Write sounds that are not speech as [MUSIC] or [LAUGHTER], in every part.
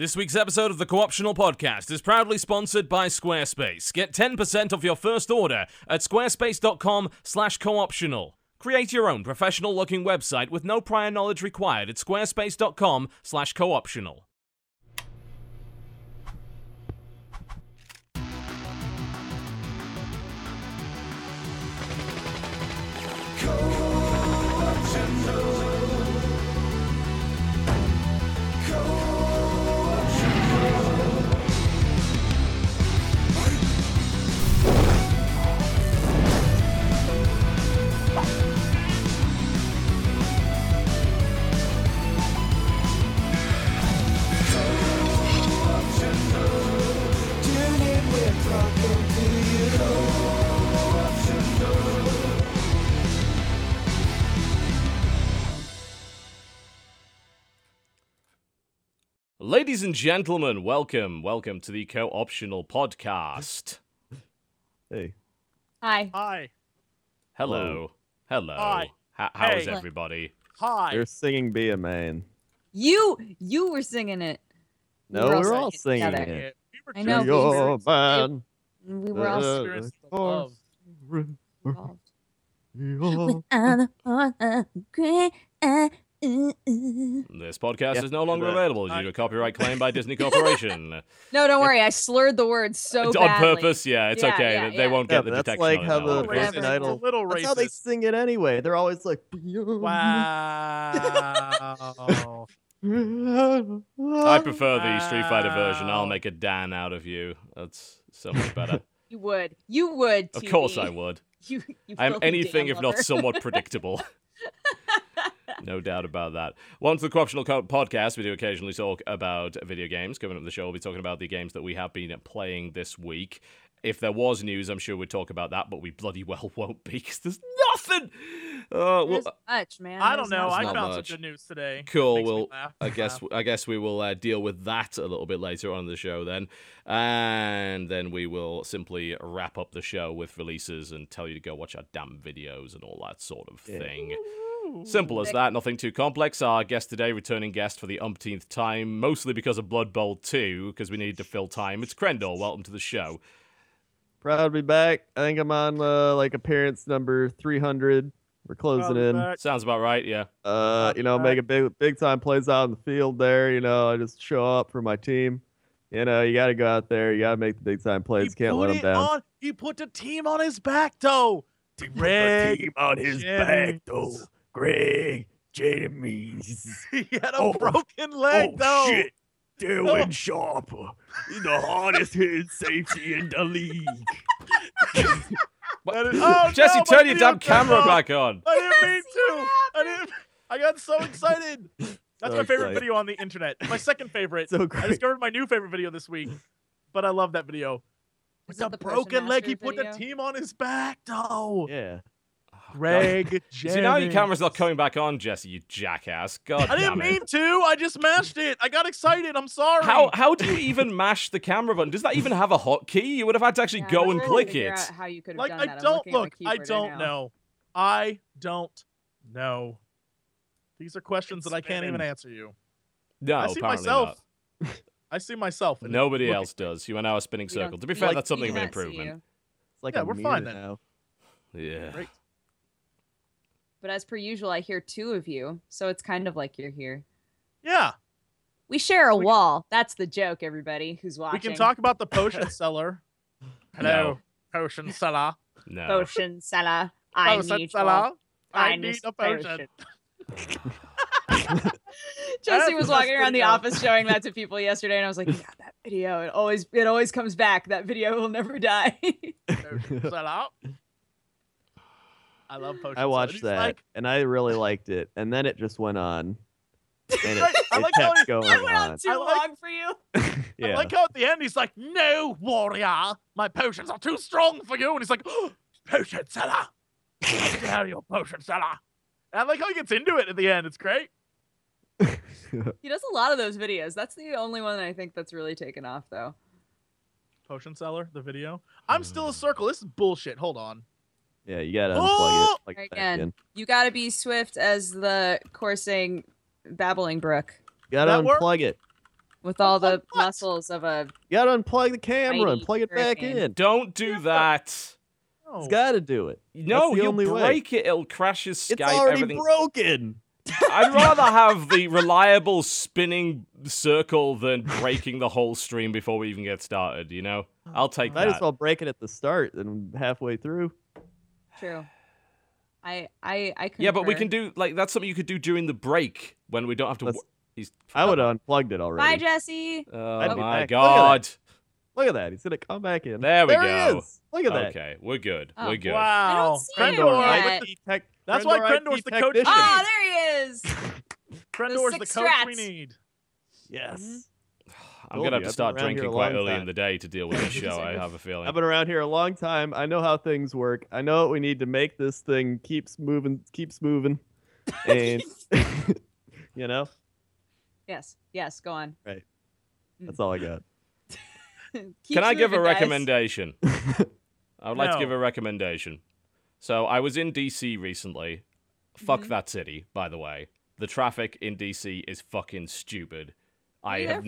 This week's episode of the Co-optional Podcast is proudly sponsored by Squarespace. Get 10% off your first order at squarespace.com slash co-optional. Create your own professional-looking website with no prior knowledge required at squarespace.com slash co-optional. Ladies and gentlemen, welcome, welcome to the Co-optional Podcast. Hey, Hi. Hi. Hello. Hello. Hi. H- how is Hey. everybody? Hi. you're singing "Be a Man." You you were singing it. No, were all we're all singing singing together. it. We were I know, just we were- You're man. We were all Uh, experiencing the love. involved. You're- This podcast Yeah, is no longer available due to a copyright claim by [LAUGHS] Disney Corporation. No, don't worry. I slurred the words so on badly. purpose, yeah, it's Yeah, okay. yeah, they they won't Yeah, get the but that's detection like on it how the will they? American a Idol. little That's how they sing it anyway. They're always like, Wow. [LAUGHS] I prefer the Street Fighter version. I'll make a Dan out of you. That's so much better. [LAUGHS] You would. You would. of course I would. You, you I am anything damn if not somewhat predictable. No doubt about that. Welcome to the Co-optional Co- Podcast. We do occasionally talk about video games. Coming up the show, we'll be talking about the games that we have been playing this week. If there was news, I'm sure we'd talk about that, but we bloody well [LAUGHS] won't be because there's nothing. Uh, well, There's much, man. I don't know. I found much. some good news today. Cool, well. I guess [LAUGHS] I guess we will uh, deal with that a little bit later on in the show then, and then we will simply wrap up the show with releases and tell you to go watch our damn videos and all that sort of Yeah. thing. Ooh. Simple as that, nothing too complex. Our guest today, returning guest for the umpteenth time, mostly because of Blood Bowl 2, because we needed to fill time. It's Crendor. Welcome to the show. Proud to be back. I think I'm on uh, like appearance number 300. We're closing in. back. Sounds about right, yeah. Uh, you know, back. a big big time plays out in the field there. You know, I just show up for my team. You know, you got to go out there. You got to make the big time plays. He Can't let them it down. On, he put the team on his back, though. Greg on his back, though. Greg Jamies. [LAUGHS] he had a Oh. broken leg, oh, though. Shit. Darwin Oh. Sharp, the hardest hitting safety in the league. [LAUGHS] That is- [LAUGHS] oh, Jesse, no, turn your video damn camera off. back on. I didn't mean to. I didn't. I got so excited. That's So my favorite excited. video on the internet. My second favorite. So great. I discovered my new favorite video this week, but I love that video. Is With it the the broken leg, he Master put the team on his back, though. Yeah. Greg, [LAUGHS] See, now your camera's not coming back on, Jesse, you jackass. God I didn't it. mean to. I just mashed it. I got excited. I'm sorry. How how do you even mash the camera button? Does that even have a hotkey? You would have had to actually Yeah, go and click it. How you could have like done I that. I'm don't looking at my look. I don't now. know. I don't know. These are questions It's that I can't even answer you. No, I see apparently myself. I see myself. in. Nobody Look else does. You are now a spinning We don't- circle. To be fair, don't- that's something of an improvement. It's like Yeah, we're meter fine then. now. Yeah. Great. But as per usual, I hear two of you, so it's kind of like you're here. Yeah, We share a We- wall. That's the joke, everybody who's watching. we can talk about the potion [LAUGHS] seller. Hello, potion seller. No. Potion seller. I Potion need seller. I need a potion. [LAUGHS] [LAUGHS] Jesse was walking around the office showing that to people yesterday, and I was like, "Yeah, that video. It always, it always comes back. That video will never die." Potion seller. I love potion. I watched that Like, and I really liked it. And then it just went on. [LAUGHS] And it, I it like kept he- going I [LAUGHS] went on on. too I like- long for you. [LAUGHS] I yeah. like how at the end he's like, "No, warrior, my potions are too strong for you," and he's like, oh, "Potion seller, how dare you, potion seller?" And I like how he gets into it at the end. It's great. He does a lot of those videos. That's the only one I think that's really taken off, though. Potion seller, the video. I'm mm. still a circle. This is bullshit. Hold on. Yeah, you gotta unplug Oh! it. Like Again. in. You got to be swift as the coursing babbling brook. You gotta That work? unplug it. with all the What? muscles of a. You gotta unplug the camera and plug it back hurricane. in. Don't do that. No. It's gotta do it. No, the you'll only way. break it. It'll crash his Skype. It's already everything. broken. I'd [LAUGHS] rather have the reliable spinning circle than breaking the whole stream before we even get started. You know, I'll take Might that. Might as well break it at the start than halfway through. True. I I I. Yeah, but we can do like that's something you could do during the break when we don't have to. Let's- He's. I would have unplugged it already. Bye, Jesse. Oh I'd my back. Look at god! Look at that. He's gonna come back in. There we There go. he is. Look at that. Okay, we're good. Oh. We're good. I Wow. don't see him Crendor, yet. right? Tech- That's why Crendor Crendor's IT the coach. technician. Oh, there he is. Crendor's the six coach we need. Yes. Mm-hmm. I'm gonna have to start been around here drinking quite long early in the day to deal with this show. I have a [LAUGHS] feeling. I've been around here a long time. I know how things work. I know what we need to make this thing keeps moving, keeps moving, [LAUGHS] and [LAUGHS] you know Yes. Yes. Go on. Right. that's all I got. Can I give a recommendation? I would like to give a recommendation. So I was in DC recently. Fuck Mhm. that city, by the way. The traffic in DC is fucking stupid. What are I you have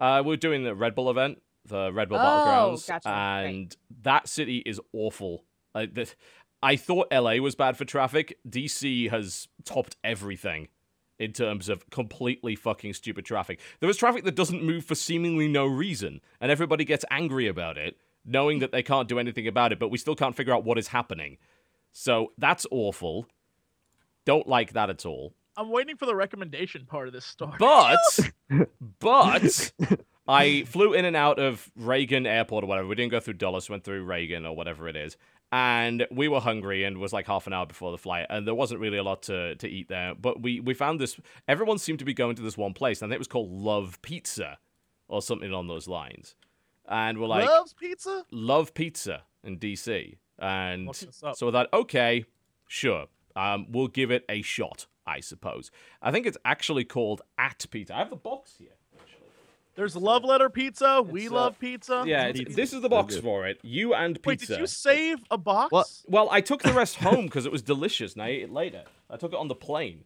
uh, we're doing the Red Bull event, the Red Bull Oh, Battlegrounds, gotcha. Right. and that city is awful. I, the, I thought LA was bad for traffic. DC has topped everything in terms of completely fucking stupid traffic. There is traffic that doesn't move for seemingly no reason, and everybody gets angry about it, knowing that they can't do anything about it, but we still can't figure out what is happening. So that's awful. Don't like that at all. I'm waiting for the recommendation part of this story. But, [LAUGHS] but, [LAUGHS] I flew in and out of Reagan Airport or whatever. We didn't go through Dulles, we went through Reagan or whatever it is. And we were hungry and it was like half an hour before the flight. And there wasn't really a lot to, to eat there. But we, we found this, everyone seemed to be going to this one place. And I think it was called Love Pizza or something on those lines. And we're like, Loves pizza? Love Pizza in DC. And Look this up. so I thought, okay, sure. Um, we'll give it a shot, I suppose. I think it's actually called At Pizza. I have the box here. actually. There's love letter pizza. We It's, uh, love pizza. Yeah, it's, Pizza. this is the box good. for it. You and pizza. Wait, pizza. did you save a box? What? Well, I took the rest home because it was delicious, and I ate it later. I took it on the plane.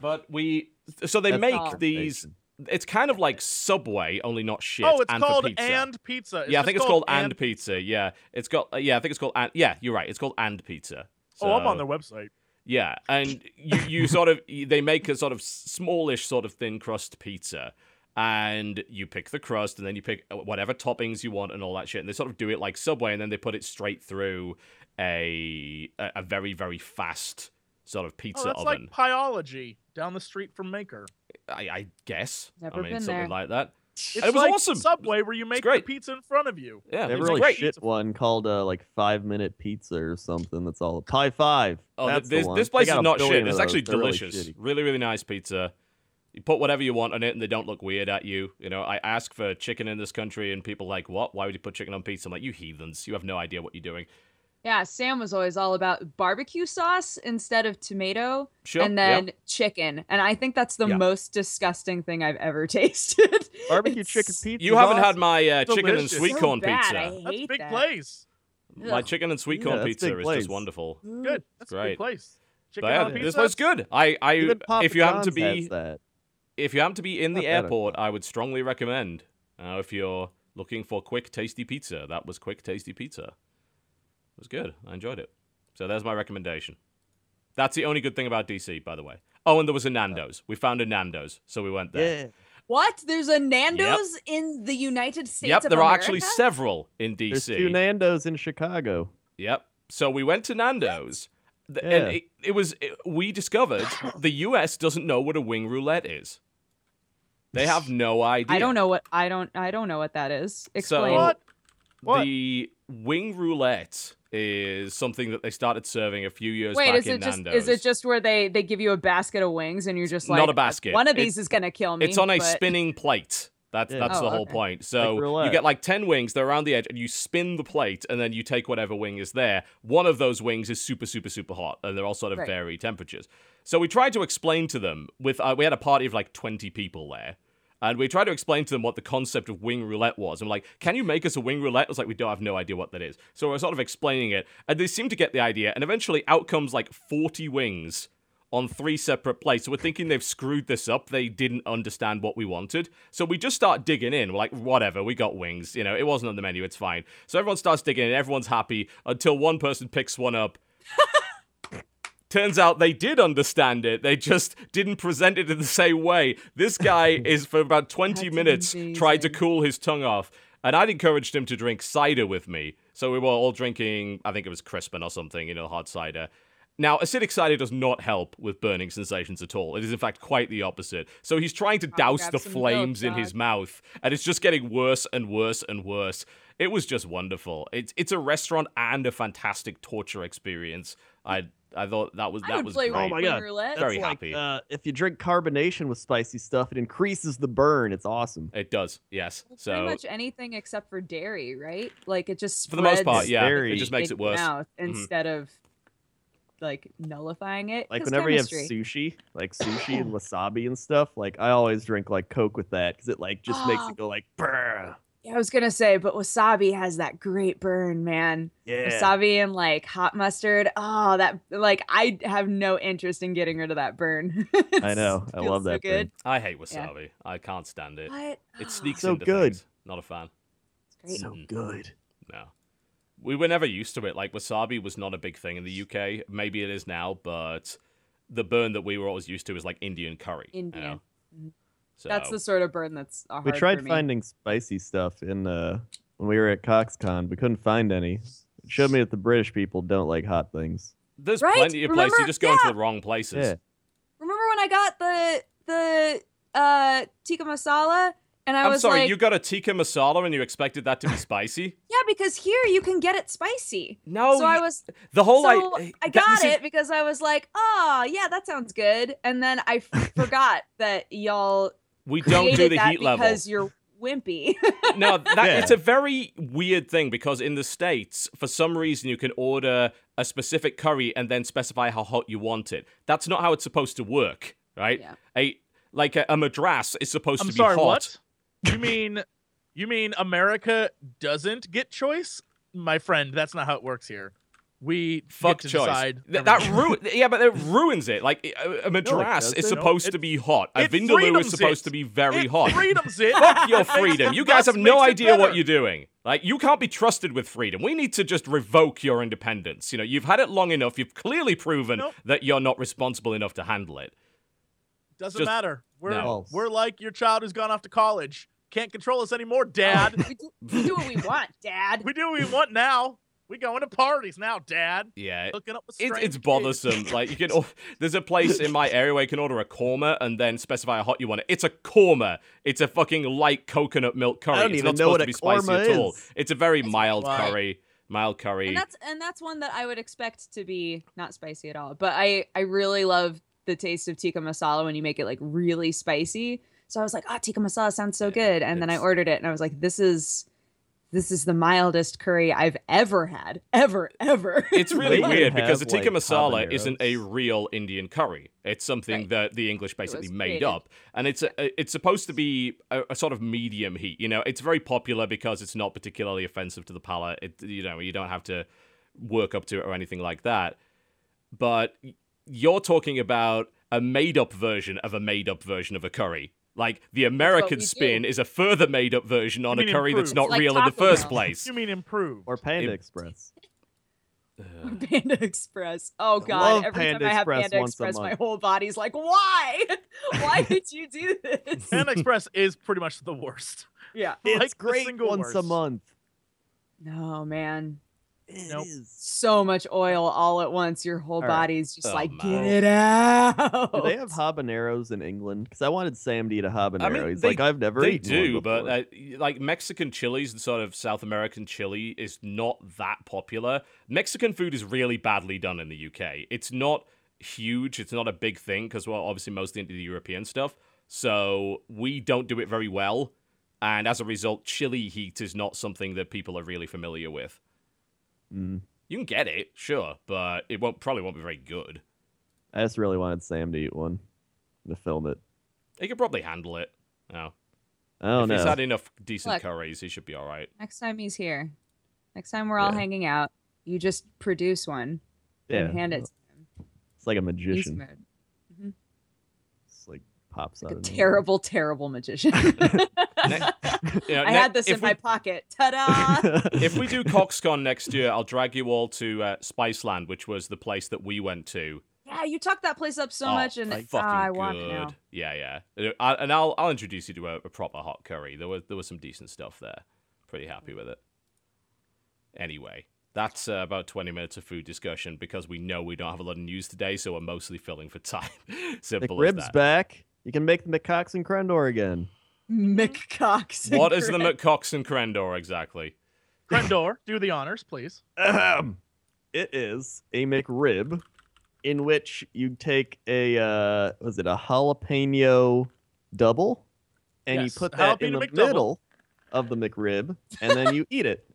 But we, so they That's make these. It's kind of like Subway, only not shit. Oh, it's and called pizza. and pizza. It's yeah, I think it's called and pizza. Yeah, it's got. Uh, yeah, I think it's called and. Yeah, you're right. It's called and pizza. Oh, I'm on their website. Yeah, and you, you [LAUGHS] sort of they make a sort of smallish sort of thin crust pizza, and you pick the crust, and then you pick whatever toppings you want and all that shit, and they sort of do it like Subway, and then they put it straight through a a, a very very fast sort of Oh, pizza that's oven. like Pieology down the street from Maker. I, I guess. Never I mean been something there. like that. It's it was like awesome. Subway where you make the pizza in front of you. Yeah, They it was a really great. shit one called uh, like five minute pizza or something. That's all Pie Five. Oh, th- That's the this, one. this place is not shit. It's actually They're delicious. shitty. Really, really nice pizza. You put whatever you want on it, and they don't look weird at you. You know, I ask for chicken in this country, and people are like, "What? Why would you put chicken on pizza?" I'm like, "You heathens! You have no idea what you're doing." Yeah, Sam was always all about barbecue sauce instead of tomato, Sure. and yeah. then chicken. And I think that's the Yeah. most disgusting thing I've ever [LAUGHS] tasted. Barbecue It's chicken pizza. you haven't had my uh, chicken and sweet so corn bad, pizza. I That's a big that. place. My Ugh. chicken and sweet corn that's pizza is just wonderful. Good. That's a Great. big place. Chicken But yeah, on pizza. this was good. I, I, if you happen to John's has be, that. if you happen to be in Not the airport, I would strongly recommend. Uh, if you're looking for quick, tasty pizza, that was quick, tasty pizza. It was good. I enjoyed it. So there's my recommendation. That's the only good thing about DC, by the way. Oh, and there was a Nando's. We found a Nando's, so we went there. Yeah. What? There's a Nando's in the United States yep, of there are actually several in DC. There's DC. two Nando's in Chicago. Yep. So we went to Nando's, Yeah. and it, it was it, we discovered [COUGHS] the U.S. doesn't know what a wing roulette is. They have no idea. I don't know what I don't I don't know what that is. Explain. What? What? The wing roulette is something that they started serving a few years Wait, back is in it just Nando's. is it just where they they give you a basket of wings and you're just Not like a basket. One of these is gonna kill me. It's on a but- spinning plate. That's Yeah. that's Oh, the whole okay. point. So you get like ten wings, they're around the edge, and you spin the plate, and then you take whatever wing is there. One of those wings is super, super, super hot, and they're all sort of Right. vary temperatures. So we tried to explain to them with uh, we had a party of like twenty people there. And we tried to explain to them what the concept of wing roulette was. I'm like, can you make us a wing roulette? I was like, we don't have no idea what that is. So we're sort of explaining it. And they seem to get the idea. And eventually out comes like 40 wings on three separate plates. So we're thinking they've screwed this up. They didn't understand what we wanted. So we just start digging in. We're like, whatever, we got wings. You know, it wasn't on the menu. It's fine. So everyone starts digging in. Everyone's happy until one person picks one up. [LAUGHS] Turns out they did understand it. They just didn't present it in the same way. This guy [LAUGHS] is for about 20 That's minutes tried to cool his tongue off. And I'd encouraged him to drink cider with me. So we were all drinking, I think it was Crispin or something, you know, hard cider. Now, acidic cider does not help with burning sensations at all. It is, in fact, quite the opposite. So he's trying to douse the some milk, flames in his mouth, and it's just getting worse and worse and worse. It was just wonderful. It's it's a restaurant and a fantastic torture experience. I I thought that was I that would was play great. Oh my God. roulette. Very like, happy. Uh, if you drink carbonation with spicy stuff, it increases the burn. It's awesome. It does, yes. Well, So pretty much anything except for dairy, right? Like it just for the most part, yeah, Very- it just makes it worse. your Mouth Mhm. instead of like nullifying it. Like whenever chemistry. you have sushi, like [COUGHS] sushi and wasabi and stuff, like I always drink like Coke with that because it like just makes it [GASPS] go like, Brr. Yeah, I was gonna say, but wasabi has that great burn, man. yeah. Wasabi and like hot mustard. Oh, that like I have no interest in getting rid of that burn. [LAUGHS] I know. I Feels love so that good. I hate wasabi. I can't stand it. What? It sneaks So into good. things. Not a fan. It's great. So good. No. We were never used to it. Like wasabi was not a big thing in the UK. Maybe it is now, but the burn that we were always used to is like Indian curry. you Indian. know? Mhm. So That's the sort of burn that's uh, hard We tried for me. finding spicy stuff in uh when we were at CoxCon. We couldn't find any. It showed me that the British people don't like hot things. there's Right? plenty of places. You Remember? just go into the wrong places. Yeah. Remember when I got the the uh tikka masala and I I'm was sorry, like, you got a tikka masala and you expected that to be spicy? [LAUGHS] yeah, because here you can get it spicy. No, so I was the whole so like I that- got you see- it because I was like, oh yeah, that sounds good, and then I f- forgot that y'all We don't do the that heat level. because you're wimpy. [LAUGHS] no, that Yeah. it's a very weird thing because in the states, for some reason, you can order a specific curry and then specify how hot you want it. That's not how it's supposed to work, right? Yeah. A like a, a madras is supposed I'm to be sorry, hot. what? You mean you mean America doesn't get choice? My friend, that's not how it works here. We Fuck get to choice. decide Th- that everything. ru- yeah, but it ruins it. Like a, a madras is supposed No, to be hot. A vindaloo is supposed it. to be very It hot. freedoms it. Fuck your [LAUGHS] freedom. You guys have no idea what you're doing. Like, you can't be trusted with freedom. We need to just revoke your independence. You know, you've had it long enough. You've clearly proven Nope. that you're not responsible enough to handle it. Doesn't Just- matter. We're No. we're like your child who's gone off to college. Can't control us anymore, oh. Dad. [LAUGHS] we, do, we do what we want, Dad. we do what we want now. We going to parties now, Dad. Yeah. Hooking up with It, it's bothersome. Like you can, [LAUGHS] or- there's a place in my area where you can order a korma and then specify how hot you want it. It's a korma. It's a fucking light coconut milk curry. I don't it's even not know supposed what to a be spicy korma at all. is. It's a very mild Why? curry. Mild curry. and that's and that's one that I would expect to be not spicy at all. But I I really love the taste of tikka masala when you make it like really spicy. So I was like, oh, tikka masala sounds so Yeah, good. And then I ordered it and I was like, this is this is the mildest curry I've ever had. Ever, ever. It's [LAUGHS] really They weird because the tikka like, masala isn't a real Indian curry. It's something Right. that the English basically made created. up, and it's a, it's supposed to be a, a sort of medium heat. You know, it's very popular because it's not particularly offensive to the palate. It you know you don't have to work up to it or anything like that. But you're talking about a made up version of a made up version of a curry. Like the American we do. spin is a further made up version on a mean curry that's not Like real in the Taco first Bell. place. You mean improved? Or Panda It- Express. [LAUGHS] Ugh. Panda Express. Oh God! Every Panda time I have Express Panda Express, my whole body's like, why? [LAUGHS] why [LAUGHS] did you do this? Panda Express is pretty much the worst. yeah. It's Like great single once a month. No man. It Nope. is. so much oil all at once. Your whole All right. body's just Oh, like, man. get it out. Do they have habaneros in England? Because I wanted Sam to eat a habanero. He's they- like, I've never They eaten one do, but uh, like Mexican chilies and sort of South American chili is not that popular. Mexican food is really badly done in the UK. It's not huge. It's not a big thing because we're obviously mostly into the European stuff. So we don't do it very well, and as a result, chili heat is not something that people are really familiar with. Mm. You can get it, sure, but it won't probably won't be very good. I just really wanted Sam to eat one to film it. He could probably handle it. No, I don't if he's had enough decent Look. curries, he should be all right. Next time he's here, next time we're all Yeah. hanging out, you just produce one yeah, and hand it to him. it's like a Beast magician. Mode. pops Like out. a of nowhere. terrible, terrible magician. [LAUGHS] Ne- [LAUGHS] you know, I ne- had this in we- my pocket. Ta-da! [LAUGHS] if we do CoxCon next year, I'll drag you all to uh, Spiceland, which was the place that we went to. yeah, you talked that place up so Oh, much, and fucking ah, I good. want it now. Yeah, yeah. Uh, I, and I'll I'll introduce you to a, a proper hot curry. There was there was some decent stuff there. Pretty happy with it. Anyway, that's uh, about twenty minutes of food discussion because we know we don't have a lot of news today, so we're mostly filling for time. Simple as McRib's that. back. You can make the McCox and Crendor again. McCox. What is the McCox and Crendor exactly? Crendor, do the honors, please. [CLEARS THROAT] Ahem. It is a McRib in which you take a uh was it a jalapeno double and Yes, you put that in jalapeno the McDouble. middle of the McRib and then you eat it. [LAUGHS]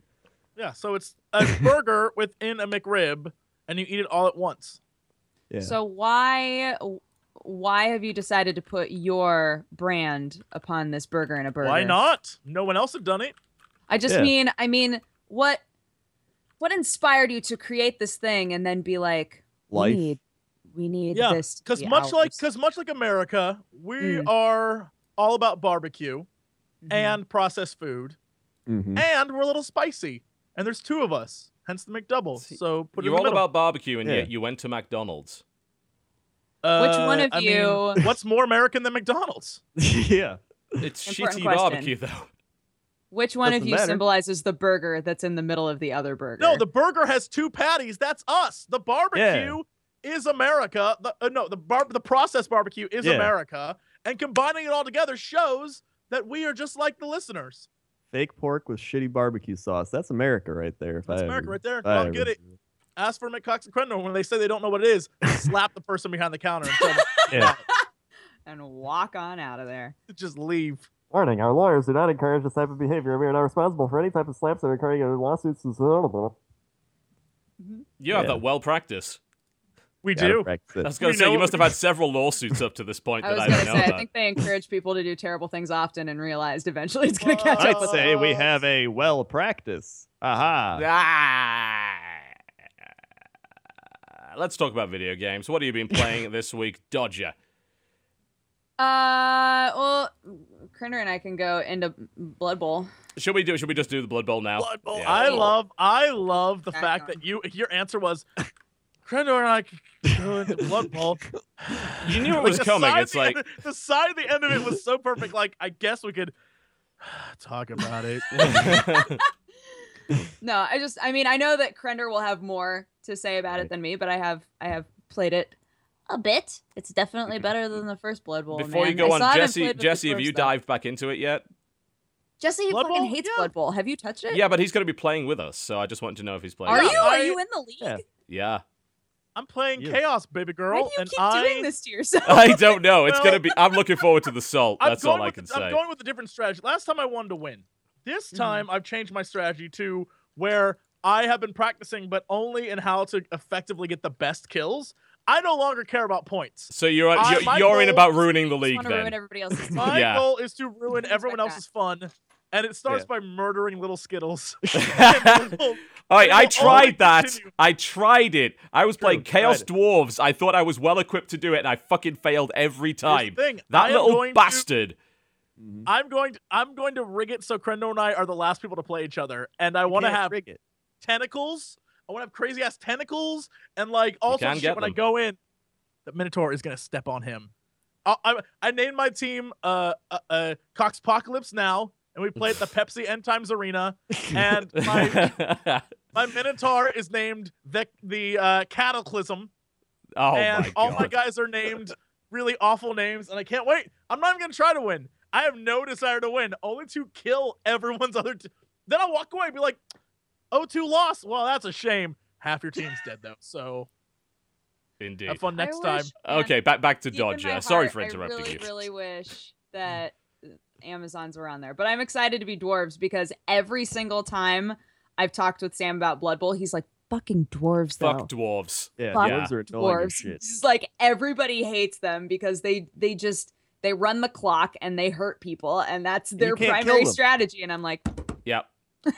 Yeah, so it's a burger [LAUGHS] within a McRib, and you eat it all at once. Yeah. So why why have you decided to put your brand upon this burger and a burger? Why not? No one else had done it. I just Yeah. mean, I mean, what what inspired you to create this thing and then be like, Life. we need, we need Yeah, this to Because be much like because much like America, we Mm. are all about barbecue Mhm. and processed food, Mhm. and we're a little spicy. And there's two of us, hence the McDouble. So put You're in all middle. about barbecue, and Yeah. yet you went to McDonald's. Which one Uh, of I mean, you- what's more American than McDonald's? [LAUGHS] yeah. It's Important shitty question. barbecue, though. which one of doesn't you matter. symbolizes the burger that's in the middle of the other burger? No, the burger has two patties. That's us. The barbecue is America. The, uh, no, the bar- the processed barbecue is Yeah. America, and combining it all together shows that we are just like the listeners. Fake pork with shitty barbecue sauce. That's America right there. If That's I America ever- right there. if I I'll get it. See Ask for McCox and Crendor when they say they don't know what it is. [LAUGHS] slap the person behind the counter and tell them [LAUGHS] Yeah. [LAUGHS] and walk on out of there. just leave. Warning, our lawyers do not encourage this type of behavior. We are not responsible for any type of slaps that are occurring in lawsuits and so on. You have Yeah. that well practiced. We Gotta do. practice I was going to say, you must have had several lawsuits up to this point I that was I gonna don't know say, I think they encourage people to do terrible things often and realized eventually it's gonna catch I'd up with them. say we have a well practice. Aha. Ah. Let's talk about video games. What have you been [LAUGHS] playing this week, Dodger? Uh, well, Crendor and I can go into Blood Bowl. Should we do? Should we just do the Blood Bowl now? Blood Bowl. Yeah. I love I love the Back fact on. that you your answer was Crendor and I could go into Blood Bowl. [LAUGHS] You knew it was coming. It's like end- the side at the end of it was so perfect. Like I guess we could [SIGHS] talk about it. [LAUGHS] [LAUGHS] No, I just, I mean, I know that Crendor will have more to say about it than me, but I have, I have played it a bit. It's definitely better than the first Blood Bowl. Before you go I on, Jesse, played with the Jesse, have you though. dived back into it yet? Jesse Blood fucking Bowl? hates Yeah. Blood Bowl. Have you touched it? Yeah, but he's going to be playing with us, so I just wanted to know if he's playing. Are you? us. Are you in the league? Yeah. Yeah. I'm playing Yeah. Chaos, baby girl, Why do you and keep I doing this to yourself? [LAUGHS] I don't know. It's Well- going to be. I'm looking forward to the salt. That's all I can the- say. I'm going with a different strategy. Last time I wanted to win. This Mhm. time I've changed my strategy to where I have been practicing, but only in how to effectively get the best kills. I no longer care about points. So you're I- you're, you're in about ruining the I league want to ruin everybody else's. [LAUGHS] My Yeah. goal is to ruin Respect everyone that. else's fun, and it starts Yeah. by murdering little Skittles. [LAUGHS] All [LAUGHS] right, I tried that. continue. I tried it. I was playing Chaos. Dwarves. I thought I was well equipped to do it, and I fucking failed every time. thing, That am little bastard. to- Mhm. I'm going to I'm going to rig it so Crendor and I are the last people to play each other, and I want to have tentacles. I want to have crazy ass tentacles and like all can sorts of shit. When I go in, the Minotaur is gonna step on him. I, I, I named my team uh uh, uh Coxpocalypse now, and we play at the [LAUGHS] Pepsi End Times Arena. And [LAUGHS] my my Minotaur is named the the uh, Cataclysm, oh and my all my guys are named really awful names, and I can't wait. I'm not even gonna try to win. I have no desire to win, only to kill everyone's other. T- then I'll walk away and be like, "Oh, two loss. Well, that's a shame. Half your team's dead though, so Indeed. have fun next I time." man, Okay, back back to deep in my Dodger. Sorry heart, for interrupting you. I really, you. really [LAUGHS] wish mm. that Amazons were on there, but I'm excited to be dwarves because every single time I've talked with Sam about Blood Bowl, he's like, "Fucking dwarves, though." Fuck dwarves. Yeah, Fuck dwarves are dwarves. shit. Just like everybody hates them because they they just they run the clock and they hurt people, and that's their primary strategy. And I'm like, Yep. [LAUGHS]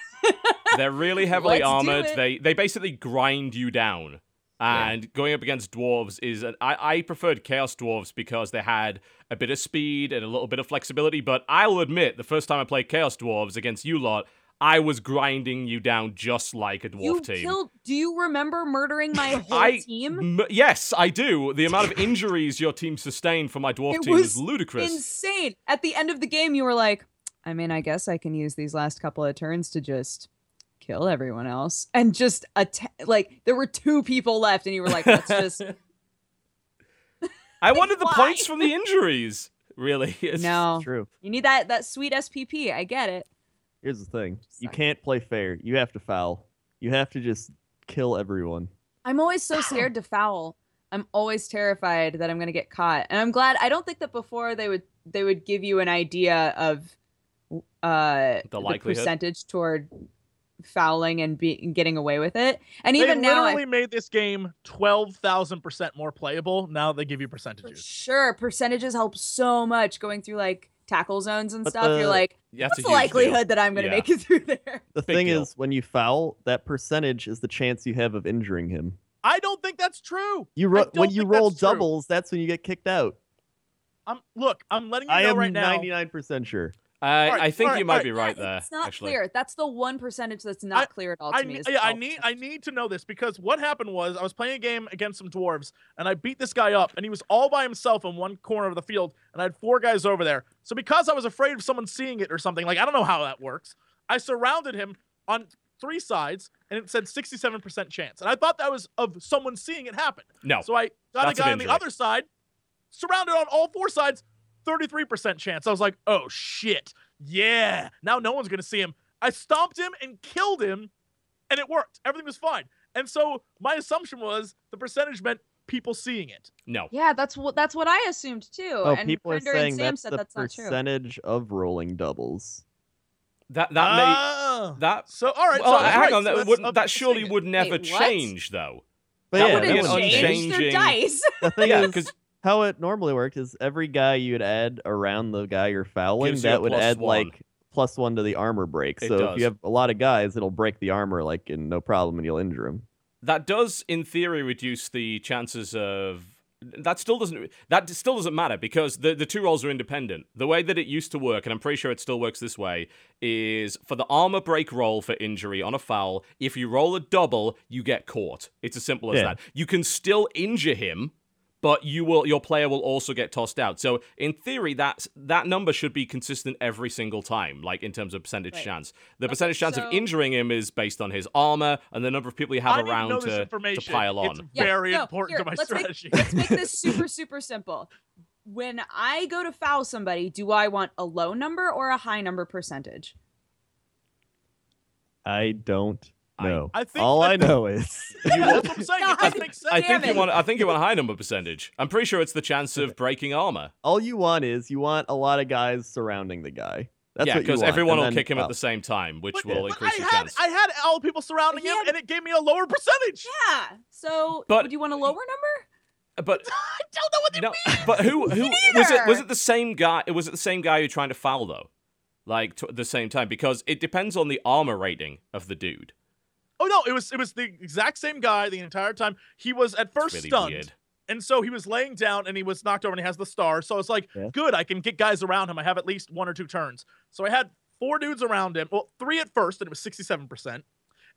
They're really [LAUGHS] heavily Let's armored. They they basically grind you down. And going up against dwarves is an, I, I preferred chaos dwarves because they had a bit of speed and a little bit of flexibility. But I'll admit, the first time I played chaos dwarves against you lot, I was grinding you down just like a dwarf You team. killed. Do you remember murdering my [LAUGHS] whole I- team? M- yes, I do. The amount of injuries your team sustained for my dwarf It team was, was ludicrous. Insane. At the end of the game, you were like, I mean, I guess I can use these last couple of turns to just kill everyone else and just atta- like there were two people left and you were like let's just [LAUGHS] I [LAUGHS] wanted the points from the injuries. Really? It's- no True. you need that that sweet spp i get it Here's the thing: you can't play fair. You have to foul. You have to just kill everyone. i'm always so scared to foul i'm always terrified that i'm going to get caught and i'm glad i don't think that before they would they would give you an idea of uh The likelihood? percentage toward fouling and be getting away with it and They even now I literally made this game twelve thousand percent more playable. Now they give you percentages. sure, percentages help so much going through like tackle zones and But stuff. You're like, That's what's the huge likelihood that I'm going to Yeah. make it [LAUGHS] through there? The Big thing deal. is, when you foul, that percentage is the chance you have of injuring him. I don't think that's true. You ro- when you roll that's true. doubles, that's when you get kicked out. I'm look. I'm letting you I know right now. I am 99% sure. I, Alright, I think alright, you might alright. be right Yeah, there. It's not actually. clear. That's the one percentage that's not clear at all to I, me. ne- yeah, I need I need to know this because what happened was I was playing a game against some dwarves and I beat this guy up and he was all by himself in one corner of the field and I had four guys over there. So because I was afraid of someone seeing it or something, like I don't know how that works, I surrounded him on three sides and it said 67% chance. And I thought that was of someone seeing it happen. No. So I got That's a guy on the other side, surrounded on all four sides, 33% chance. I was like, oh shit. Yeah. Now no one's going to see him. I stomped him and killed him, and it worked. Everything was fine. And so my assumption was the percentage meant people seeing it. No. Yeah, that's what that's what I assumed too. Oh, and people are saying and Sam that's said the that's not true. percentage of rolling doubles. That that may Ah. that. So all right. Well, so hang right. on. So That, wouldn't, that surely would never Wait, change, though. But That yeah, would be that an would Wouldn't unchanged- change their dice. The thing Yeah, because how it normally worked is every guy you'd add around the guy you're fouling, Gives you a that would plus add one. like plus one to the armor break. It so if you have a lot of guys, it'll break the armor like in no problem, and you'll injure him. that does, in theory, reduce the chances of. That still doesn't. That still doesn't matter because the the two roles are independent. The way that it used to work, and I'm pretty sure it still works this way, is for the armor break roll for injury on a foul. If you roll a double, you get caught. It's as simple as Yeah. that. You can still injure him, but you will your player will also get tossed out. So in theory, that that number should be consistent every single time, like in terms of percentage Right. chance. The percentage chance so- of injuring him is based on his armor and the number of people you have I around know to, to pile on. It's Yeah, very no, important here, to my let's make- strategy. Let's make this [LAUGHS] super super simple. When I go to foul somebody, do I want a low number or a high number percentage? I don't I- know. I think All I know is [LAUGHS] That's what I'm saying. God make sense. I think you want. I think you want a high number percentage. I'm pretty sure it's the chance of breaking armor. all you want is you want a lot of guys surrounding the guy. That's yeah, because everyone and will then kick him at the same time, which But- will but increase I your had, chance. I had all the people surrounding He him, had- and it gave me a lower percentage. Yeah. So, But- do you want a lower number? But [LAUGHS] I don't know what they no, mean. but who who was it? Was it the same guy? Was it the same guy you're trying to foul though? Like t- at the same time, because it depends on the armor rating of the dude. Oh no, it was it was the exact same guy the entire time. He was at first really stunned, weird. and so he was laying down, and he was knocked over, and he has the star. So it's like, Yeah. good, I can get guys around him. I have at least one or two turns. So I had four dudes around him. Well, three at first, and it was sixty-seven percent.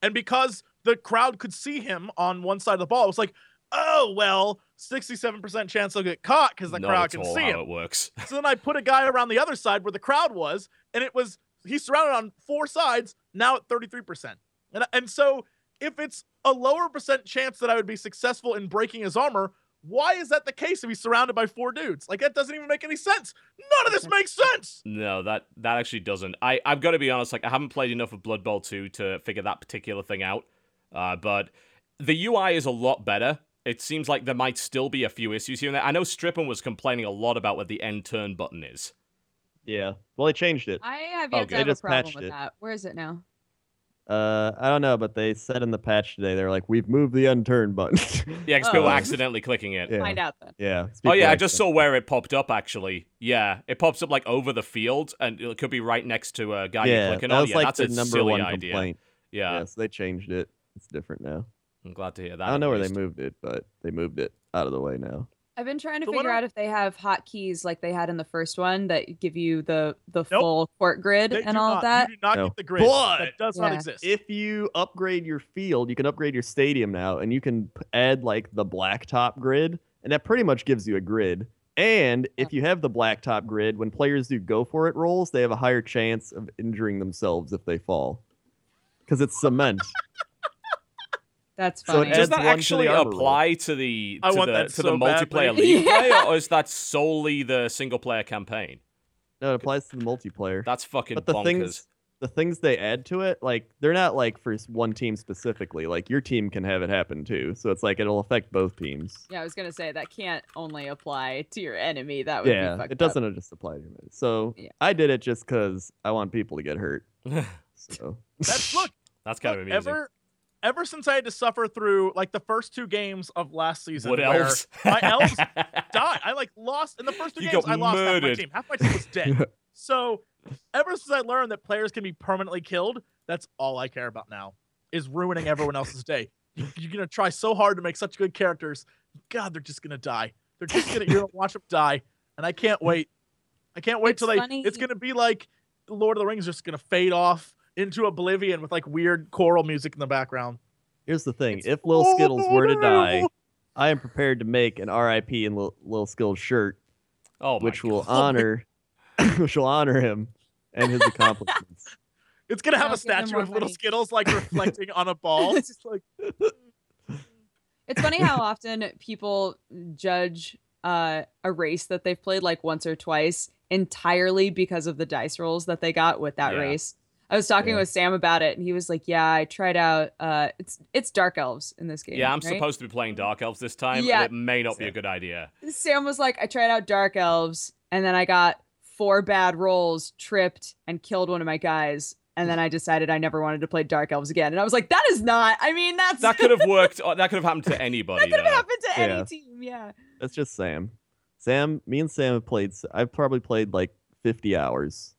And because the crowd could see him on one side of the ball, it was like, oh well, sixty-seven percent chance they'll get caught because the Not crowd can all see how him. it works. [LAUGHS] So then I put a guy around the other side where the crowd was, and it was he's surrounded on four sides now at 33%. And and so if it's a lower percent chance that I would be successful in breaking his armor, why is that the case if he's surrounded by four dudes? Like that doesn't even make any sense. None of this makes sense. No, that that actually doesn't. I I've got to be honest. Like I haven't played enough of Blood Bowl 2 to figure that particular thing out. Uh, but the UI is a lot better. It seems like there might still be a few issues here and there. I know Strippin was complaining a lot about what the end turn button is. Yeah. Well, they changed it. I have yet Okay. to have a problem with it. that. Where is it now? Uh, I don't know, but they said in the patch today they're like, we've moved the unturn button. [LAUGHS] Yeah, because Oh. people are accidentally clicking it. yeah. Find out then. Yeah. Oh yeah, I just saw where it popped up. Actually, yeah, it pops up like over the field, and it could be right next to a guy Yeah, you're clicking that on. was Yeah, like that's the a number silly one idea. complaint. Yeah. Yeah, so they changed it. It's different now. I'm glad to hear that. I don't know at where they moved it, but they moved it out of the way now. I've been trying to The one figure on- out if they have hotkeys like they had in the first one that give you the the Nope. full court grid They and all not, of that. You do not No. get the grid. But- that does not exist. If you upgrade your field, you can upgrade your stadium now, and you can add like the blacktop grid, and that pretty much gives you a grid. And if you have the blacktop grid, when players do go for it rolls, they have a higher chance of injuring themselves if they fall, because it's cement. [LAUGHS] That's So it funny. Does that one to the actually roll. apply to the I to want the that to so the multiplayer badly. [LAUGHS] league Yeah. play, or is that [LAUGHS] solely the single player campaign? no, it applies to the multiplayer. That's fucking but the bonkers. things, the things they add to it, like they're not like for one team specifically. Like your team can have it happen too. So it's like it'll affect both teams. yeah, I was gonna say that can't only apply to your enemy. That would be yeah, fucked it doesn't just apply to me. So Yeah. I did it just because I want people to get hurt. [LAUGHS] So That's look. That's kind of look, amusing. ever, ever since I had to suffer through like the first two games of last season, Wood where elves. my elves [LAUGHS] died. I like lost in the first two You games. I lost half my team. Half my team was dead. [LAUGHS] so ever since I learned that players can be permanently killed, that's all I care about now. Is ruining everyone else's day. You- You're gonna try so hard to make such good characters. God, they're just gonna die. They're just gonna you're gonna watch them die, and I can't wait. I can't wait It's till they. It's gonna be like Lord of the Rings, just gonna fade off into oblivion with like weird choral music in the background. here's the thing: It's if Lil Skittles were to die. I am prepared to make an RIP in Lil, Lil Skittles shirt, oh my which will honor, [LAUGHS] which will honor him and his accomplishments. [LAUGHS] It's gonna have I'll a statue more of little money. Skittles like reflecting on a [LAUGHS] ball. It's just like It's funny how often people judge uh, a race that they've played like once or twice entirely because of the dice rolls that they got with that Yeah. race. I was talking Yeah. with Sam about it, and he was like, "Yeah, I tried out. Uh, it's it's Dark Elves in this game. Yeah, I'm right? supposed to be playing Dark Elves this time. Yeah. and it may not be a good idea. Sam was like, I tried out Dark Elves, and then I got four bad rolls, tripped, and killed one of my guys. And then I decided I never wanted to play Dark Elves again. And I was like, that is not. I mean, that's That could have [LAUGHS] worked. uh, That could have happened to anybody. that could have though. happened to any team. Yeah. That's just Sam. Sam, me and Sam have played. I've probably played like 50 hours.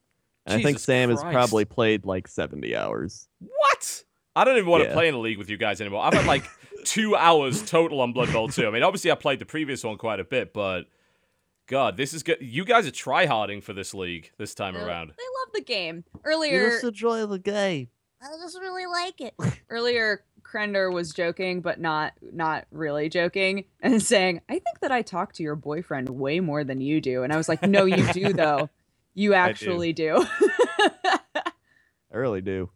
And I think Jesus Sam has probably played like 70 hours. What? I don't even want to play in a league with you guys anymore. I've had like [LAUGHS] two hours total on Blood Bowl 2. I mean, obviously, I played the previous one quite a bit, but God, this is good. You guys are tryharding for this league this time They- around. They love the game. Earlier, you just enjoy the game. I just really like it. Earlier, Crendor was joking, but not not really joking, and saying, "I think that I talk to your boyfriend way more than you do." And I was like, "No, you do though. [LAUGHS] You do. actually do." [LAUGHS] I really do.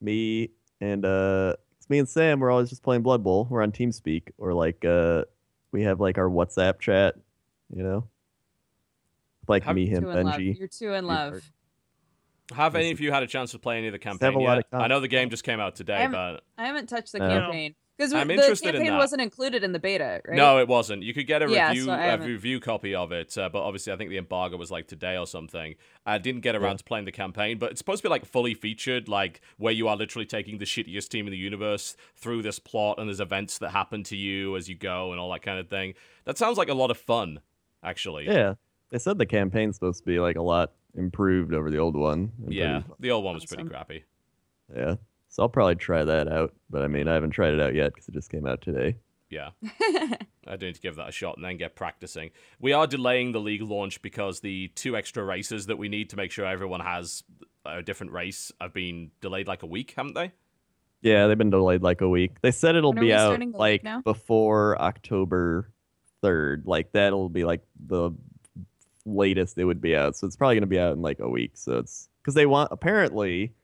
Me and uh, it's me and Sam. We're always just playing Blood Bowl. We're on TeamSpeak or like uh, we have like our WhatsApp chat. You know, like Have- me, him, two in love. Benji. You're two in love. Have any of you had a chance to play any of the campaign yet? of I know the game just came out today, I'm- but I haven't touched the No. campaign because I'm the interested in campaign that. wasn't included in the beta, right? no, it wasn't. You could get a Yeah, review so I a haven't- review copy of it, uh, but obviously, I think the embargo was like today or something. I didn't get around Yeah. to playing the campaign, but it's supposed to be like fully featured, like where you are literally taking the shittiest team in the universe through this plot, and there's events that happen to you as you go, and all that kind of thing. That sounds like a lot of fun, actually. Yeah, they said the campaign's supposed to be like a lot improved over the old one. Yeah, pretty- the old one was pretty crappy. yeah. So I'll probably try that out. But I mean, I haven't tried it out yet because it just came out today. Yeah. [LAUGHS] I do need to give that a shot and then get practicing. We are delaying the league launch because the two extra races that we need to make sure everyone has a different race have been delayed like a week, haven't they? Yeah, they've been delayed like a week. They said it'll be out starting the league like now? before October third. Like that'll be like the latest it would be out. So it's probably gonna be out in like a week. So it's because they want apparently,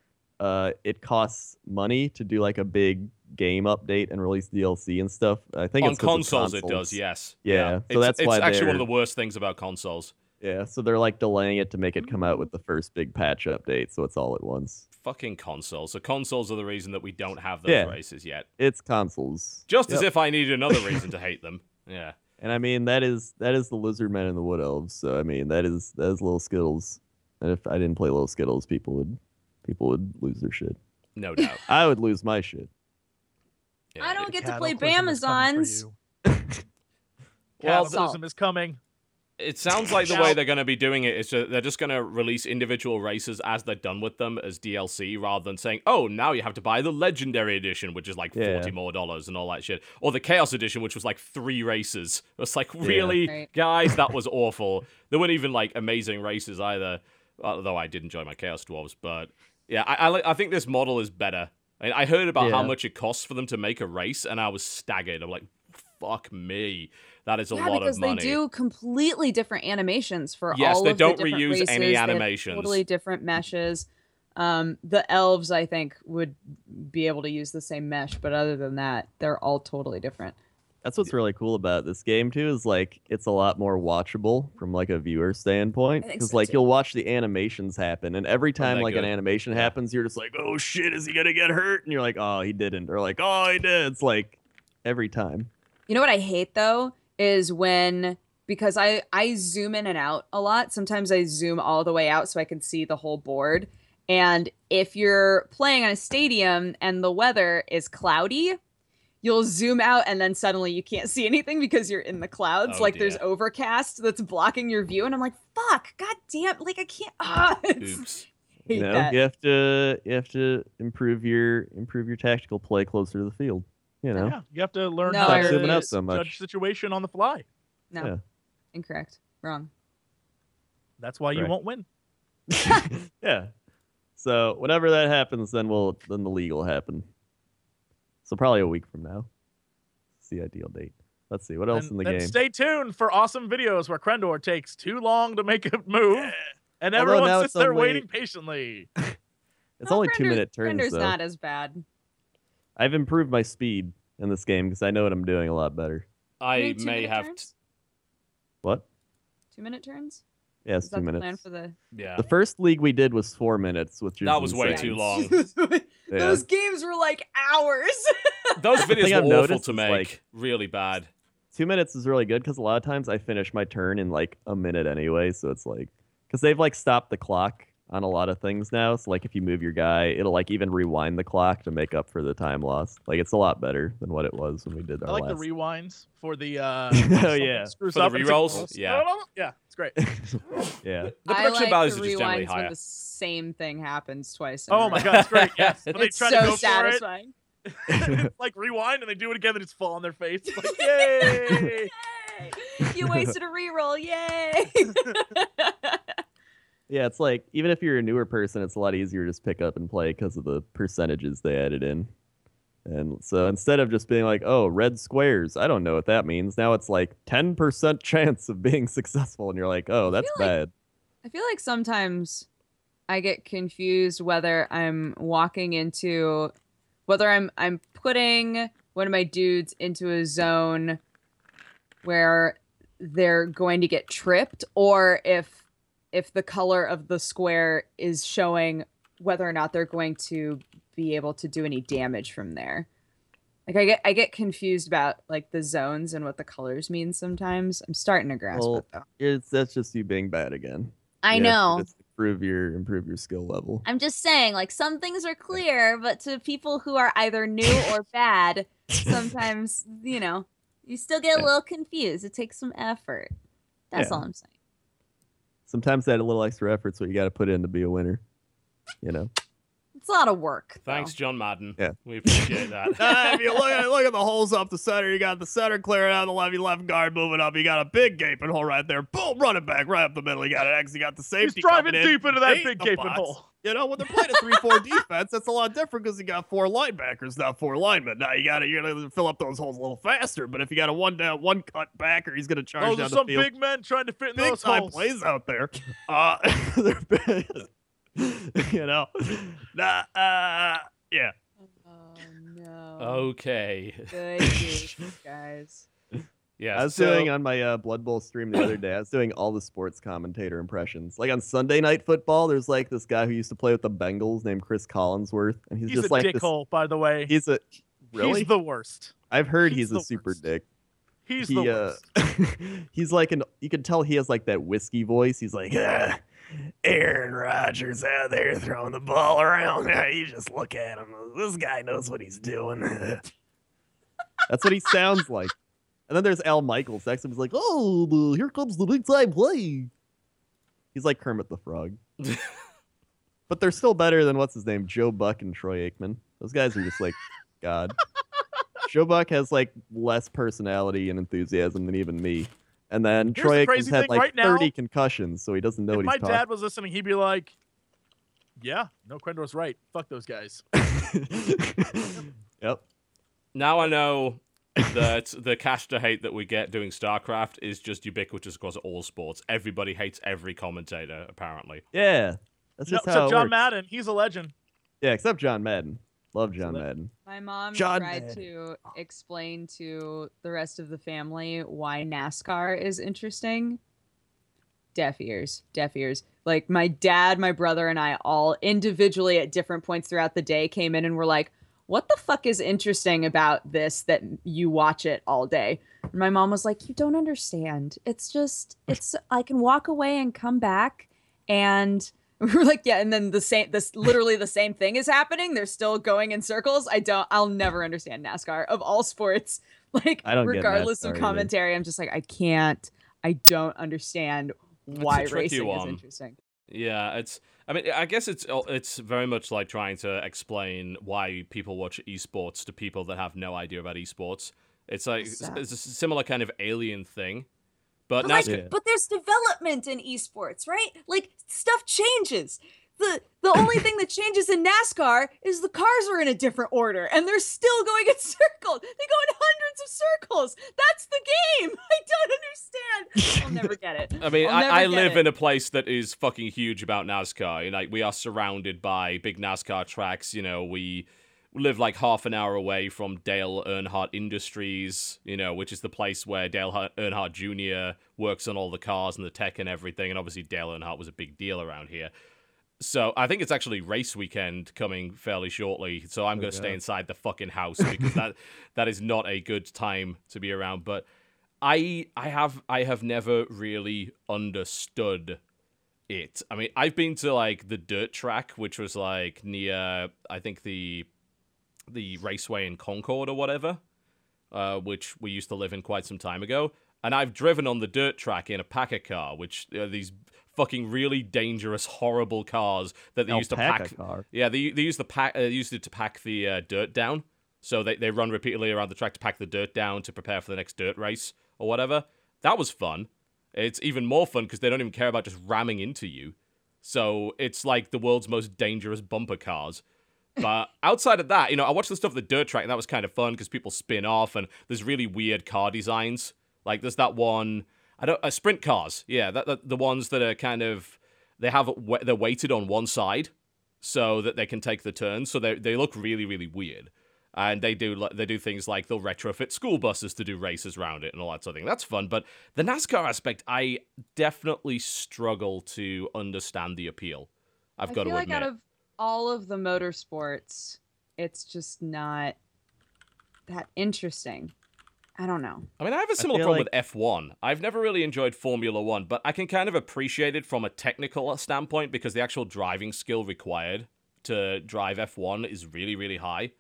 uh, it costs money to do like a big game update and release DLC and stuff. I think On of consoles, it does, yes. Yeah, so it's, that's it's why actually one of the worst things about consoles. Yeah, so they're like delaying it to make it come out with the first big patch update. So it's all at once. Fucking consoles. So consoles are the reason that we don't have those Yeah. races yet. It's consoles. Just as if I needed another [LAUGHS] reason to hate them. Yeah. And I mean that is that is the lizard men and the wood elves. So I mean that is that is little skittles. And if I didn't play little skittles, people would people would lose their shit. No doubt. [LAUGHS] I would lose my shit. Yeah, I don't get to play Cataclysm is coming for Bamazons. you. [LAUGHS] Well, Cataclysm is coming. It sounds like the way they're going to be doing it is that they're just going to release individual races as they're done with them as DLC rather than saying, oh, now you have to buy the Legendary Edition, which is like Yeah. 40 more dollars and all that shit. Or the Chaos Edition, which was like three races. It's like, really? Right. Guys, that was [LAUGHS] awful. There weren't even like amazing races either, although I did enjoy my Chaos Dwarves. But yeah, I, I, I think this model is better. I, I heard about how much it costs for them to make a race, and I was staggered. I'm like, fuck me. That is a yeah, lot because of they do completely different animations for all. Yes, all they don't reuse races. any They have animations. Totally different meshes. Um, the elves, I think, would be able to use the same mesh, but other than that, they're all totally different. That's what's really cool about this game too is like it's a lot more watchable from like a viewer standpoint because so, like too. you'll watch the animations happen and every time like an animation happens you're just like oh shit is he gonna get hurt and you're like oh he didn't or like oh he did it's like every time You know what I hate though is when because I I zoom in and out a lot. Sometimes I zoom all the way out so I can see the whole board. And if you're playing on a stadium and the weather is cloudy, you'll zoom out and then suddenly you can't see anything because you're in the clouds. Oh, like there's overcast that's blocking your view, and I'm like, fuck, god damn, like I can't. [LAUGHS] Ah, Oops. hate you that. you have to you have to improve your improve your tactical play closer to the field you know Yeah, you have to learn No, how to zooming out so much. judge situation on the fly. No, Yeah. incorrect, wrong. That's why you won't win. [LAUGHS] yeah so whenever that happens then we'll then the league will happen so probably a week from now it's the ideal date let's see what else and, in the game stay tuned for awesome videos where Crendor takes too long to make a move, and Although everyone sits it's there only- waiting patiently. [LAUGHS] it's Well, only two minute turns Render's though not as bad. I've improved my speed in this game because I know what I'm doing a lot better. I may have. T- What? Two minute turns. Yeah, Is it's that two the plan minutes. for the? yeah. The first league we did was four minutes, which That was way too long. [LAUGHS] [LAUGHS] Yeah. Those games were like hours. [LAUGHS] Those thing videos I've were awful noticed to is, make. like- really bad. Two minutes is really good because a lot of times I finish my turn in like a minute anyway. So it's like because they've like stopped the clock on a lot of things now. So like if you move your guy, it'll like even rewind the clock to make up for the time lost. Like it's a lot better than what it was when we did our I like last. the rewinds for the. Uh, [LAUGHS] Oh, yeah. screws For up and it's like, "Oh, Yeah. yeah, it's great. [LAUGHS] yeah. The production like values the are just generally rewinds when higher. the same thing happens twice. Oh my god, it's great. [LAUGHS] Yes, when they It's try so to go satisfying. for it, it's like rewind and they do it again, and it's fall on their face. It's like, yay! Yay! You wasted a reroll. Yay! Yeah, it's like even if you're a newer person, it's a lot easier to just pick up and play because of the percentages they added in. And so instead of just being like, "Oh, red squares," I don't know what that means. Now it's like ten percent [LAUGHS] chance of being successful, and you're like, "Oh, that's like- bad." I feel like sometimes I get confused whether I'm walking into whether I'm I'm putting one of my dudes into a zone where they're going to get tripped or if if the color of the square is showing whether or not they're going to be able to do any damage from there. Like I get I get confused about like the zones and what the colors mean sometimes. I'm starting to grasp Well, it though. It's that's just you being bad again. I You have know. just improve your improve your skill level. I'm just saying, like some things are clear, but to people who are either new or [LAUGHS] bad, [LAUGHS] sometimes you know you still get a little confused. It takes some effort. That's Yeah. all I'm saying. Sometimes that a little extra effort's what you got to put in to be a winner. You know. It's a lot of work. though. Thanks, John Madden. Yeah. We appreciate that. [LAUGHS] if you look at, look at the holes up the center, you got the center clearing out the left, you left guard moving up. You got a big gaping hole right there. Boom, running back right up the middle. You got an X. You got the He's safety driving coming in. deep into that Eight big gaping box. hole. You know, when they're playing a three-four defense, that's a lot different because you got four linebackers, not four linemen. Now you got to you're gonna fill up those holes a little faster. But if you got a one down, one cut backer, he's gonna charge Those down are the some field. big men trying to fit in big those time holes. plays out there. Uh, [LAUGHS] they're [LAUGHS] you know, nah, uh, yeah. Oh no. Okay. Good news, guys. Yeah. I was so- doing on my uh, Blood Bowl stream the other day. I was doing all the sports commentator impressions. Like on Sunday Night Football, there's like this guy who used to play with the Bengals named Chris Collinsworth, and he's, He's just a like this. dickhole, by the way. He's a really. He's the worst. I've heard he's he's, a super worst. dick. He's he, the uh, worst. [LAUGHS] he's like an. You can tell he has like that whiskey voice. He's like, ah, Aaron Rodgers out there throwing the ball around. [LAUGHS] You just look at him. This guy knows what he's doing. [LAUGHS] That's what he sounds like. And then there's Al Michaels next to him. He's like, "Oh, here comes the big time play." He's like Kermit the Frog, [LAUGHS] but they're still better than what's his name, Joe Buck and Troy Aikman. Those guys are just like [LAUGHS] God. Joe Buck has like less personality and enthusiasm than even me. And then Here's Troy the Aikman's had like right now- 30 concussions, so he doesn't know if what my he's dad was listening, he'd be like, "Yeah, no, Crendor's right. Fuck those guys." [LAUGHS] yep. Now I know that the cash to hate that we get doing StarCraft is just ubiquitous across all sports. Everybody hates every commentator, apparently. Yeah. That's No, just how except John works. Madden, he's a legend. Yeah, except John Madden. Love John Madden. My mom John tried Madden. to explain to the rest of the family why NASCAR is interesting. Deaf ears, deaf ears. Like my dad, my brother, and I all individually at different points throughout the day came in and were like, "What the fuck is interesting about this that you watch it all day?" And my mom was like, "You don't understand. It's just, it's. I can walk away and come back, and." [LAUGHS] We were like, yeah, and then the same, this literally the same thing is happening. They're still going in circles. I don't, I'll never understand NASCAR of all sports. [LAUGHS] Like, I don't regardless of either. commentary, I'm just like, I can't, I don't understand why racing is interesting. Yeah, it's. I mean, I guess it's oh, it's very much like trying to explain why people watch esports to people that have no idea about esports. It's like it's, it's a similar kind of alien thing, but But, like, Yeah. but there's development in esports, right? Like stuff changes. The the only thing that changes in NASCAR is the cars are in a different order and they're still going in [LAUGHS] circles. They go in hundreds of circles. That's the game. [LAUGHS] I don't understand. I'll never [LAUGHS] get it. I mean, I, I live it. in a place that is fucking huge about NASCAR. You know, like we are surrounded by big NASCAR tracks. You know, we live like half an hour away from Dale Earnhardt Industries. You know, which is the place where Dale Earnhardt Jr. works on all the cars and the tech and everything. And obviously, Dale Earnhardt was a big deal around here. So I think it's actually race weekend coming fairly shortly. So I'm Oh, going to stay inside the fucking house [LAUGHS] because that that is not a good time to be around. But I I have I have never really understood it. I mean, I've been to like the dirt track, which was like near I think the the raceway in Concord or whatever, uh, which we used to live in quite some time ago. And I've driven on the dirt track in a Packer car, which are these fucking really dangerous, horrible cars that they used to pack. car. Yeah, they they used to pack uh, used it to pack the uh, dirt down. So they they run repeatedly around the track to pack the dirt down to prepare for the next dirt race or whatever. That was fun. It's even more fun because they don't even care about just ramming into you. So it's like the world's most dangerous bumper cars. But outside of that, you know, I watched the stuff at the dirt track and that was kind of fun because people spin off and there's really weird car designs. Like there's that one, I don't, uh, sprint cars. Yeah, that, that the ones that are kind of they have they're weighted on one side so that they can take the turns. So they they look really really weird, and they do they do things like they'll retrofit school buses to do races around it and all that sort of thing. That's fun. But the NASCAR aspect, I definitely struggle to understand the appeal. I've I got feel to like admit. out of all of the motorsports, it's just not that interesting. I don't know. I mean, I have a similar feel problem with F1. I've never really enjoyed Formula One, but I can kind of appreciate it from a technical standpoint because the actual driving skill required to drive F1 is really, really high.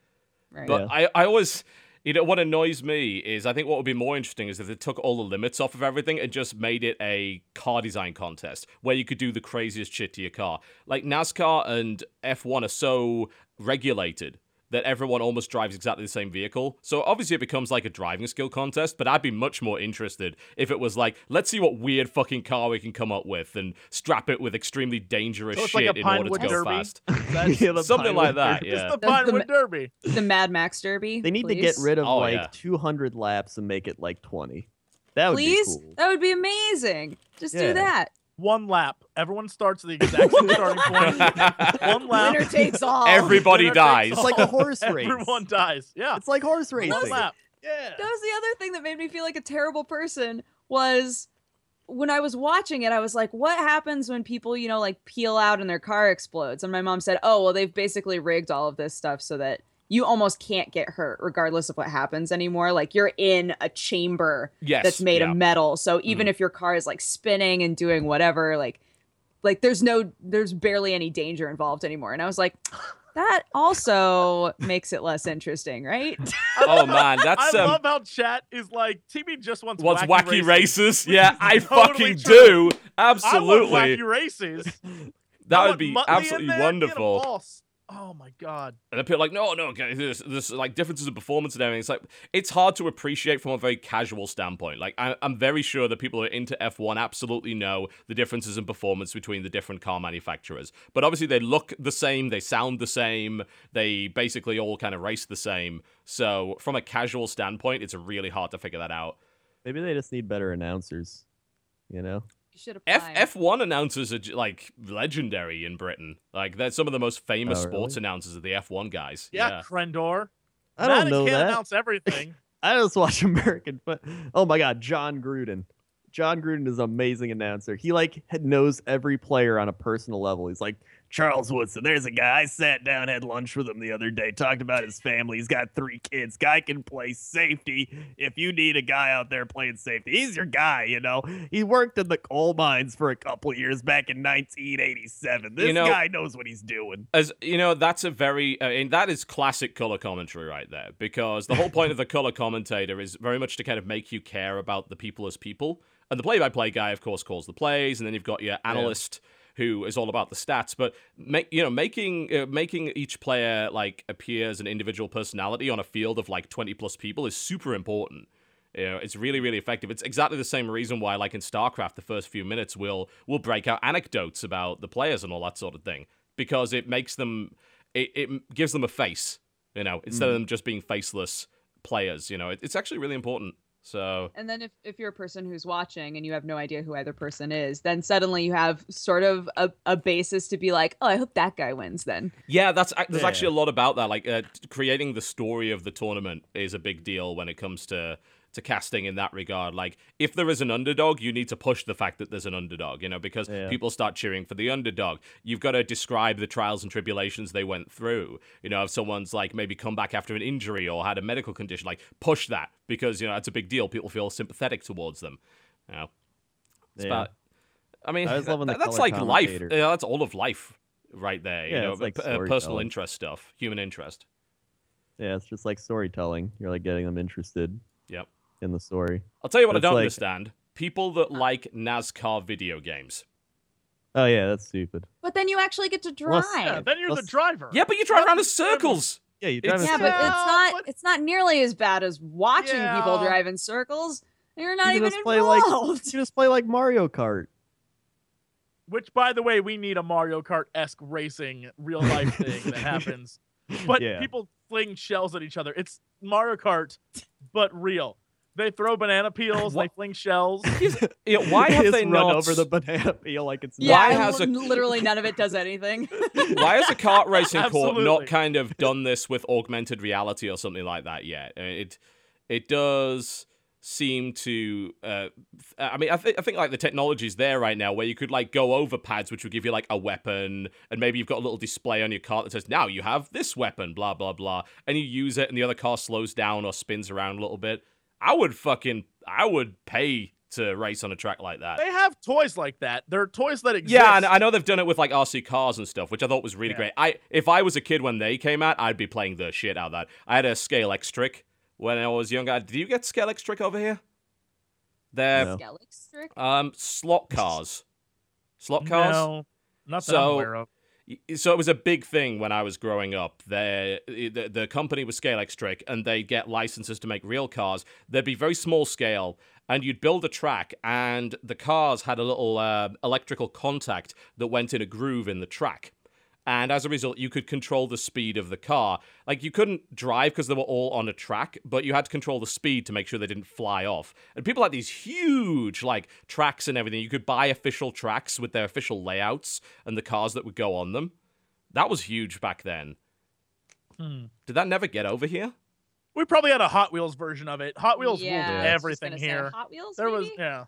Right. But Yeah. I, I always, you know, what annoys me is I think what would be more interesting is if they took all the limits off of everything and just made it a car design contest where you could do the craziest shit to your car. Like NASCAR and F1 are so regulated that everyone almost drives exactly the same vehicle. So obviously it becomes like a driving skill contest, but I'd be much more interested if it was like, let's see what weird fucking car we can come up with and strap it with extremely dangerous So it's like shit in order to go Derby? fast. [LAUGHS] Yeah, Something like that, Derby. yeah. it's the That's the Pinewood Derby. the Mad Max Derby. They need to get rid of Oh, like yeah. 200 laps and make it like 20. That would Please, be cool. that would be amazing. Just Yeah. do that. One lap. Everyone starts at the exact same [LAUGHS] starting point. One lap. Winner takes all. Everybody Winner dies. takes It's like a horse [LAUGHS] race. Everyone dies. Yeah. It's like horse racing. One lap. Yeah. That was the other thing that made me feel like a terrible person was when I was watching it, I was like, what happens when people, you know, like peel out and their car explodes? And my mom said, oh, well, they've basically rigged all of this stuff so that you almost can't get hurt regardless of what happens anymore. Like you're in a chamber yes. that's made yeah. of metal. So even if your car is like spinning and doing whatever, like like there's no there's barely any danger involved anymore. And I was like, That also [LAUGHS] makes it less interesting, right? [LAUGHS] Oh man, that's I um, love how chat is like TV just wants what's wacky, wacky, races. [LAUGHS] Yeah, I Totally fucking true. do. I want Absolutely. wacky races. That I would be Muttley in absolutely there, get 'em wonderful. All s- Oh my god. And then people are like, no, no, okay, there's, there's like differences in performance and everything. It's like it's hard to appreciate from a very casual standpoint. Like I, I'm very sure that people who are into F1 absolutely know the differences in performance between the different car manufacturers. But obviously, they look the same, they sound the same, they basically all kind of race the same. So from a casual standpoint, it's really hard to figure that out. Maybe they just need better announcers. You know? You should F apply. F1 announcers are like legendary in Britain. Like they're some of the most famous Oh, sports announcers are the F1 guys. Yeah, Crendor. I don't Maddox know can't that. announce everything. [LAUGHS] I just watch [LAUGHS] American but Oh my god, Jon Gruden. Jon Gruden is an amazing announcer. He like knows every player on a personal level. He's like Charles Woodson. There's a guy I sat down, had lunch with him the other day, talked about his family. He's got three kids. Guy can play safety. If you need a guy out there playing safety, he's your guy. You know, he worked in the coal mines for a couple years back in 1987. This You know- guy knows what he's doing. As you know, that's a very uh, and that is classic color commentary right there because the whole point of the color commentator is very much to kind of make you care about the people as people. And the play-by-play guy, of course, calls the plays, and then you've got your analyst who is all about the stats. But make you know, making uh, making each player like appear as an individual personality on a field of like twenty plus people is super important. You know, it's really, really effective. It's exactly the same reason why, like in StarCraft, the first few minutes will will break out anecdotes about the players and all that sort of thing because it makes them, it, it gives them a face. You know, instead of them just being faceless players. You know, it, it's actually really important. So And then if, if you're a person who's watching and you have no idea who either person is, then suddenly you have sort of a, a basis to be like, oh, I hope that guy wins then. yeah, that's there's Yeah. actually a lot about that. Like uh, creating the story of the tournament is a big deal when it comes to to casting in that regard. Like if there is an underdog, you need to push the fact that there's an underdog. You know, because Yeah. people start cheering for the underdog. You've got to describe the trials and tribulations they went through. You know, if someone's like maybe come back after an injury or had a medical condition, like push that because you know that's a big deal. People feel sympathetic towards them. You know, it's Yeah. about. I mean, I [LAUGHS] that- that's like life. commentator. Yeah, that's all of life, right there. you Yeah, know, it's like uh, personal interest stuff, human interest. Yeah, it's just like storytelling. You're like getting them interested. In the story. I'll tell you what I don't like- understand: people that like NASCAR video games. Oh yeah, that's stupid. But then you actually get to Well, drive. Yeah, then you're the driver. Yeah, but you drive around in circles. Yeah, you It's- drive a Yeah, but it's not but- it's not nearly as bad as watching people drive in circles. You're not You even just play like- involved. You just play like Mario Kart. Which, by the way, we need a Mario Kart esque racing real life [LAUGHS] thing that happens. [LAUGHS] But Yeah. people fling shells at each other. It's Mario Kart, but real. They throw banana peels. they fling shells. [LAUGHS] Yeah, why have they run not over the banana peel like it's Yeah, Why has a- literally none of it does anything. [LAUGHS] Why has a kart racing court not kind of done this with augmented reality or something like that yet? Uh, It it does seem to. Uh, I mean, I think I think like the technology's there right now, where you could like go over pads, which would give you like a weapon, and maybe you've got a little display on your car that says, "Now you have this weapon," blah blah blah, and you use it, and the other car slows down or spins around a little bit. I would fucking, I would pay to race on a track like that. They have toys like that. They're toys that exist. Yeah, and I know they've done it with like RC cars and stuff, which I thought was really Yeah. great. I if I was a kid when they came out, I'd be playing the shit out of that. I had a Scalextric when I was younger. Did you get Scalextric over here? They're No. Scalextric? um slot cars. Slot cars. No, not that So- So it was a big thing when I was growing up. The, the company was Scalextric, and they get licenses to make real cars. They'd be very small scale, and you'd build a track, and the cars had a little uh, electrical contact that went in a groove in the track. And as a result, you could control the speed of the car. Like you couldn't drive because they were all on a track, but you had to control the speed to make sure they didn't fly off. And people had these huge like tracks and everything. You could buy official tracks with their official layouts and the cars that would go on them. That was huge back then. Hmm. Did that never get over here? We probably had a Hot Wheels version of it. Hot Wheels yeah, ruled I was just everything here. Hot Wheels, There was maybe? yeah.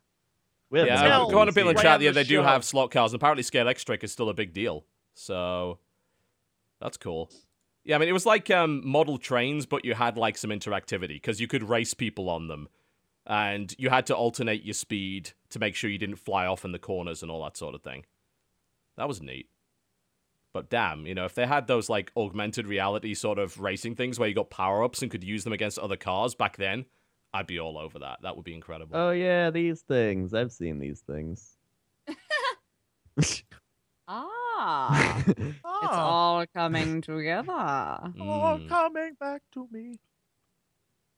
We have yeah, go on to idea. people in chat. Yeah, they do show. have slot cars, apparently Scalextric is still a big deal. So that's cool. Yeah, I mean, it was like um, model trains, but you had like some interactivity because you could race people on them, and you had to alternate your speed to make sure you didn't fly off in the corners and all that sort of thing. That was neat. But damn, you know, if they had those like augmented reality sort of racing things where you got power ups and could use them against other cars back then, I'd be all over that. That would be incredible. Oh yeah, these things. I've seen these things. [LAUGHS] [LAUGHS] Ah, [LAUGHS] it's Ah, all coming together. all Mm. coming back to me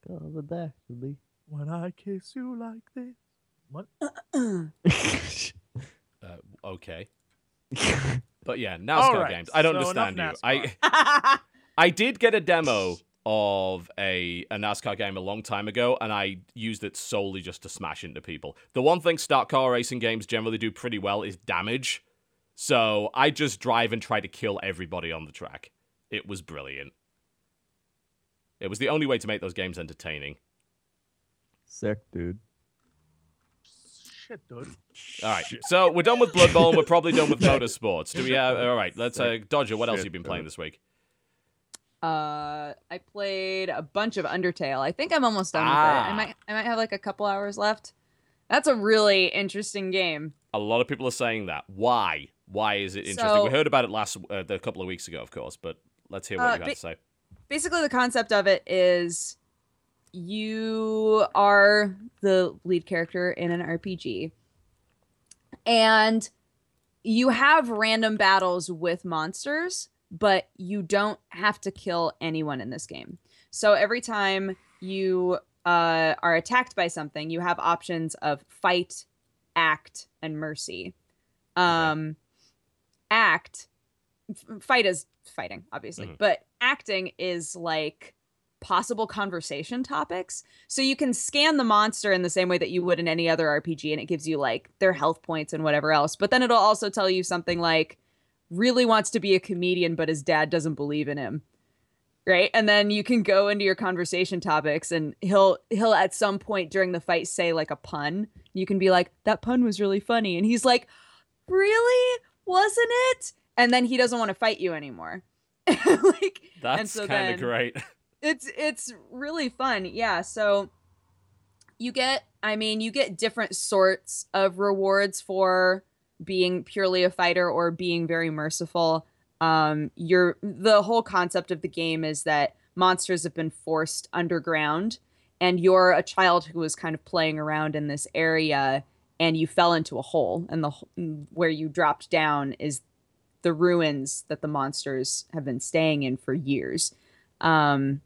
Cause to me. when I kiss you like this. What? [CLEARS THROAT] [LAUGHS] Uh, okay. [LAUGHS] But yeah, now NASCAR All right, games. I don't so enough understand you. I I did get a demo of a, a NASCAR game a long time ago, and I used it solely just to smash into people. The one thing stock car racing games generally do pretty well is damage. So I just drive and try to kill everybody on the track. It was brilliant. It was the only way to make those games entertaining. Sick, dude. Shit, dude. All right, so we're done with Blood Bowl, and we're probably done with motorsports. Do we have? All right, let's. Uh, Dodger, what else have you been playing this week? Uh, I played a bunch of Undertale. I think I'm almost done with it. Ah. I might, I might have like a couple hours left. That's a really interesting game. A lot of people are saying that. Why? Why is it interesting? So- we heard about it last uh, a couple of weeks ago, of course, but let's hear what Uh, you have ba- to say. Basically, the concept of it is you are the lead character in an RPG, and you have random battles with monsters, but you don't have to kill anyone in this game. So every time you uh, are attacked by something, you have options of fight, act, and mercy. Um, act, fight is fighting, obviously, Mhm. but acting is like possible conversation topics. So you can scan the monster in the same way that you would in any other RPG, and it gives you like their health points and whatever else. But then it'll also tell you something like, really wants to be a comedian, but his dad doesn't believe in him. Right. And then you can go into your conversation topics and he'll he'll at some point during the fight say like a pun. You can be like, that pun was really funny. And he's like, Really? Wasn't it? And then he doesn't want to fight you anymore. [LAUGHS] like That's so kind of great. [LAUGHS] it's it's really fun yeah so you get i mean you get different sorts of rewards for being purely a fighter or being very merciful um you're the whole concept of the game is that monsters have been forced underground and you're a child who was kind of playing around in this area and you fell into a hole and the where you dropped down is the ruins that the monsters have been staying in for years. Um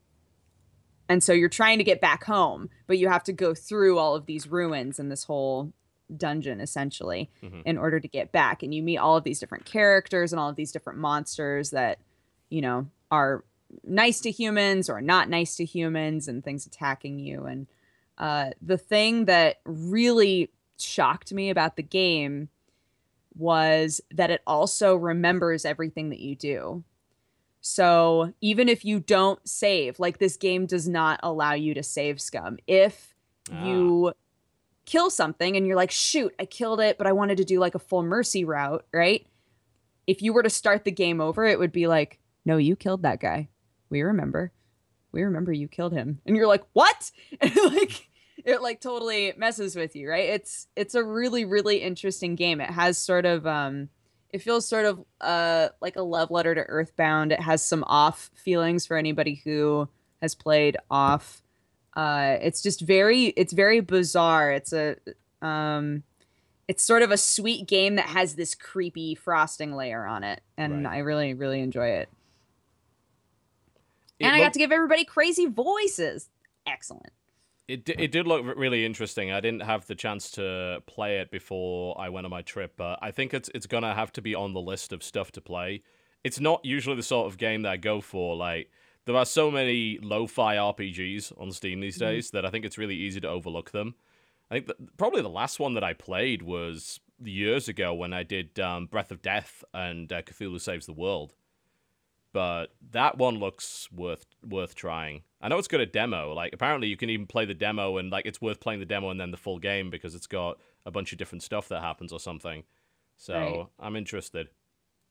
and so you're trying to get back home but you have to go through all of these ruins and this whole dungeon essentially Mhm. in order to get back. And you meet all of these different characters and all of these different monsters that you know are nice to humans or not nice to humans and things attacking you. And uh, the thing that really shocked me about the game was that it also remembers everything that you do so even if you don't save, like this game does not allow you to save scum. If Ah. you kill something and you're like, shoot, I killed it, but I wanted to do like a full mercy route, right? If you were to start the game over, it would be like, no, you killed that guy. We remember. We remember you killed him. And you're like, what? [LAUGHS] And like it like totally messes with you, right? It's it's a really, really interesting game. It has sort of um it feels sort of uh like a love letter to EarthBound it has some off feelings for anybody who has played off uh it's just very it's very bizarre it's a um it's sort of a sweet game that has this creepy frosting layer on it and Right. i really really enjoy it, It and i got to give everybody crazy voices excellent It, di- it did look really interesting. I didn't have the chance to play it before I went on my trip, but I think it's it's gonna have to be on the list of stuff to play. It's not usually the sort of game that I go for. Like there are so many lo-fi RPGs on Steam these Mhm. days that I think it's really easy to overlook them. I think that probably the last one that I played was years ago when I did um, Breath of Death and uh, Cthulhu Saves the World. But that one looks worth worth trying. I know it's got a demo. Like apparently you can even play the demo and like it's worth playing the demo and then the full game because it's got a bunch of different stuff that happens or something. So Right. I'm interested.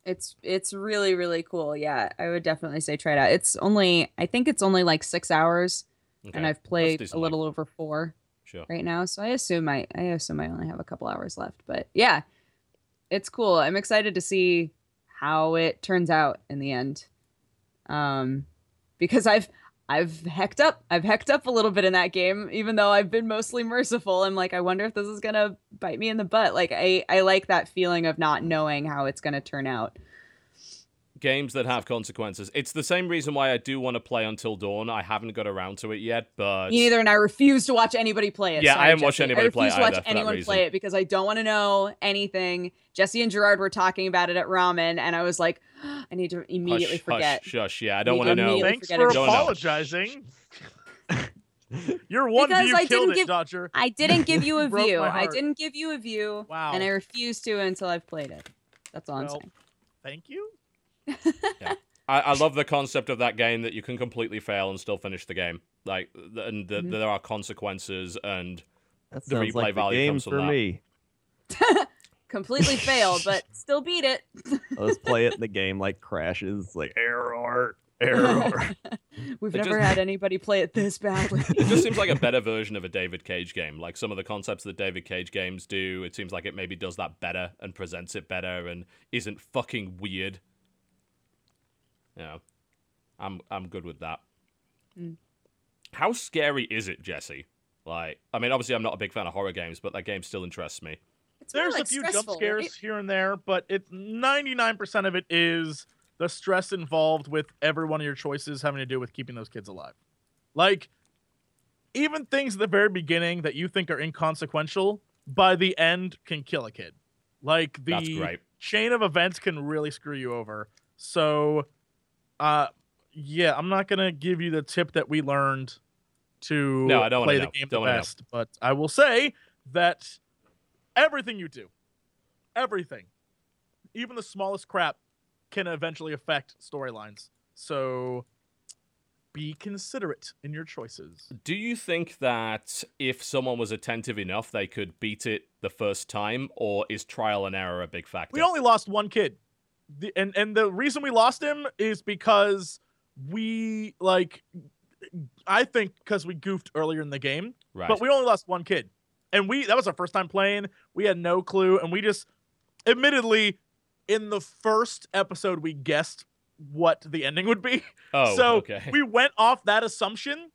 it's it's really really cool yeah i would definitely say try it out it's only i think it's only like six hours Okay. and i've played a little over four Sure. right now so i assume i i assume i only have a couple hours left but yeah it's cool i'm excited to see how it turns out in the end. Um, because I've I've hecked up. I've hecked up a little bit in that game, even though I've been mostly merciful. I'm like, I wonder if this is gonna bite me in the butt. Like I I like that feeling of not knowing how it's gonna turn out. Games that have consequences. It's the same reason why I do want to play Until Dawn. I haven't got around to it yet, but Me neither, and I refuse to watch anybody play it. Yeah, Sorry, I haven't watched anybody I play refuse it to watch either for that anyone play it because I don't want to know anything. Jesse and Gerard were talking about it at ramen, and I was like, I need to immediately hush, forget. Hush, shush. Yeah, I don't want to know. immediately Thanks forget for apologizing. [LAUGHS] You're know. one Because view I killed didn't it, give- Dodger. I didn't give you [LAUGHS] a Broke view. I didn't give you a view. Wow. And I refuse to until I've played it. That's all I'm saying. Thank you. [LAUGHS] I, I love the concept of that game that you can completely fail and still finish the game. Like, th- and th- Mhm. there are consequences, and That The replay like the value game comes from for that. me. Completely failed, [LAUGHS] but still beat it. [LAUGHS] Let's play it in the [LAUGHS] game like crashes, like error, error. We've It never just- had anybody play it this badly. it just seems like a better version of a David Cage game. Like some of the concepts that David Cage games do, it seems like it maybe does that better and presents it better and isn't fucking weird. Yeah, I'm I'm good with that. Mm. How scary is it, Jesse? Like, I mean, obviously, I'm not a big fan of horror games, but that game still interests me. It's more There's like a few jump scares right? here and there, but it's 99% of it is the stress involved with every one of your choices having to do with keeping those kids alive. Like, even things at the very beginning that you think are inconsequential, by the end can kill a kid. Like the That's great. chain of events can really screw you over. So, uh, yeah, I'm not gonna give you the tip that we learned to No, I don't play the know. game Don't the wanna know. best, but I will say that everything you do, everything, even the smallest crap, can eventually affect storylines. So, be considerate in your choices. Do you think that if someone was attentive enough, they could beat it the first time, or is trial and error a big factor? We only lost one kid. The, and and the reason we lost him is because we like I think because we goofed earlier in the game, right. but we only lost one kid. And we that was our first time playing. We had no clue and we just admittedly in the first episode we guessed what the ending would be. [LAUGHS] oh, so okay. we went off that assumption,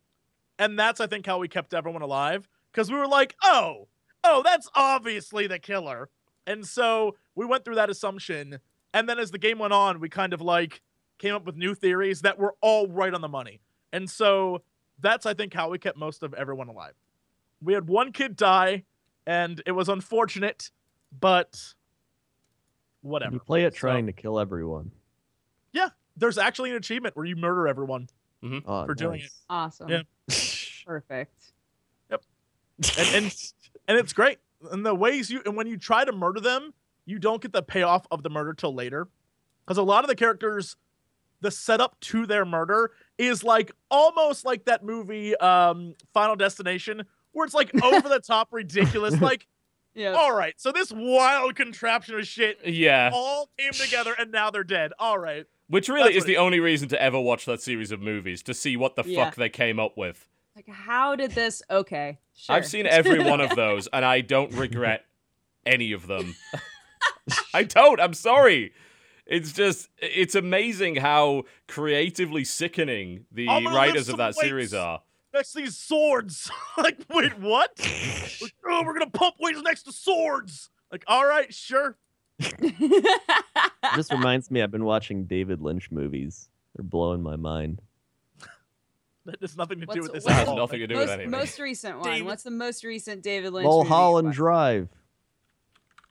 and that's I think how we kept everyone alive because we were like, oh, oh, that's obviously the killer, and so we went through that assumption, and then as the game went on, we kind of like came up with new theories that were all right on the money, and so that's I think how we kept most of everyone alive. We had one kid die, and it was unfortunate, but whatever. You play it So- trying to kill everyone. Yeah, there's actually an achievement where you murder everyone, Oh, For doing it. Awesome. Yeah. [LAUGHS] Perfect. and and and it's great. And the ways you and when you try to murder them, you don't get the payoff of the murder till later, because a lot of the characters, the setup to their murder is like almost like that movie, um, Final Destination, where it's like over the top ridiculous. [LAUGHS] Like, Yeah. all right, so this wild contraption of shit yeah, all came together, and now they're dead. All right, which really that's is what the only reason to ever watch that series of movies to see what the Yeah. fuck they came up with. Like, how did this? Okay. Sure. I've seen every one of [LAUGHS] those, and I don't regret [LAUGHS] any of them. I don't. I'm sorry. It's just, it's amazing how creatively sickening the writers of that some series are. Next to these swords. [LAUGHS] like, wait, what? Like, oh, we're gonna pump weights next to swords. Like, all right, sure. this reminds me I've been watching David Lynch movies. They're blowing my mind. [LAUGHS] That has nothing to do with this what's has nothing to do with most, anything. most recent one. David- What's the most recent David Lynch? movie Mulholland watched? Drive.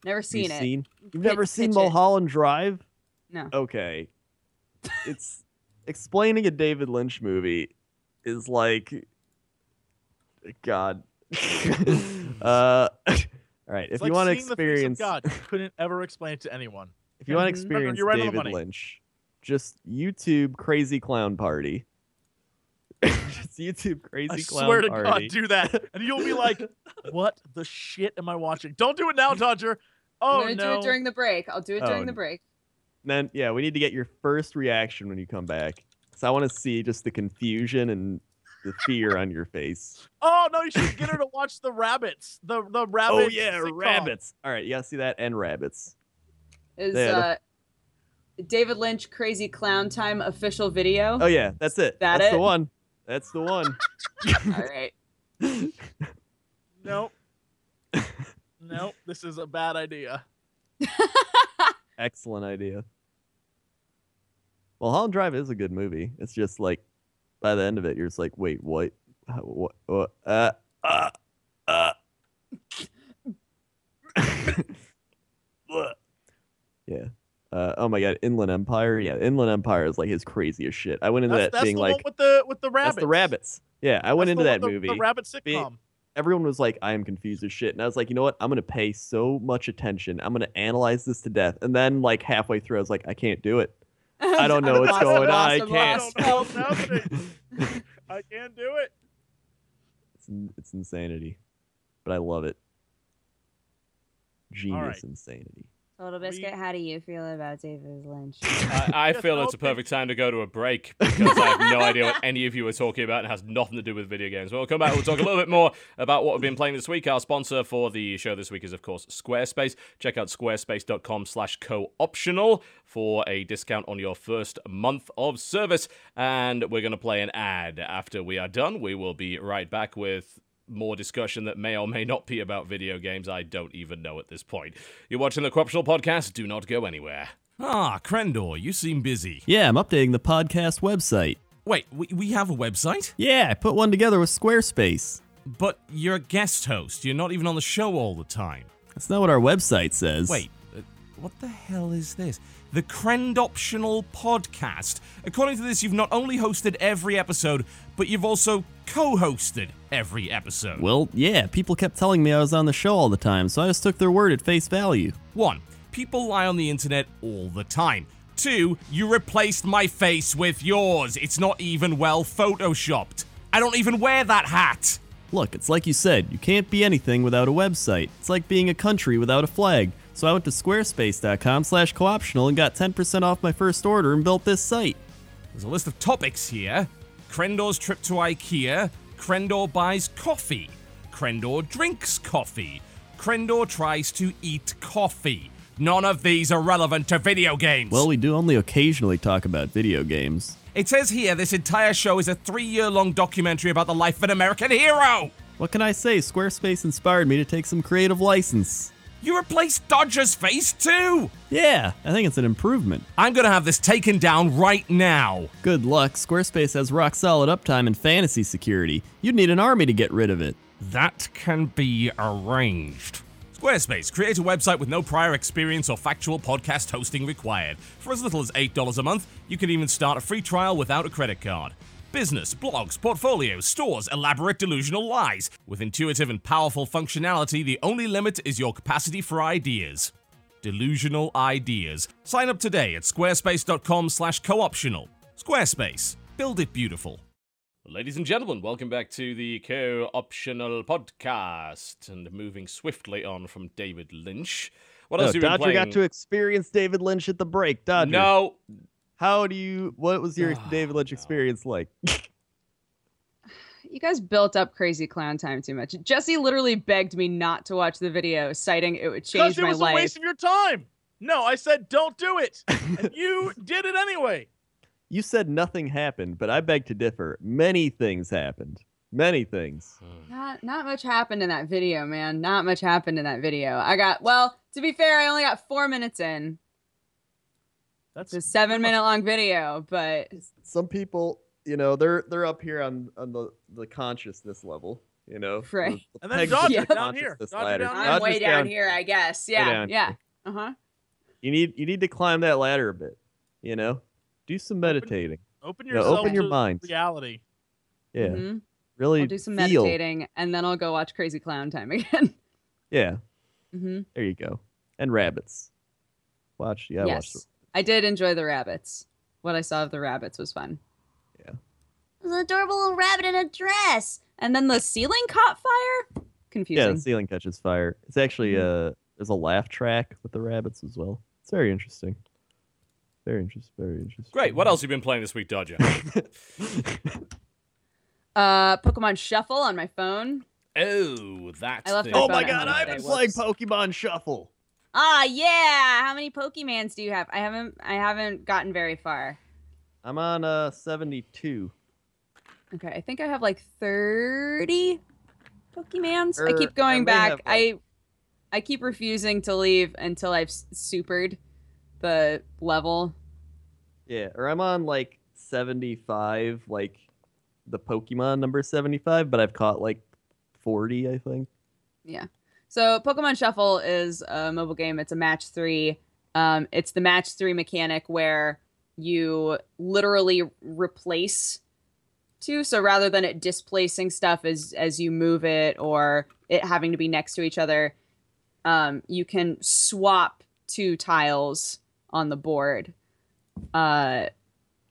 Never seen you it. seen? You've Pitch- never seen pitch it. Mulholland Drive? No. Okay. it's explaining a David Lynch movie is like God. [LAUGHS] uh [LAUGHS] all right, It's if like you want to seeing the face of experience God, you couldn't ever explain it to anyone. [LAUGHS] if you want to experience You're right David money. Lynch, just YouTube Crazy Clown Party. just YouTube Crazy I Clown Party. I swear to Party. God, do that, and you'll be like, "What the shit am I watching?" Don't do it now, Dodger. Oh I'm gonna no! do it during the break. I'll do it Oh, during the break. then yeah, we need to get your first reaction when you come back. So I want to see just the confusion and the fear on your face. oh no! You should get her to watch the rabbits. The the rabbits. oh yeah, sitcom. rabbits. All right, you gotta see that and rabbits. Is Yeah, uh, David Lynch Crazy Clown Time official video. Oh yeah, that's it. That that's the one. That's the one. All right. Nope. [LAUGHS] nope. This is a bad idea. Excellent idea. Mulholland Drive is a good movie. It's just like by the end of it, you're just like, wait, what? What? what uh, uh, uh. [LAUGHS] Yeah. Uh, oh my god, Inland Empire. Yeah, Inland Empire is like his craziest shit. I went into That's, that that's being like, with the with the rabbits. that's the rabbits. Yeah, I went That's into the that the- movie. The rabbit being- sitcom. everyone was like, I am confused as shit. And I was like, you know what? I'm to pay so much attention. I'm to analyze this to death. And then, like, halfway through, I was like, I can't do it. I don't know what's going on. I can't. I don't know what's happening. I can't do it. It's, it's insanity. But I love it. Genius right. insanity. TotalBiscuit, how do you feel about David Lynch? [LAUGHS] I, I feel it's a perfect time to go to a break because I have no idea what any of you are talking about and it has nothing to do with video games. We'll come back. We'll talk a little bit more about what we've been playing this week. Our sponsor for the show this week is, of course, Squarespace. Check out squarespace.com slash co-optional for a discount on your first month of service. And we're going to play an ad. After we are done, we will be right back with more discussion that may or may not be about video games. I don't even know at this point. You're watching the Co-Optional Podcast. Do not go anywhere. Ah, Crendor, you seem busy. Yeah, I'm updating the podcast website. Wait, we, we have a website? Yeah, I put one together with Squarespace. But you're a guest host. You're not even on the show all the time. That's not what our website says. Wait, uh, what the hell is this? The Krend Optional Podcast. According to this, you've not only hosted every episode, but you've also co hosted every episode. Well, yeah, people kept telling me I was on the show all the time, so I just took their word at face value. One, people lie on the internet all the time. Two, you replaced my face with yours. It's not even well photoshopped. I don't even wear that hat. Look, it's like you said, you can't be anything without a website. It's like being a country without a flag. So I went to squarespace.com slash cooptional and got 10% off my first order and built this site. There's a list of topics here Crendor's trip to IKEA, Crendor buys coffee, Crendor drinks coffee, Crendor tries to eat coffee. None of these are relevant to video games. Well, we do only occasionally talk about video games. it says here this entire show is a three year long documentary about the life of an American hero. What can I say? Squarespace inspired me to take some creative license. You replaced Dodger's face too. Yeah, I think it's an improvement. I'm gonna have this taken down right now. Good luck, Squarespace has rock solid uptime and fantasy security. You'd need an army to get rid of it. That can be arranged. Squarespace, create a website with no prior experience or factual podcast hosting required. For as little as $8 a month, you can even start a free trial without a credit card. Business, blogs, portfolios, stores, elaborate delusional lies. With intuitive and powerful functionality, the only limit is your capacity for ideas. Delusional ideas. Sign up today at squarespace.com slash co-optional. Squarespace. Build it beautiful. Ladies and gentlemen, welcome back to the co-optional podcast. And moving swiftly on from David Lynch. What No, else have you been Dodger got to experience David Lynch at the break. Dodger. no, How do you? What was your Oh, David Lynch no. experience like? [LAUGHS] You guys built up Crazy Clown Time too much. Jesse literally begged me not to watch the video, citing it would Because change it my was life. a waste of your time. No, I said don't do it. [LAUGHS] and you did it anyway. You said nothing happened, but I beg to differ. Many things happened. Many things. Hmm. Not not much happened in that video, man. Not much happened in that video. I got well, to be fair, I only got four minutes in. That's It's a seven minute long video, but Some people, you know, they're they're up here on on the the consciousness level. You know, Right. the And then pegs Dodger the down here. consciousness Dodger ladder. down I'm. Dodger's way down, here, I guess. Yeah. Yeah. here. Uh huh. You need you need to climb that ladder a bit. You know, do some meditating. Open Yeah, yourself open your to mind. reality. Yeah, hmm really I'll do some feel. meditating and then I'll go watch Crazy Clown Time [LAUGHS] again. Yeah, hmm there you go. And rabbits. Watch, yeah, watch. The, I did enjoy the rabbits. What I saw of the rabbits was fun. Yeah. There's an adorable little rabbit in a dress. And then the ceiling caught fire? yeah, Confusing. the ceiling catches fire. It's actually Mhm. uh, there's a laugh track with the rabbits as well. It's very interesting. Very interesting. Very interesting. great. What else have you been playing this week, Dodger? [LAUGHS] Uh Pokemon Shuffle on my phone. oh, that I left thing. my Oh my god, I've been playing Pokemon Shuffle. Ah, yeah. How many Pokemans do you have? I haven't. I haven't gotten very far. I'm on uh 72. Okay, I think I have like thirty Pokemans. I Er, keep going may back. have, like- I I keep refusing to leave until I've supered the level. Yeah, or I'm on like 75, like the Pokemon number 75, but I've caught like 40, I think. Yeah. So Pokemon Shuffle is a mobile game. It's a match three. Um, it's the match three mechanic where you literally replace two. So rather than it displacing stuff as as you move it or it having to be next to each other, um, you can swap two tiles on the board. Uh,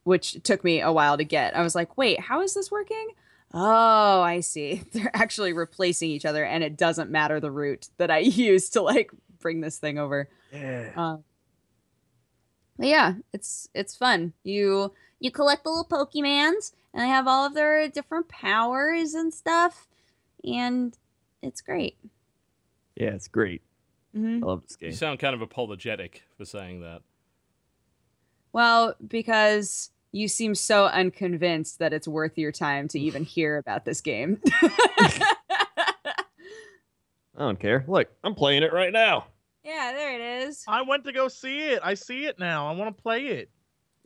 which took me a while to get. I was like, wait, how is this working? Oh, I see. [LAUGHS] They're actually replacing each other, and it doesn't matter the route that I [LAUGHS] use to like bring this thing over. Yeah. Uh, but yeah, it's it's fun. You you collect the little Pokemans, and they have all of their different powers and stuff, and it's great. Yeah, it's great. hmm I love this game. You sound kind of apologetic for saying that. Well, because you seem so unconvinced that it's worth your time to even [LAUGHS] hear about this game. [LAUGHS] I don't care. Look, I'm playing it right now. yeah, there it is. I went to go see it. I see it now. I want to play it.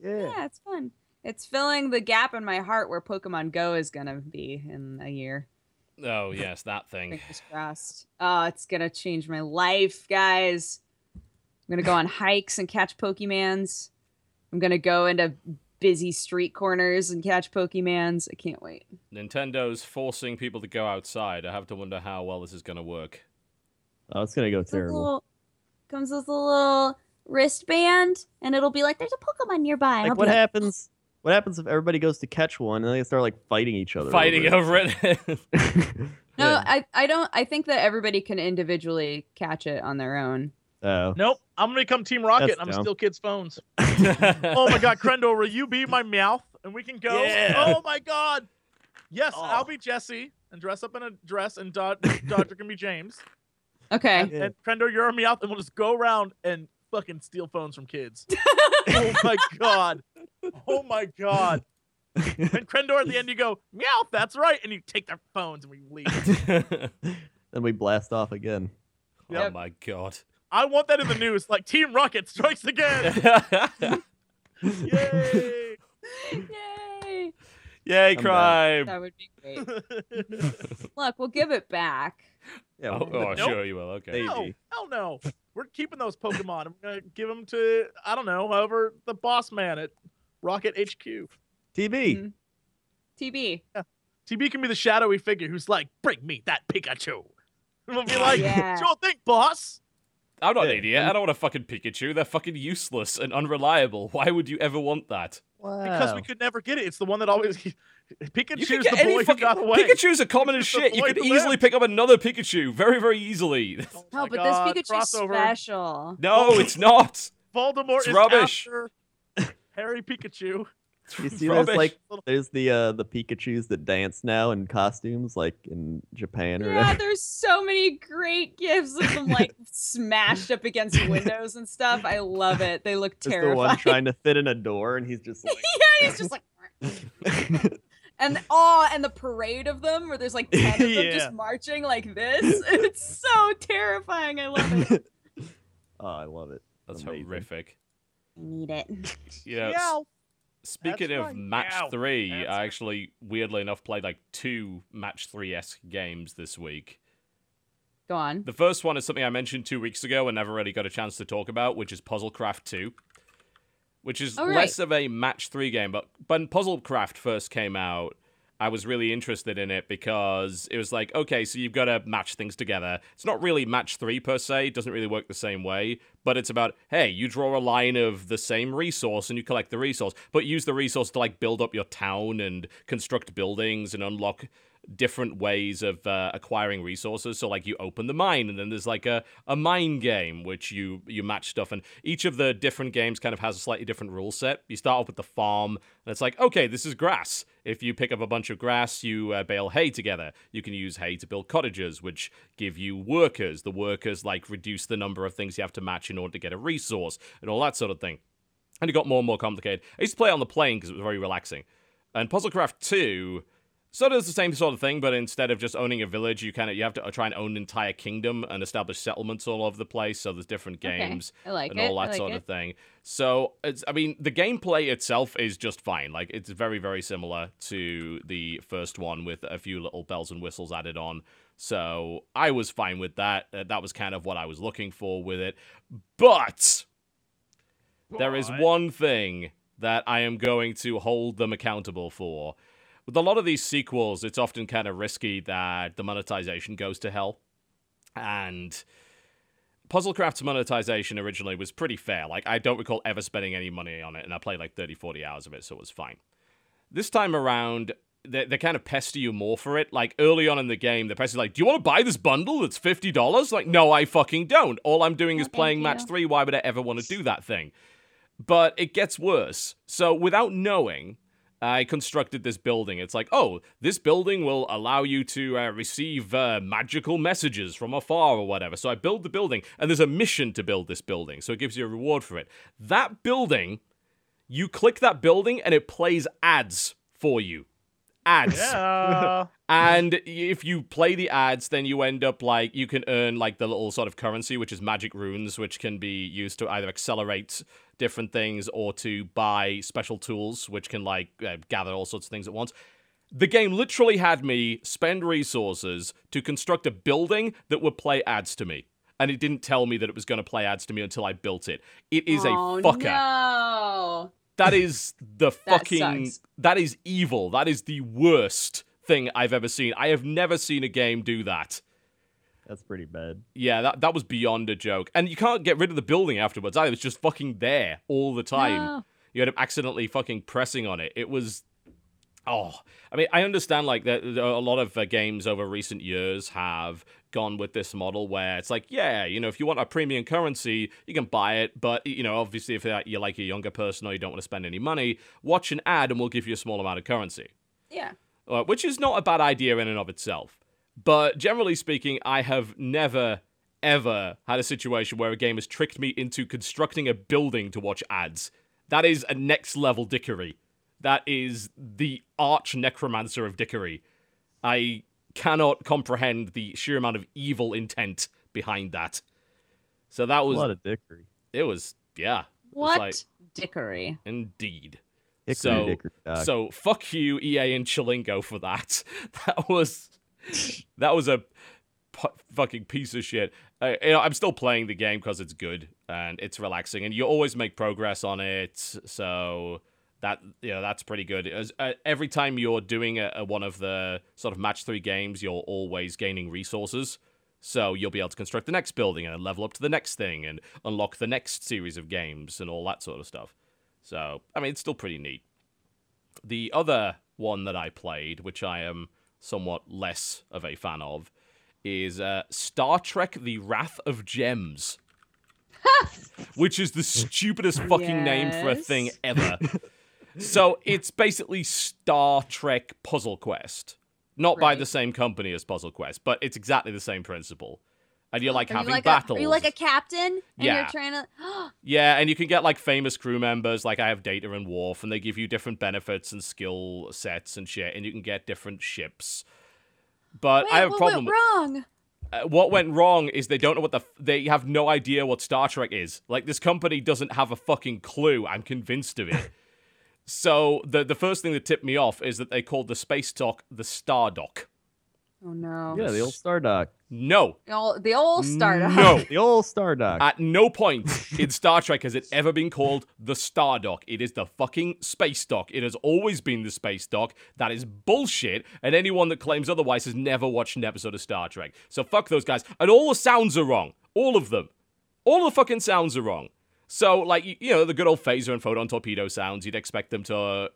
Yeah. Yeah, it's fun. It's filling the gap in my heart where Pokemon Go is gonna be in a year. Oh [LAUGHS] yes, that thing. Fingers crossed. Oh, it's gonna change my life, guys. I'm gonna go on hikes and catch Pokemans. I'm gonna go into busy street corners and catch Pokemans. I can't wait. Nintendo's forcing people to go outside. I have to wonder how well this is going to work. Oh, it's gonna go It's terrible. little- comes with a little wristband, and it'll be like, "There's a Pokemon nearby." Like, what like, happens? What happens if everybody goes to catch one and they start like fighting each other? Fighting over over it. it? [LAUGHS] No, Yeah. I, I don't. I think that everybody can individually catch it on their own. Oh. Nope. I'm gonna become Team Rocket. And I'm dumb. steal kids' phones. [LAUGHS] oh my God, Crendor, will you be my Meowth and we can go? Yeah. Oh my God. Yes, Oh. I'll be Jesse and dress up in a dress, and Dod- [LAUGHS] Dodger can be James. Okay. And, Yeah. and Crendor, you're a Meowth, and we'll just go around and fucking steal phones from kids. [LAUGHS] oh my God. Oh my God. And Crendor, at the end, you go, meow. that's right. And you take their phones and we leave. Then we blast off again. Oh my god. I want that in the news. Like, Team Rocket strikes again. [LAUGHS] Yay. Yay! Yay, I'm down. crime. That would be great. [LAUGHS] Look, we'll give it back. Yeah. Oh, well, oh Nope. sure you will. Okay. Maybe. No, hell no. We're keeping those Pokemon. I'm gonna give them to I don't know, however the boss man at Rocket HQ. TB. Mhm. TB. TB can be the shadowy figure who's like, "Bring me that Pikachu." And [LAUGHS] we'll be like, yeah. "Sure thing, boss." I'm not an idiot. I don't want a fucking Pikachu. They're fucking useless and unreliable. [LAUGHS] Why would you ever want that? Because we could never get it. It's the one that always [LAUGHS] You Pikachu's the get boy any who fucking got away. Pikachu's are common as shit. You could easily lived. pick up another Pikachu very, very easily. Oh No, but God, this Pikachu's crossover. special. no, it's not. Voldemort It's is rubbish. after [LAUGHS] Harry Pikachu. [LAUGHS] You see, Rubbish. there's like there's the uh the Pikachu's that dance now in costumes, like in Japan or Yeah, whatever. [LAUGHS] there's so many great gifs of them like [LAUGHS] smashed up against windows and stuff. I love it. They look There's the one trying to fit in a door, and he's just like, yeah, he's just like and oh, and the parade of them where there's like ten of them Yeah. just marching like this. It's so terrifying. I love it. oh, I love it. That's Amazing. horrific. I need it. You know, s- Meow. Speaking That's of right. match Meow. three, That's I actually weirdly enough played like two match three esque games this week. Go on. The first one is something I mentioned two weeks ago and never really got a chance to talk about, which is Puzzlecraft 2. Which is right. less of a match three game, but when Puzzlecraft first came out, I was really interested in it because it was like, okay, so you've got to match things together. It's not really match three per se, it doesn't really work the same way, but it's about, hey, you draw a line of the same resource and you collect the resource, but use the resource to like build up your town and construct buildings and unlock different ways of uh, acquiring resources. So like you open the mine, and then there's like a, a mine game which you you match stuff, and each of the different games kind of has a slightly different rule set. You start off with the farm, and it's like okay, this is grass. If you pick up a bunch of grass, you uh, bale hay together. You can use hay to build cottages, which give you workers. The workers like reduce the number of things you have to match in order to get a resource, and all that sort of thing. And it got more and more complicated. I used to play on the plane because it was very relaxing. And Puzzlecraft 2 sort of does the same sort of thing, but instead of just owning a village, you kind of you have to uh, try and own an entire kingdom and establish settlements all over the place. So there's different Okay, games I like and it. all I that like sort it. of thing. So it's I mean the gameplay itself is just fine. Like it's very very similar to the first one with a few little bells and whistles added on. So I was fine with that. Uh, that was kind of what I was looking for with it. But there is one thing that I am going to hold them accountable for. With a lot of these sequels, it's often kind of risky that the monetization goes to hell. And Puzzlecraft's monetization originally was pretty fair. Like, I don't recall ever spending any money on it, and I played like 30, 40 hours of it, so it was fine. This time around, they, they kind of pester you more for it. Like, early on in the game, they're pester like, Do you want to buy this bundle that's $50? Like, no, I fucking don't. All I'm doing No, is playing you. match three. Why would I ever want to do that thing? But it gets worse. So, without knowing, I constructed this building. It's like, oh, this building will allow you to uh, receive uh, magical messages from afar or whatever. So I build the building, and there's a mission to build this building. So it gives you a reward for it. That building, you click that building, and it plays ads for you. Ads. Yeah. [LAUGHS] And if you play the ads, then you end up like you can earn like the little sort of currency, which is magic runes, which can be used to either accelerate different things or to buy special tools, which can like uh, gather all sorts of things at once. The game literally had me spend resources to construct a building that would play ads to me. And it didn't tell me that it was going to play ads to me until I built it. It is oh, a fucker. No. That is the [LAUGHS] That fucking. sucks. that is evil. That is the worst thing I've ever seen. I have never seen a game do that. That's pretty bad. Yeah, that that was beyond a joke. And you can't get rid of the building afterwards either. It's just fucking there all the time. No. You end up accidentally fucking pressing on it. It was. Oh, I mean, I understand like that a lot of uh, games over recent years have gone with this model where it's like, yeah, you know, if you want a premium currency, you can buy it, but you know, obviously, if you're like a younger person or you don't want to spend any money, watch an ad and we'll give you a small amount of currency Yeah. uh, which is not a bad idea in and of itself. But generally speaking, I have never, ever had a situation where a game has tricked me into constructing a building to watch ads. That is a next level dickery. That is the arch necromancer of dickery. I cannot comprehend the sheer amount of evil intent behind that. So that A was, lot of dickery. it was, yeah. It was What like- dickery? indeed. Hickory So- dickory dock. So fuck you, EA and Chillingo for that. [LAUGHS] That was that was a fucking piece of shit. Uh, you know, I'm still playing the game because it's good and it's relaxing, and you always make progress on it. So that you know that's pretty good. As, uh, every time you're doing a, a, one of the sort of match three games, you're always gaining resources. So you'll be able to construct the next building and level up to the next thing and unlock the next series of games and all that sort of stuff. So I mean, it's still pretty neat. The other one that I played, which I am somewhat less of a fan of, is uh, Star Trek: The Wrath of Gems, [LAUGHS] which is the stupidest fucking name for a thing ever. [LAUGHS] so it's basically Star Trek Puzzle Quest, not by the same company as Puzzle Quest, but it's exactly the same principle. And you're like Are you having like battles. A, are you like a captain? And Yeah. you're trying [GASPS] to. Yeah, and you can get like famous crew members, like I have Data and Worf, and they give you different benefits and skill sets and shit, and you can get different ships. But Wait, I have a what problem. went wrong? uh, what went wrong is they don't know what the f- they have no idea what Star Trek is. Like this company doesn't have a fucking clue. I'm convinced of it. So the the first thing that tipped me off is that they called the space dock the Star Dock. Oh no. yeah, the old Star Dock. No, The old, the old startup. no. [LAUGHS] The old Star Dock. At no point in Star Trek has it ever been called the Star Dock. It is the fucking space dock. It has always been the space dock. That is bullshit, and anyone that claims otherwise has never watched an episode of Star Trek. So fuck those guys. And all the sounds are wrong. All of them. All the fucking sounds are wrong. So, like, you, you know, the good old phaser and photon torpedo sounds, you'd expect them to uh,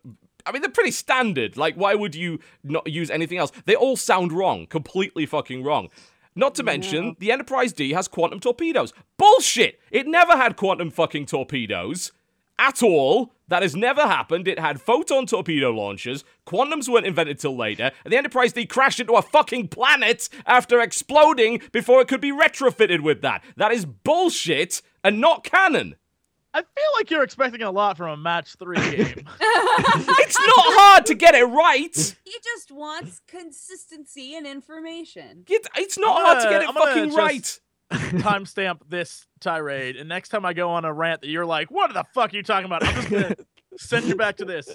I mean, they're pretty standard. Like, why would you not use anything else? They all sound wrong, completely fucking wrong. Not to mention, the Enterprise D has quantum torpedoes. Bullshit! It never had quantum fucking torpedoes. At all. That has never happened. It had photon torpedo launchers. Quantums weren't invented till later. And the Enterprise D crashed into a fucking planet after exploding before it could be retrofitted with that. That is bullshit and not canon. I feel like you're expecting a lot from a match three [LAUGHS] game. It's not hard to get it right. He just wants consistency and information. It- It's not I'm hard to gonna- get it I'm gonna fucking just- right. [LAUGHS] Timestamp this tirade, and next time I go on a rant that you're like, "What the fuck are you talking about?" I'm just gonna [LAUGHS] send you back to this,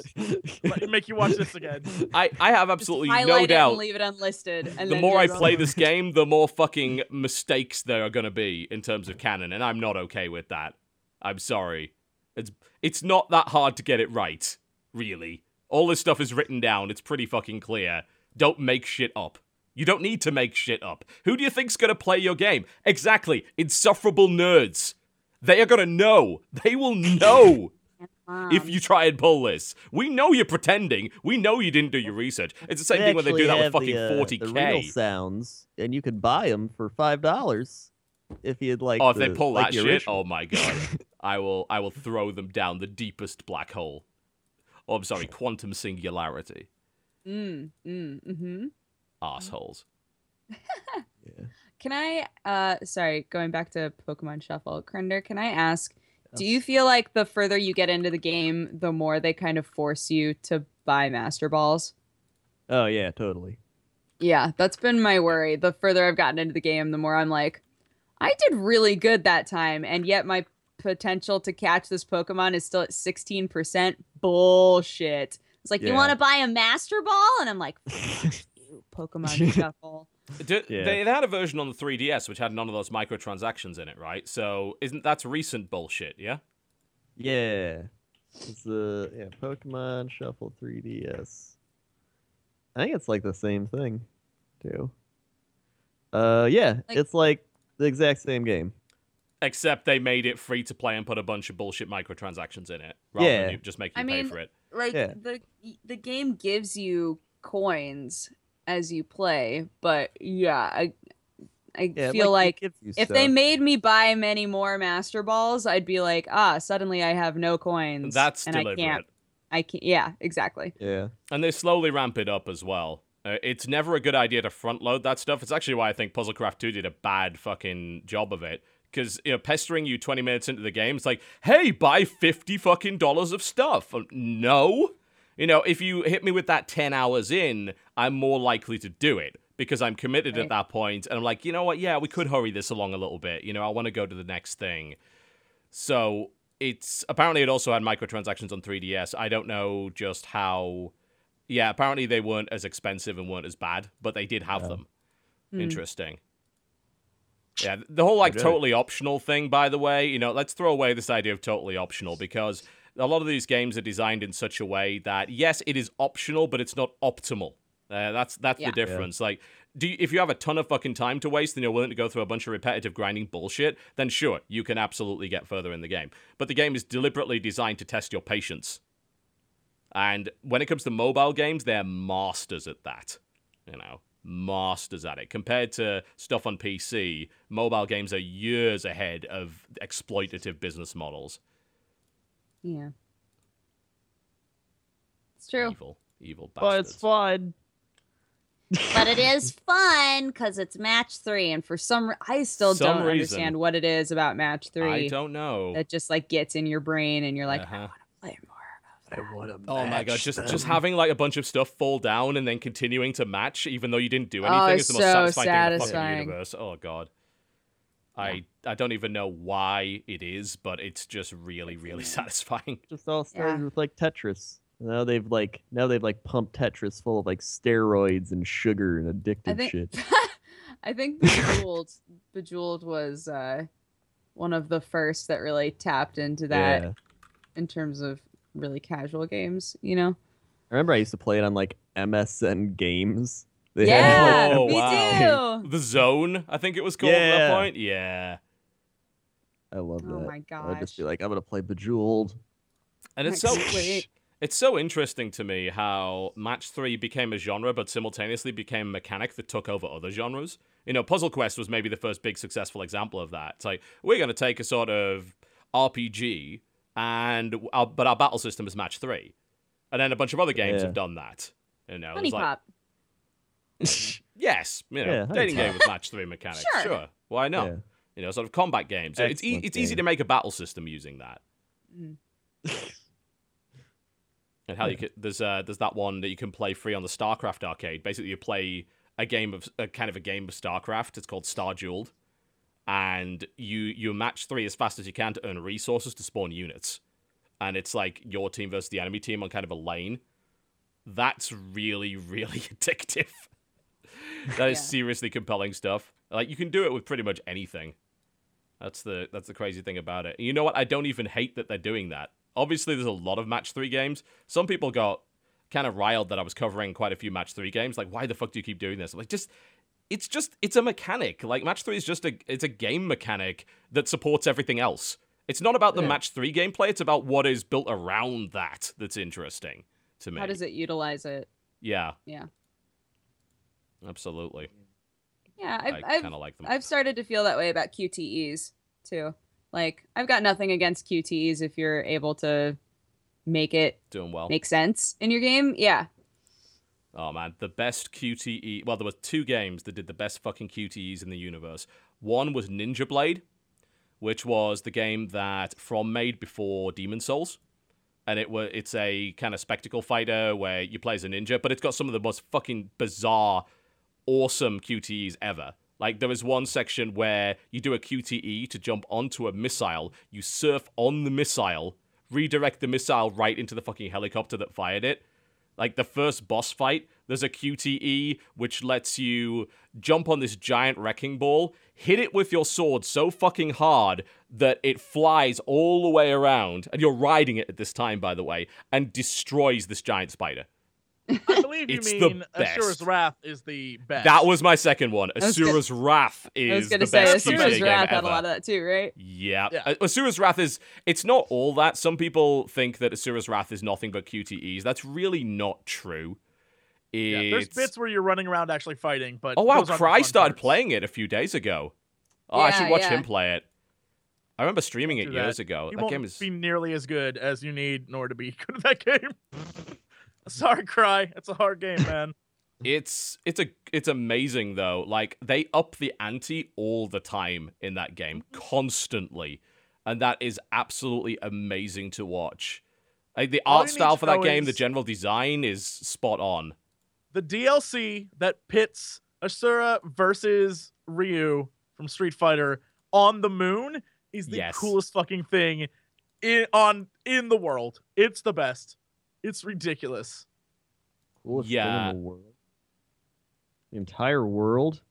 Let- make you watch this again. I, I have absolutely highlight no it doubt. and leave it unlisted. And the more I play this game, the more fucking mistakes there are gonna be in terms of canon, and I'm not okay with that. I'm sorry. It's it's not that hard to get it right, really. All this stuff is written down. It's pretty fucking clear. Don't make shit up. You don't need to make shit up. Who do you think's gonna play your game? Exactly, insufferable nerds. They are gonna know. They will know [LAUGHS] if you try and pull this. We know you're pretending. We know you didn't do your research. It's the same thing when they do that with fucking uh, The real 40k. sounds, and you could buy them for five dollars if you'd like. oh, if they pull like that shit, original. oh my god, [LAUGHS] I will, I will throw them down the deepest black hole. Oh, I'm sorry, quantum singularity, Mm, mm, mm-hmm. assholes. [LAUGHS] Can I, uh, sorry, going back to Pokemon Shuffle, Crendor, can I ask, do you feel like the further you get into the game, the more they kind of force you to buy Master Balls? Oh yeah, totally. Yeah, that's been my worry. The further I've gotten into the game, the more I'm like, I did really good that time, and yet my potential to catch this Pokemon is still at 16%. Bullshit. It's like, you want to buy a Master Ball? And I'm like, [LAUGHS] you, Pokemon Shuffle. [LAUGHS] Do, Yeah. they, they had a version on the 3DS which had none of those microtransactions in it, right? So isn't that's recent bullshit? Yeah. Yeah, it's the yeah Pokemon Shuffle 3DS. I think it's like the same thing, too. Uh, yeah, Like- it's like the exact same game. Except they made it free to play and put a bunch of bullshit microtransactions in it, rather Yeah. than you just make you I pay mean, for it. like Yeah. the the game gives you coins as you play, but yeah, I I Yeah, feel it like gives you if they made me buy many more master balls, I'd be like, ah, suddenly I have no coins. That's and I deliberate. can't. I can't. Yeah, exactly. yeah, And they slowly ramp it up as well. Uh, it's never a good idea to front load that stuff. It's actually why I think Puzzlecraft 2 did a bad fucking job of it. Because, you know, pestering you 20 minutes into the game, it's like, hey, buy 50 fucking dollars of stuff. Um, no. You know, if you hit me with that 10 hours in, I'm more likely to do it because I'm committed at that point, And I'm like, you know what? Yeah, we could hurry this along a little bit. You know, I want to go to the next thing. So it's apparently it also had microtransactions on 3DS. I don't know just how. Yeah, apparently they weren't as expensive and weren't as bad, but they did have them. Hmm. Interesting. Yeah, the whole like totally optional thing, by the way, you know, let's throw away this idea of totally optional because a lot of these games are designed in such a way that yes, it is optional, but it's not optimal. Uh, that's that's Yeah. the difference. Like, do you, if you have a ton of fucking time to waste and you're willing to go through a bunch of repetitive grinding bullshit, then sure, you can absolutely get further in the game. But the game is deliberately designed to test your patience. And when it comes to mobile games, they're masters at that. You know, masters at it. Compared to stuff on PC, mobile games are years ahead of exploitative business models. Yeah. It's true. Evil, evil but it's fun. but it is [LAUGHS] fun because it's match three, and for some, re- I still Some don't reason. understand what it is about match three I don't know. that just like gets in your brain, and you're like, Uh-huh. want to play more. I want to. Oh my god, just just having like a bunch of stuff fall down and then continuing to match even though you didn't do Oh, anything it's is the most so satisfying, thing in the fucking universe. Oh god. I I don't even know why it is, but it's just really, really [LAUGHS] satisfying. just all started Yeah. with like Tetris. Now they've like now they've like pumped Tetris full of like steroids and sugar and addictive I think shit. [LAUGHS] I think Bejeweled Bejeweled was uh, one of the first that really tapped into that Yeah. in terms of really casual games. You know? I remember I used to play it on like MSN games. They had, yeah, like, Oh, me wow. too. The zone, I think it was called at that Yeah. point. Yeah. I love oh that. Oh my I'd just be like, I'm gonna play Bejeweled. And it's so can't. It's so interesting to me how match three became a genre, but simultaneously became a mechanic that took over other genres. You know, Puzzle Quest was maybe the first big successful example of that. It's like we're going to take a sort of RPG, and our, but our battle system is match three, and then a bunch of other games Yeah. have done that. You know, Honey it's like, Pop. [LAUGHS] yes, you know, Yeah, dating Pop. game with match three mechanics. Sure. Sure, why not? Yeah. You know, sort of combat games. it's e- Excellent it's easy to make a battle system using that. Mm. And how you could, there's uh, there's that one that you can play free on the StarCraft arcade. Basically, you play a game of a kind of a game of StarCraft. It's called StarJeweled, and you you match three as fast as you can to earn resources to spawn units. And it's like your team versus the enemy team on kind of a lane. That's really really [LAUGHS] addictive. that is Yeah. seriously compelling stuff. Like you can do it with pretty much anything. That's the that's the crazy thing about it. And you know what? I don't even hate that they're doing that. Obviously, there's a lot of match three games. Some people got kind of riled that I was covering quite a few match three games. Like, why the fuck do you keep doing this? Like, just it's just it's a mechanic. Like match three is just a it's a game mechanic that supports everything else. It's not about the Yeah. match three gameplay. It's about what is built around that that's interesting to me. How does it utilize it? Yeah, Yeah. absolutely. Yeah, I I've, I've, kind of like them. I've started to feel that way about QTEs too. Like, I've got nothing against QTEs if you're able to make it Doing well. make sense in your game. Yeah. Oh man, the best QTE. Well, there were two games that did the best fucking QTEs in the universe. One was Ninja Blade, which was the game that From made before Demon's Souls, and it was it's a kind of spectacle fighter where you play as a ninja, but it's got some of the most fucking bizarre, awesome QTEs ever. Like there is one section where you do a QTE to jump onto a missile, you surf on the missile, redirect the missile right into the fucking helicopter that fired it like the first boss fight, there's a QTE which lets you jump on this giant wrecking ball, hit it with your sword so fucking hard that it flies all the way around, and you're riding it at this time, by the way, and destroys this giant spider. I believe you It's the mean. Asura's Wrath is the best. That was my second one. was gonna- Asura's Wrath is I was going to say, best Asura's Wrath had a lot of that too, right? Yeah. Yeah. Asura's Wrath is it's not all that. Some people think that Asura's Wrath is nothing but QTEs. That's really not true. Yeah, there's bits where you're running around actually fighting, but Oh wow, those aren't Cry started parts. playing it a few days ago. Oh, I should watch yeah. him play it. I remember streaming it years that. ago. You That won't game is be nearly as good as you need in order to be good at that game. [LAUGHS] [LAUGHS] Sorry, Cry. It's a hard game, man. [LAUGHS] it's it's a it's amazing though. Like they up the ante all the time in that game, mm-hmm. constantly. And that is absolutely amazing to watch. Like the All art style for that know game, the general design is spot on. The DLC that pits Asura versus Ryu from Street Fighter on the moon is the Yes. coolest fucking thing in on in the world. It's the best. It's ridiculous. Coolest Yeah. thing in the world. The entire world.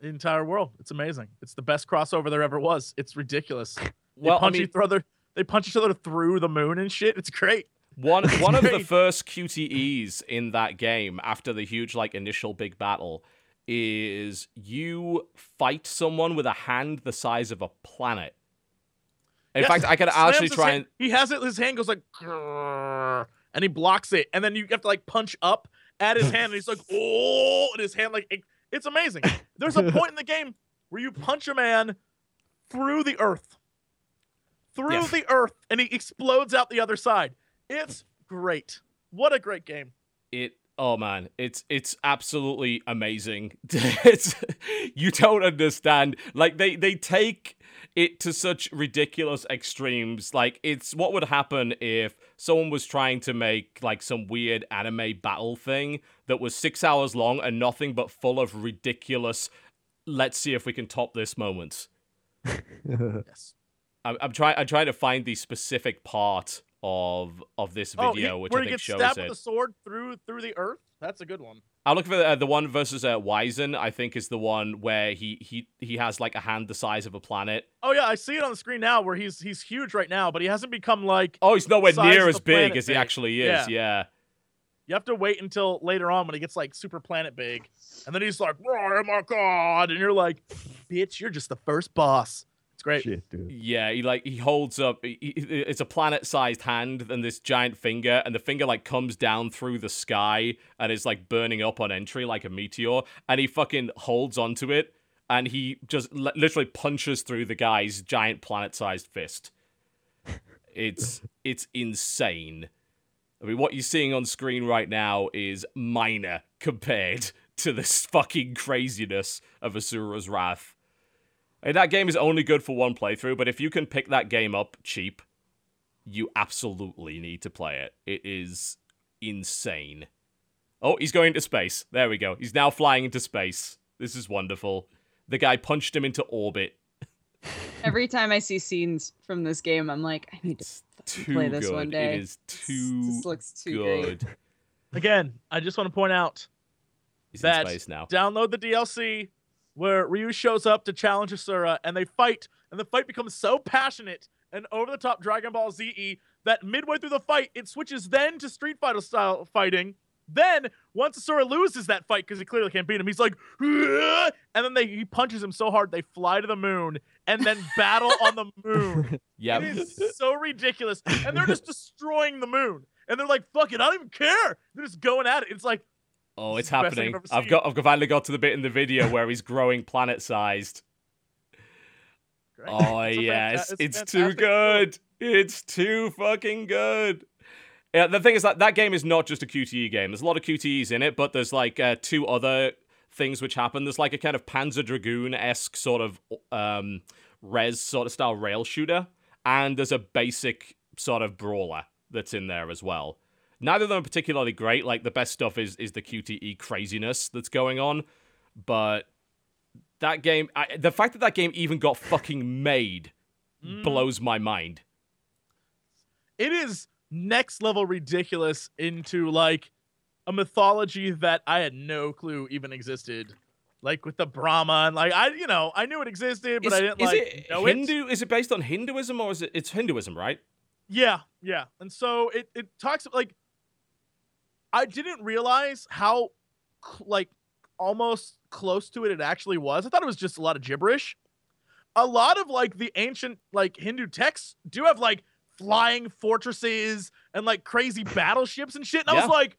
The entire world. It's amazing. It's the best crossover there ever was. It's ridiculous. They Well, I punch mean, each other. They punch each other through the moon and shit. It's great. One one of the first QTEs in that game after the huge like initial big battle is you fight someone with a hand the size of a planet. In Yeah, fact, I could actually try hand- and He has it. His hand goes like, "Grrr," and he blocks it, and then you have to like punch up at his hand, and he's like, [LAUGHS] oh, and his hand like it- it's amazing. There's a [LAUGHS] point in the game where you punch a man through the earth, through Yes. the earth, and he explodes out the other side. It's great. What a great game. it oh man it's it's absolutely amazing. [LAUGHS] It's you don't understand. Like they they take it to such ridiculous extremes. Like it's what would happen if someone was trying to make like some weird anime battle thing that was six hours long and nothing but full of ridiculous let's see if we can top this moments? [LAUGHS] Yes. i'm, I'm trying i'm trying to find the specific part of of this Oh, video he- which where i he think gets shows stabbed it with a sword through through the earth. That's a good one. I'll look for uh, the one versus uh, Wyzen. I think is the one where he he he has like a hand the size of a planet. Oh yeah, I see it on the screen now where he's he's huge right now, but he hasn't become like Oh, he's nowhere near as big as he big. actually is. Yeah. Yeah. You have to wait until later on when he gets like super planet big. And then he's like, oh my god. And you're like, bitch, you're just the first boss. Great. Shit, dude. Yeah, he like he holds up. he- he- It's a planet-sized hand and this giant finger, and the finger like comes down through the sky and is like burning up on entry like a meteor. And he fucking holds onto it, and he just li- literally punches through the guy's giant planet-sized fist. It's [LAUGHS] it's insane. I mean, what you're seeing on screen right now is minor compared to this fucking craziness of Asura's Wrath. And that game is only good for one playthrough, but if you can pick that game up cheap, you absolutely need to play it. It is insane. Oh, he's going to space. There we go. He's now flying into space. This is wonderful. The guy punched him into orbit. Every time I see scenes from this game, I'm like, I need to too play this good. one day. It is too this looks too great. good. Again, I just want to point out He's that in space now. download the DLC where Ryu shows up to challenge Asura and they fight, and the fight becomes so passionate and over the top Dragon Ball Z that midway through the fight, it switches then to Street Fighter style fighting. Then, once Asura loses that fight because he clearly can't beat him, he's like, "Ugh!" and then they, he punches him so hard they fly to the moon and then [LAUGHS] battle on the moon. Yeah. It is so ridiculous. And they're just [LAUGHS] destroying the moon. And they're like, fuck it, I don't even care. They're just going at it. It's like, Oh, it's is the best thing happening. I've I've got I've finally got to the bit in the video where he's growing planet sized. Oh It's yes, fanta- it's, a too film. good. It's too fucking good. Yeah, the thing is that that game is not just a QTE game. There's a lot of QTEs in it, but there's like uh, two other things which happen. There's like a kind of Panzer Dragoon esque sort of um, Rez sort of style rail shooter, and there's a basic sort of brawler that's in there as well. Neither of them are particularly great. Like the best stuff is is the QTE craziness that's going on, but that game, I, the fact that that game even got fucking made Mm. blows my mind. it is next level ridiculous into like a mythology that I had no clue even existed. Like with the Brahma and like I you know, I knew it existed, but is, I didn't is like it know it. Hindu? Is it based on Hinduism or is it? It's Hinduism, right? Yeah, yeah. And so it it talks like I didn't realize how cl- like almost close to it it actually was. I thought it was just a lot of gibberish. A lot of like the ancient like Hindu texts do have like flying fortresses and like crazy [LAUGHS] battleships and shit. And I was like,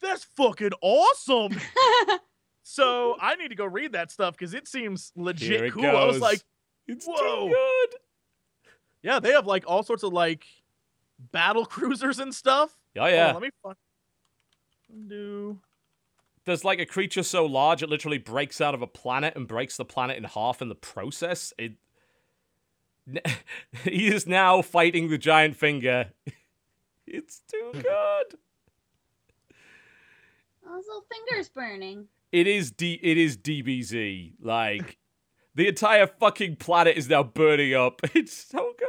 that's fucking awesome. [LAUGHS] [LAUGHS] so I need to go read that stuff because it seems legit it cool. I was like, It's Whoa. too good. yeah, they have like all sorts of like battle cruisers and stuff. Oh Hold on, yeah. let me find. Do There's like a creature so large it literally breaks out of a planet and breaks the planet in half in the process. It. [LAUGHS] he is now fighting the giant finger. [LAUGHS] It's too [LAUGHS] good. His little finger's burning. It is D. It is DBZ. Like the entire fucking planet is now burning up. It's so good.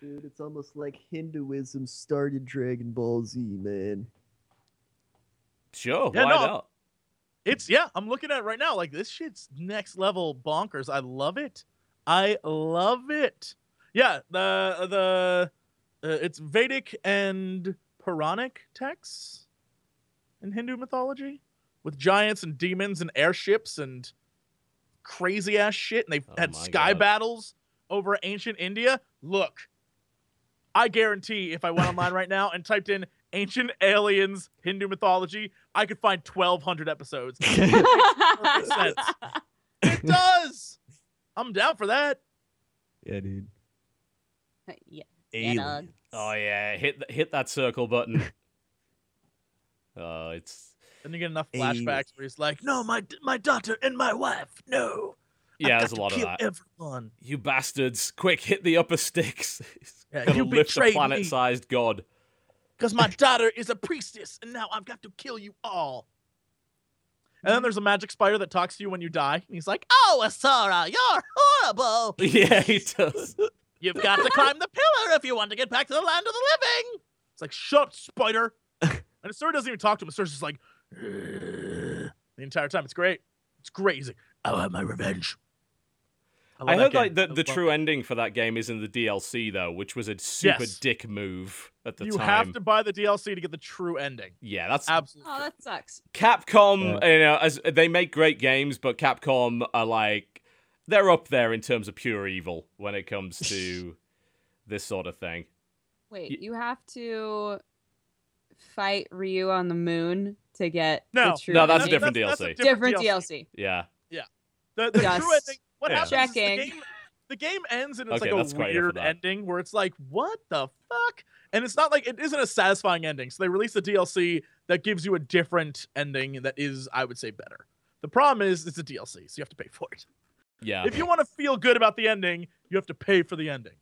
Dude, it's almost like Hinduism started Dragon Ball Z, man. Sure. Yeah, why no, not? it's yeah. I'm looking at it right now. Like this shit's next level bonkers. I love it. I love it. Yeah, the the uh, it's Vedic and Puranic texts in Hindu mythology with giants and demons and airships and crazy ass shit. And they Oh had sky God. battles over ancient India. Look, I guarantee if I went online right now and typed in ancient aliens Hindu mythology, I could find 1,200 episodes. perfect [LAUGHS] sense. It does. I'm down for that. Yeah, dude. yeah. Alien. Oh yeah, hit th- hit that circle button. [LAUGHS] Oh, it's Then you get enough flashbacks where he's like, "No, my my daughter and my wife. No, I've yeah. got There's a to lot of that. Everyone. You bastards! Quick, hit the upper sticks. [LAUGHS] Yeah, you lift a betrayed me. planet-sized god. because my daughter is a priestess, and now I've got to kill you all." And then mm-hmm. there's a magic spider that talks to you when you die. And he's like, "Oh, Asura, you're horrible. [LAUGHS] yeah, he does. [LAUGHS] You've got to climb the pillar if you want to get back to the land of the living." It's like, "Shut up, spider." [LAUGHS] and Asura doesn't even talk to him. Asura's just like the entire time. It's great. It's great. He's like, "I'll have my revenge." Love I heard game. like the, the true it. ending for that game is in the DLC though, which was a super Yes. dick move at the you time. You have to buy the DLC to get the true ending. Yeah, that's Absolutely. Oh, that sucks. Capcom. You know, as they make great games, but Capcom are like they're up there in terms of pure evil when it comes to [LAUGHS] this sort of thing. Wait, Y- you have to fight Ryu on the moon to get No. the true No, that's a different That's- DLC. that's a different DLC. Yeah. The, the Just true ending. What Yeah. happens checking. the game, the game ends and it's Okay, like a quite enough of weird ending where it's like, what the fuck? And it's not like it isn't a satisfying ending. So they release a DLC that gives you a different ending that is, I would say, better. The problem is it's a DLC, so you have to pay for it. Yeah. If you want to feel good about the ending, you have to pay for the ending.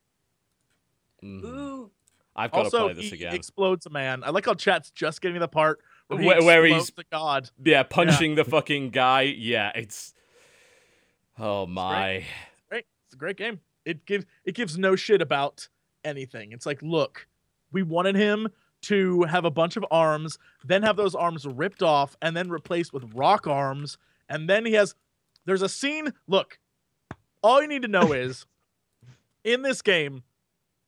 Mhm. Ooh. I've got to also, play this he again. explodes a man. I like how chat's just getting to the part where, he Where- where he's- explodes a god. Yeah, punching the fucking guy. Yeah, it's. Oh my. Great. It's a great game. It gives it gives no shit about anything. It's like, look, we wanted him to have a bunch of arms, then have those arms ripped off, and then replaced with rock arms, and then he has. There's a scene. Look, all you need to know is, [LAUGHS] in this game,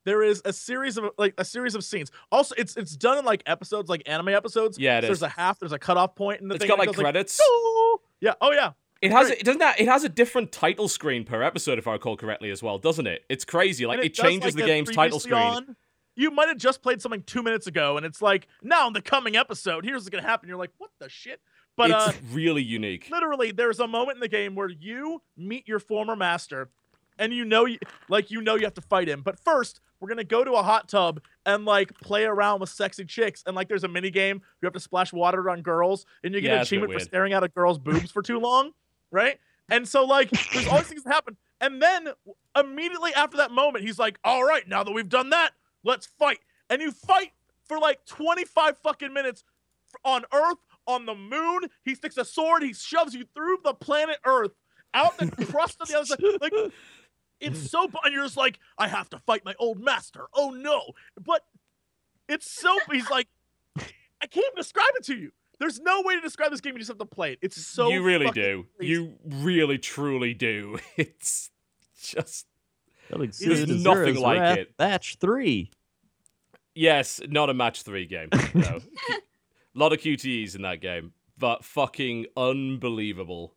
there is a series of like a series of scenes. Also, it's it's done in like episodes, like anime episodes. Yeah, it So is. There's a half. There's a cutoff point in the It's thing. got and it like goes, credits. "Doo!" yeah. Oh yeah. It has it doesn't that it has a different title screen per episode if I recall correctly as well, doesn't it? It's crazy. Like And it, changes like, the game's title screen. on. You might have just played something two minutes ago, and it's like, now in the coming episode, here's what's gonna happen. You're like, what the shit? But it's uh, really unique. literally, there's a moment in the game where you meet your former master, and you know, you, like you know, you have to fight him. But first, we're gonna go to a hot tub and like play around with sexy chicks, and like there's a mini game. You have to splash water on girls, and you get Yeah, an it's a bit achievement for staring at a girl's boobs for too long, right? And so like, there's all these things that happen, and then immediately after that moment, he's like, "All right, now that we've done that, let's fight." And you fight for like 25 fucking minutes on Earth, on the moon. He sticks a sword, he shoves you through the planet Earth, out the [LAUGHS] crust of the other side. Like, it's so, and you're just like, I have to fight my old master. Oh no! But it's so. He's like, I can't describe it to you. There's no way to describe this game. You just have to play it. It's so. you really do. crazy. You really truly do. [LAUGHS] It's just Nothing There's nothing like Wrath it. Batch three. yes, not a match three game. No. [LAUGHS] a lot of QTEs in that game, but fucking unbelievable.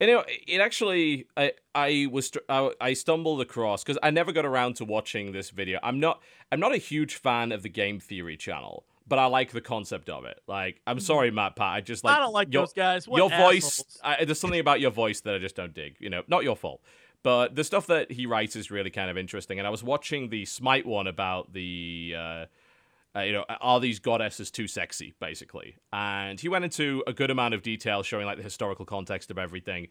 And, you it actually, I, I was, I, I stumbled across because I never got around to watching this video. I'm not, I'm not a huge fan of the game theory channel, but I like the concept of it. Like, I'm sorry, Matt Pat, I just like I don't like your, those guys. What your voice. I, there's something about your voice that I just don't dig. You know, not your fault. But the stuff that he writes is really kind of interesting. And I was watching the Smite one about the, uh, uh, you know, are these goddesses too sexy, basically? And he went into a good amount of detail showing like the historical context of everything.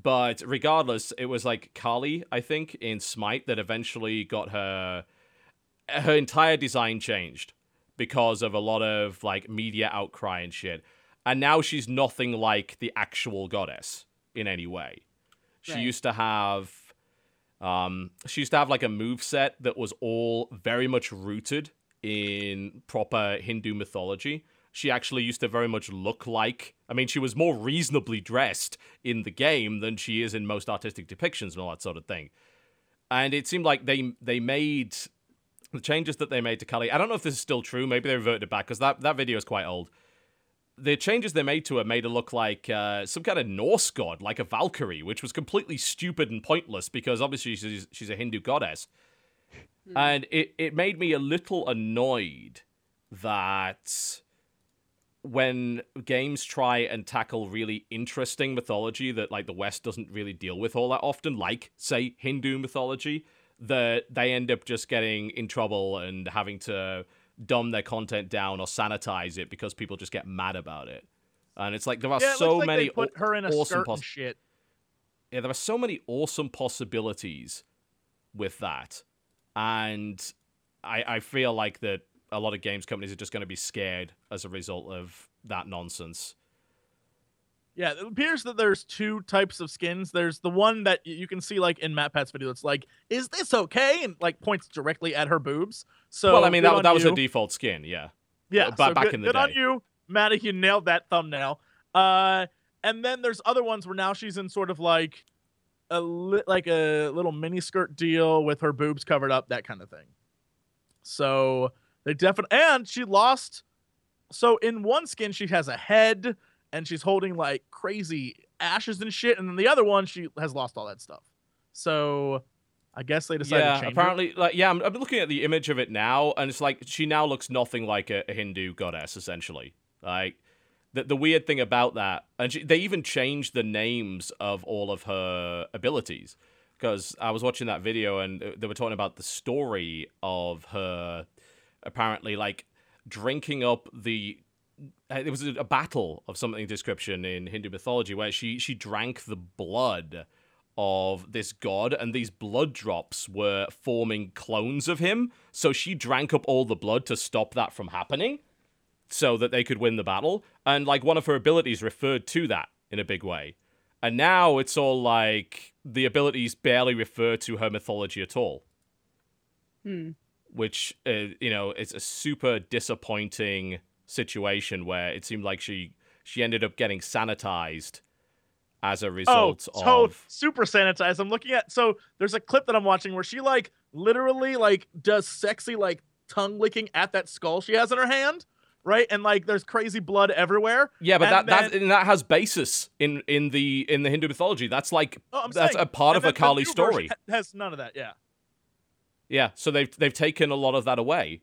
But regardless, it was like Kali, I think, in Smite that eventually got her her entire design changed because of a lot of like media outcry and shit. And now she's nothing like the actual goddess in any way. She Right. used to have um she used to have like a move set that was all very much rooted in proper Hindu mythology. She actually used to very much look like I mean she was more reasonably dressed in the game than she is in most artistic depictions and all that sort of thing. And it seemed like they they made the changes that they made to Kali. I don't know if this is still true. Maybe they reverted it back because that, that video is quite old. The changes they made to her made her look like uh, some kind of Norse god, like a Valkyrie, which was completely stupid and pointless because obviously she's, she's a Hindu goddess. And it, it made me a little annoyed that when games try and tackle really interesting mythology that like the West doesn't really deal with all that often, like say Hindu mythology, that they end up just getting in trouble and having to dumb their content down or sanitize it because people just get mad about it. And it's like there are Yeah, so like many put her in a awesome poss- shit. yeah, there are so many awesome possibilities with that. And I, I feel like that a lot of games companies are just going to be scared as a result of that nonsense. Yeah, it appears that there's two types of skins. There's the one that you can see like in Matt Pat's video. It's like, is this okay? And like points directly at her boobs. So well, I mean, that, that was you. a default skin, yeah. Yeah, ba- so back good, in the good on you, Maddie. You nailed that thumbnail. Uh, and then there's other ones where now she's in sort of like a li- like a little mini skirt deal with her boobs covered up, that kind of thing. So they definitely and she lost. So in one skin she has a head and she's holding like crazy ashes and shit, and then the other one she has lost all that stuff. So I guess they decided yeah, to change. it. apparently, like, yeah, I'm, I'm looking at the image of it now, and it's like she now looks nothing like a, a Hindu goddess, essentially. Like, the the weird thing about that, and she, they even changed the names of all of her abilities. Because I was watching that video, and they were talking about the story of her, apparently, like drinking up the. Uh, It was a, a battle of something description in Hindu mythology where she she drank the blood of this god, and these blood drops were forming clones of him. So she drank up all the blood to stop that from happening, so that they could win the battle. And like one of her abilities referred to that in a big way. And now it's all like the abilities barely refer to her mythology at all, Hmm. which uh, you know it's a super disappointing situation where it seemed like she she ended up getting sanitized as a Oh, result so of super sanitized. I'm looking at so there's a clip that I'm watching where she like literally like does sexy like tongue licking at that skull she has in her hand, right? And like there's crazy blood everywhere. Yeah, but that And that then- and that has basis in in the in the Hindu mythology. That's like Oh, that's saying, a part of a Kali story. Has none of that, yeah. Yeah, so they've they've taken a lot of that away,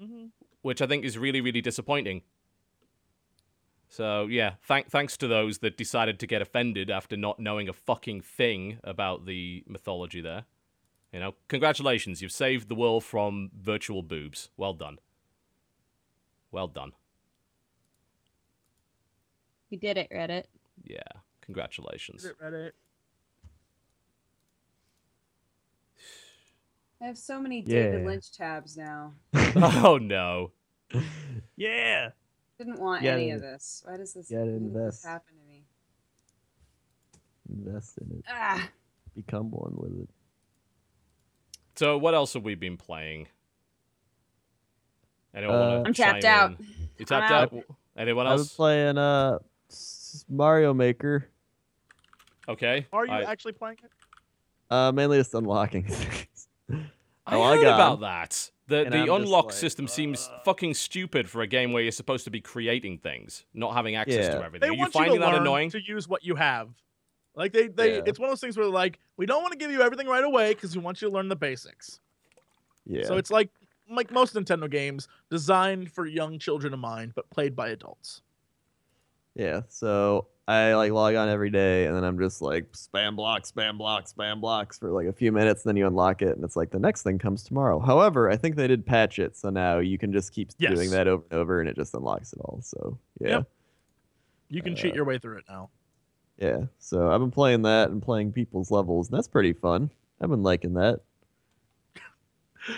hmm which I think is really really disappointing. So yeah, thank thanks to those that decided to get offended after not knowing a fucking thing about the mythology there. You know, congratulations, you've saved the world from virtual boobs. Well done. Well done. We did it, Reddit. Yeah, congratulations. Reddit. I have so many David Yeah. Lynch tabs now. [LAUGHS] [LAUGHS] oh no. Yeah. Didn't want Gotta- any of this. Why does this, gotta why did this invest. happen to me? Invest in it. Ah, Become one with it. So what else have we been playing? Anyone Uh, I'm tapped chime out. You tapped I'm out? Anyone else? I was playing uh Mario Maker. Okay. Are you I, actually playing it? Uh, mainly just unlocking [LAUGHS] things. I log heard about that. The and the I'm unlock like, system seems fucking stupid for a game where you're supposed to be creating things, not having access to everything. They Are you want finding you to that learn annoying? to use what you have. Like they, they Yeah. it's one of those things where like we don't want to give you everything right away because we want you to learn the basics. Yeah. So it's like like most Nintendo games designed for young children of mind, but played by adults. Yeah, so I like log on every day and then I'm just like spam block, spam block, spam blocks for like a few minutes, and then you unlock it and it's like the next thing comes tomorrow. However, I think they did patch it, so now you can just keep Yes. doing that over and over and it just unlocks it all. So yeah. Yep. You can cheat Uh, your way through it now. Yeah. So I've been playing that and playing people's levels, and that's pretty fun. I've been liking that.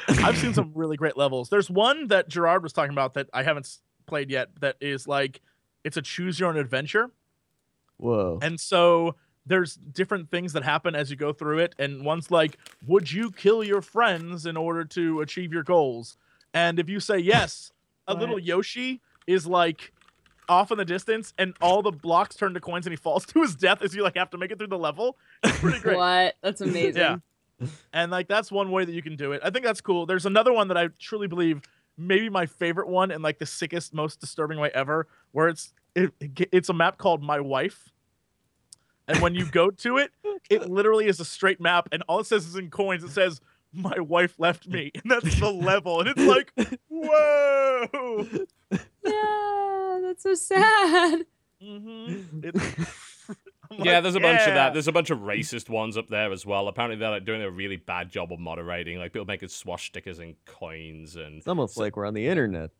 I've seen some [LAUGHS] really great levels. There's one that Gerard was talking about that I haven't played yet. That is like it's a choose your own adventure, Whoa. and so there's different things that happen as you go through it. And one's like, would you kill your friends in order to achieve your goals? And if you say yes, [LAUGHS] a little Yoshi is like off in the distance, and all the blocks turn to coins, and he falls [LAUGHS] to his death as you like have to make it through the level. It's pretty great. [LAUGHS] what? That's amazing. Yeah. And like that's one way that you can do it. I think that's cool. There's another one that I truly believe maybe my favorite one and like the sickest, most disturbing way ever, where it's it, it- it's a map called My Wife. And when you go to it, it [LAUGHS] literally is a straight map, and all it says is in coins. It says, "My wife left me," and that's the level, and it's like, whoa. Yeah, that's so sad. Mm-hmm. It's, [LAUGHS] yeah, like, there's a bunch of that. There's a bunch of racist ones up there as well. Apparently, they're like doing a really bad job of moderating. Like people making swash stickers and coins and It's almost So- like we're on the internet.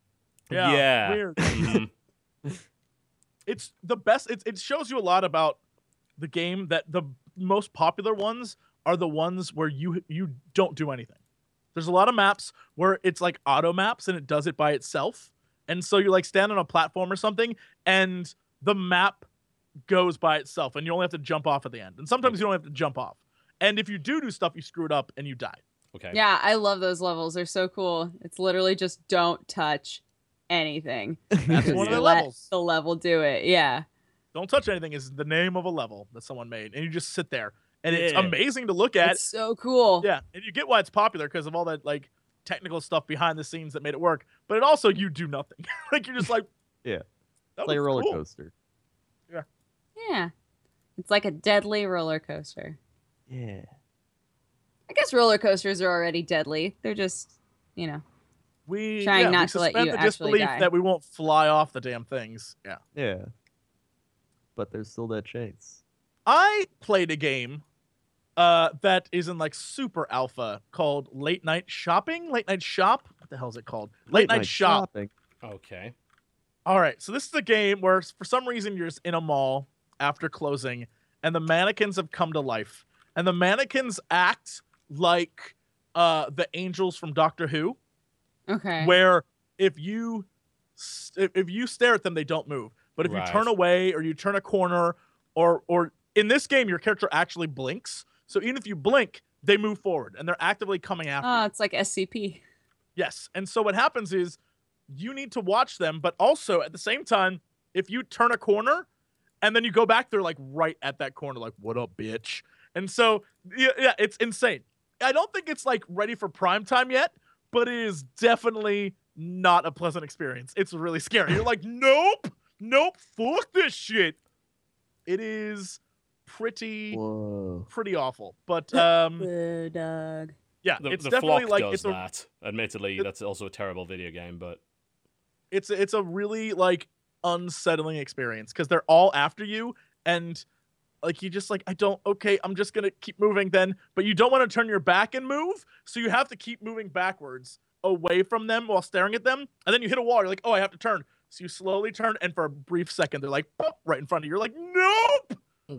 Yeah, Yeah. [LAUGHS] weird. It's the best it, it shows you a lot about the game that the most popular ones are the ones where you you don't do anything there's a lot of maps where it's like auto maps and it does it by itself and so you like stand on a platform or something and the map goes by itself and you only have to jump off at the end and sometimes you don't have to jump off and if you do do stuff you screw it up and you die okay. Yeah, I love those levels. They're so cool. It's literally just don't touch anything. [LAUGHS] that's one of the let levels The level do it. Yeah. don't touch anything is the name of a level that someone made and you just sit there and it's Yeah. amazing to look at It's so cool. Yeah, and you get why it's popular because of all that like technical stuff behind the scenes that made it work. But it also you do nothing. [LAUGHS] like you're just like, [LAUGHS] Yeah. that It's a roller cool. coaster. Yeah. Yeah. It's like a deadly roller coaster. Yeah. I guess roller coasters are already deadly. They're just, you know. We Trying yeah, not we to let suspend you the actually disbelief die. that we won't fly off the damn things. Yeah. Yeah. But there's still that chance. I played a game uh that is in like super alpha called Late Night Shopping, Late Night Shop. What the hell is it called? Late, Night, Shop. shopping. Okay. All right, so this is a game where for some reason you're just in a mall after closing and the mannequins have come to life. And the mannequins act like uh the angels from Doctor Who, Okay. where if you if, if you stare at them they don't move. But if Right. you turn away or you turn a corner or or in this game your character actually blinks. So even if you blink, they move forward and they're actively coming after. Ah, you. Oh, it's like SCP. Yes. And so what happens is you need to watch them, but also at the same time, if you turn a corner and then you go back, they're like right at that corner, like, what up, bitch? And so, yeah, yeah it's insane. I don't think it's like ready for prime time yet, but it is definitely not a pleasant experience. It's really scary. You're like, [LAUGHS] nope, nope, fuck this shit. It is pretty, Whoa. pretty awful. But [LAUGHS] um, Blue dog. yeah, The, it's the definitely flock like does it's a that. Admittedly, it- that's also a terrible video game, but it's it's a really like unsettling experience because they're all after you and like you just like I don't okay I'm just gonna keep moving then but you don't want to turn your back and move so you have to keep moving backwards away from them while staring at them and then you hit a wall you're like oh I have to turn so you slowly turn and for a brief second they're like "Boop," right in front of you you're like nope Hmm.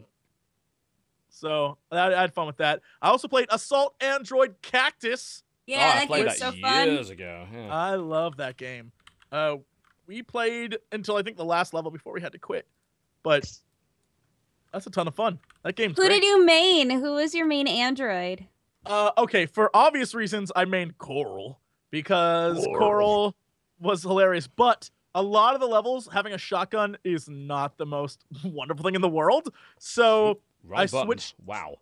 so I, I had fun with that I also played Assault Android Cactus Yeah, oh, I that played game's that so fun. years ago. Yeah. I love that game. Uh, we played until I think the last level before we had to quit, but that's a ton of fun. That game. Who great. did you main? Who was your main android? Uh, okay, for obvious reasons, I mained Coral because Coral. Coral. was hilarious. But a lot of the levels, having a shotgun is not the most [LAUGHS] wonderful thing in the world. So Wrong I button. switched- Wow.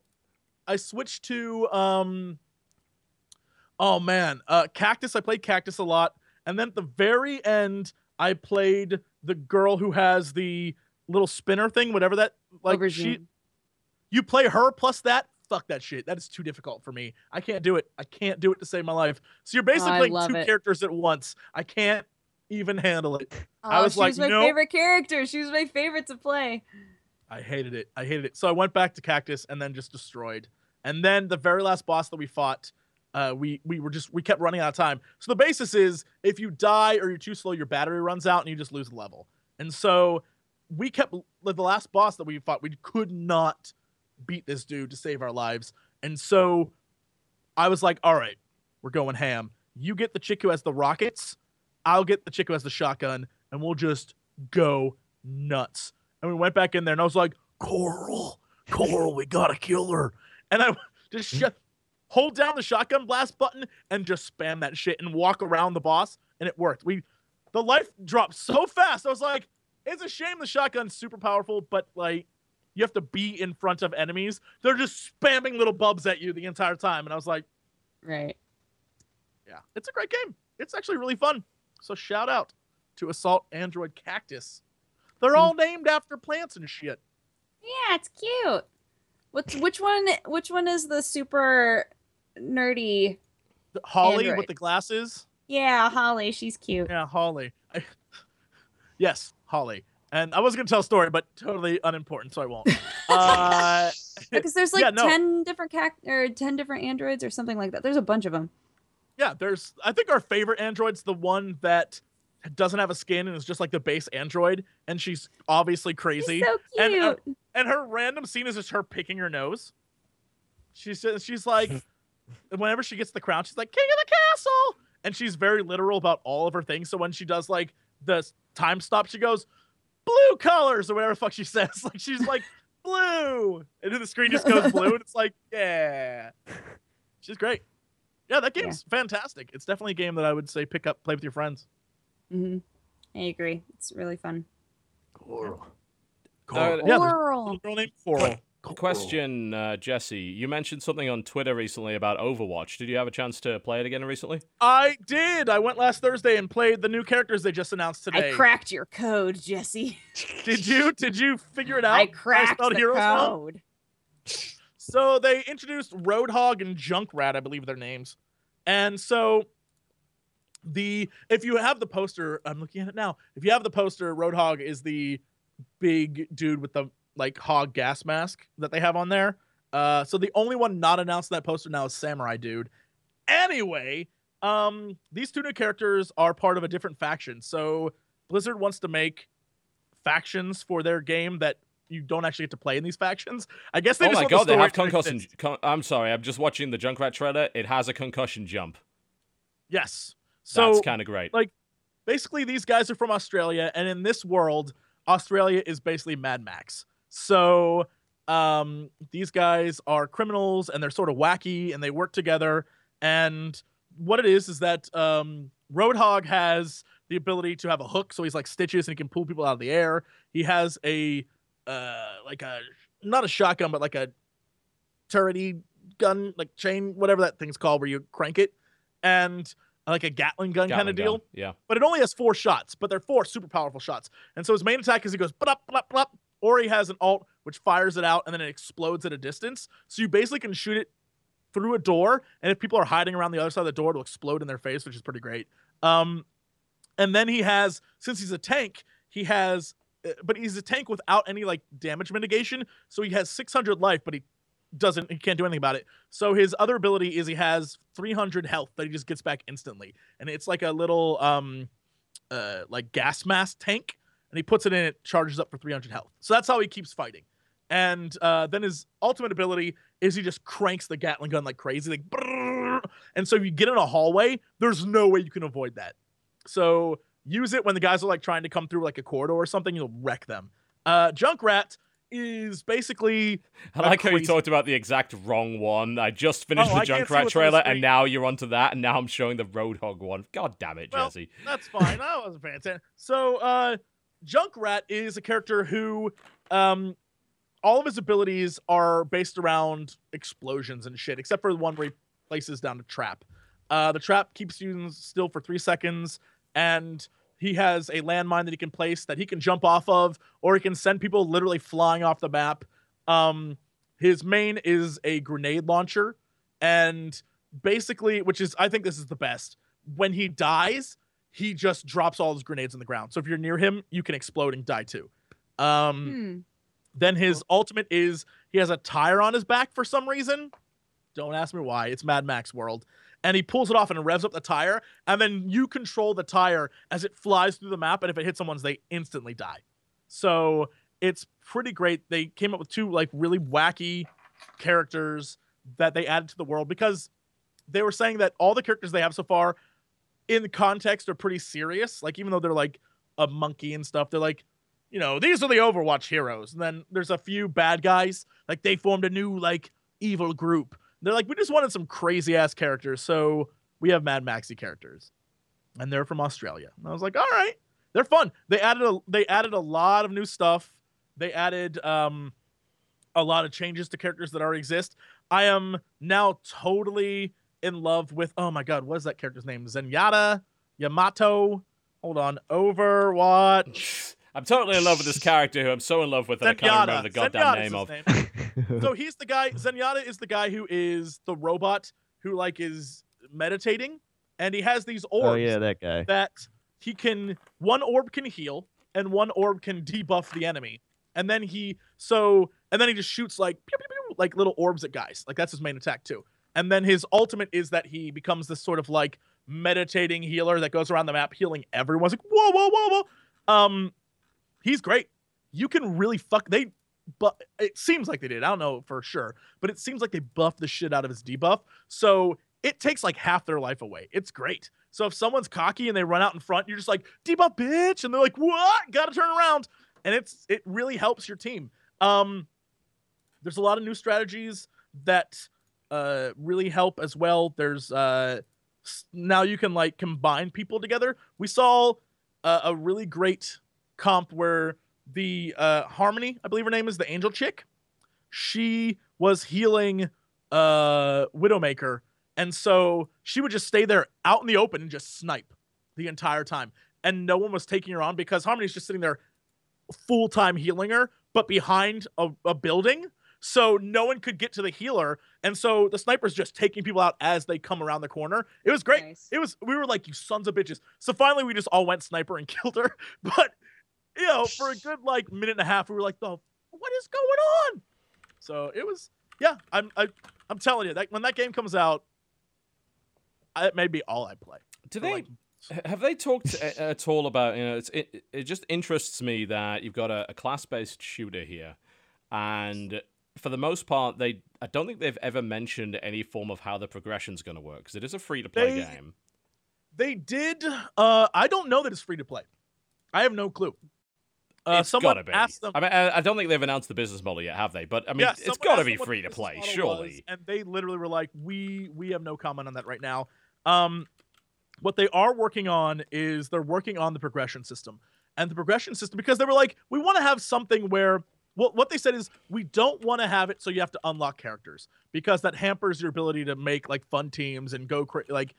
I switched to um. Oh man, uh, Cactus. I played Cactus a lot, and then at the very end, I played the girl who has the little spinner thing, whatever that like she. You play her plus that. Fuck that shit. That is too difficult for me. I can't do it. I can't do it to save my life. So you're basically I playing two it. characters at once. I can't even handle it. Oh, I was she like, was my nope. favorite character. She was my favorite to play. I hated it. I hated it. So I went back to Cactus and then just destroyed. And then the very last boss that we fought, uh, we we were just we kept running out of time. So the basis is if you die or you're too slow, your battery runs out and you just lose the level. And so we kept the last boss that we fought, we could not beat this dude to save our lives. And so I was like, all right, we're going ham. You get the chick who has the rockets, I'll get the chick who has the shotgun, and we'll just go nuts. And we went back in there, and I was like, Coral, Coral, we gotta kill her. And I [LAUGHS] just hmm. shut, hold down the shotgun blast button and just spam that shit and walk around the boss, and it worked. We, the life dropped so fast. I was like, it's a shame the shotgun's super powerful, but like, you have to be in front of enemies. They're just spamming little bubs at you the entire time, and I was like, Right. yeah, it's a great game. It's actually really fun. So shout out to Assault Android Cactus. They're all named after plants and shit. Yeah, it's cute. What's which one? Which one is the super nerdy? The- Holly Android. with the glasses. Yeah, Holly. She's cute. Yeah, Holly. I- [LAUGHS] yes, Holly. And I was gonna tell a story, but totally unimportant, so I won't. [LAUGHS] uh, [LAUGHS] Because there's like Yeah, no. ten different cac- or ten different androids or something like that. There's a bunch of them. yeah, there's. I think our favorite android's the one that doesn't have a skin and is just like the base android, and she's obviously crazy. She's so And, cute. uh, and her random scene is just her picking her nose. She says she's like, [LAUGHS] whenever she gets the crown, she's like king of the castle, and she's very literal about all of her things. So when she does like the s- time stop, she goes blue colors or whatever the fuck she [LAUGHS] says. Like she's like blue, and then the screen just goes blue, and it's like [LAUGHS] yeah, she's great. Yeah, that Yeah. game's fantastic. It's definitely a game that I would say pick up, play with your friends. Mm-hmm. I agree. It's really fun. Coral. Uh, yeah, there's a Coral. little girl named Coral. Question, uh, Jesse. You mentioned something on Twitter recently about Overwatch. Did you have a chance to play it again recently? I did. I went last Thursday and played the new characters they just announced today. I cracked your code, Jesse. [LAUGHS] Did you? Did you figure it out? I cracked spelled the heroes wrong? code. so they introduced Roadhog and Junkrat, I believe their names. And so the if you have the poster, I'm looking at it now. If you have the poster, Roadhog is the big dude with the like hog gas mask that they have on there. Uh, so the only one not announced in that poster now is Samurai Dude. Anyway, um, these two new characters are part of a different faction. So Blizzard wants to make factions for their game that you don't actually get to play in these factions. I guess they oh just my want the god, they have concussion. Con- I'm sorry, I'm just watching the Junkrat trailer. It has a concussion jump. Yes. So That's kind of great. like basically these guys are from Australia and in this world Australia is basically Mad Max. So um these guys are criminals and they're sort of wacky and they work together and what it is is that um Roadhog has the ability to have a hook so he's like stitches and he can pull people out of the air. He has a uh like a not a shotgun but like a turrety gun like chain whatever that thing's called where you crank it and like a Gatling gun kind of deal gun, Yeah. but it only has four shots, but they're four super powerful shots. And so his main attack is he goes blop, blop, blop, or he has an alt which fires it out and then it explodes at a distance. So you basically can shoot it through a door, and if people are hiding around the other side of the door, it'll explode in their face, which is pretty great. Um, and then he has, since he's a tank, he has, uh, but he's a tank without any like damage mitigation. So he has 600 life, but he doesn't, he can't do anything about it. So his other ability is he has 300 health that he just gets back instantly, and it's like a little um, uh, like gas mask tank, and he puts it in, it charges up for 300 health. So that's how he keeps fighting. And uh, then his ultimate ability is he just cranks the Gatling gun like crazy, like, brrrr. and so if you get in a hallway, there's no way you can avoid that. So use it when the guys are like trying to come through like a corridor or something, you'll wreck them. Uh, Junkrat is basically I like how you talked about the exact wrong one. I just finished Oh, the Junkrat trailer, and now you're onto that, and now I'm showing the Roadhog one. God damn it, Well, Jesse. That's fine. I wasn't paying attention. So, uh, Junkrat is a character who, um, all of his abilities are based around explosions and shit, except for the one where he places down a trap. Uh, the trap keeps you still for three seconds, and he has a landmine that he can place that he can jump off of, or he can send people literally flying off the map. Um, his main is a grenade launcher, and basically, which is I think this is the best. When he dies, he just drops all his grenades on the ground. So if you're near him, you can explode and die too. Um, Hmm. then his ultimate is he has a tire on his back for some reason. Don't ask me why. It's Mad Max World. And he pulls it off and revs up the tire, and then you control the tire as it flies through the map. And if it hits someone's, they instantly die. So it's pretty great. They came up with two like really wacky characters that they added to the world because they were saying that all the characters they have so far in context are pretty serious. Like even though they're like a monkey and stuff, they're like, you know, these are the Overwatch heroes. And then there's a few bad guys, like they formed a new like evil group. They're like, we just wanted some crazy ass characters, so we have Mad Maxy characters, and they're from Australia. And I was like, all right, they're fun. They added a they added a lot of new stuff. They added um a lot of changes to characters that already exist. I am now totally in love with oh my god, what is that character's name? Zenyatta Yamato. Hold on, Overwatch. I'm totally in love with this character who I'm so in love with that I can't remember the goddamn Zenyatta's name of. name. so he's the guy. Zenyatta is the guy who is the robot who like is meditating, and he has these oh, orbs oh yeah, that guy. that he can. One orb can heal, and one orb can debuff the enemy. And then he so and then he just shoots like pew, pew, pew, like little orbs at guys. Like that's his main attack too. And then his ultimate is that he becomes this sort of like meditating healer that goes around the map healing everyone. Like whoa, whoa, whoa, whoa. Um, he's great. You can really fuck they but it seems like they did. I don't know for sure, but it seems like they buffed the shit out of his debuff. So it takes like half their life away. It's great. So if someone's cocky and they run out in front, you're just like debuff, bitch, and they're like, what? Got to turn around, and it's it really helps your team. Um, there's a lot of new strategies that uh really help as well. There's uh now you can like combine people together. We saw uh, a really great comp where the uh Harmony, I believe her name is the Angel chick. She was healing uh Widowmaker, and so she would just stay there out in the open and just snipe the entire time, and no one was taking her on because Harmony's just sitting there full time healing her, but behind a, a building. So no one could get to the healer, and so the sniper's just taking people out as they come around the corner. It was great. Nice. It was we were like you sons of bitches. So finally we just all went sniper and [LAUGHS] killed her. But you know, for a good like minute and a half, we were like, the what is going on? So it was yeah. I'm I, I'm telling you that when that game comes out, it may be all I play. Do they like, Have they talked at all about you know? It's, it it just interests me that you've got a, a class-based shooter here, and for the most part, they I don't think they've ever mentioned any form of how the progression's going to work because it is a free-to-play game. They did. Uh, I don't know that it's free to play. I have no clue. Uh, it's someone gotta be. them. I mean, I, I don't think they've announced the business model yet, have they? But I mean, yeah, it's someone got to be them what the free to play, surely. was, and they literally were like, "We we have no comment on that right now." Um, what they are working on is they're working on the progression system, and the progression system because they were like, "We want to have something where." What, what they said is we don't want to have it so you have to unlock characters because that hampers your ability to make like fun teams and go cra- like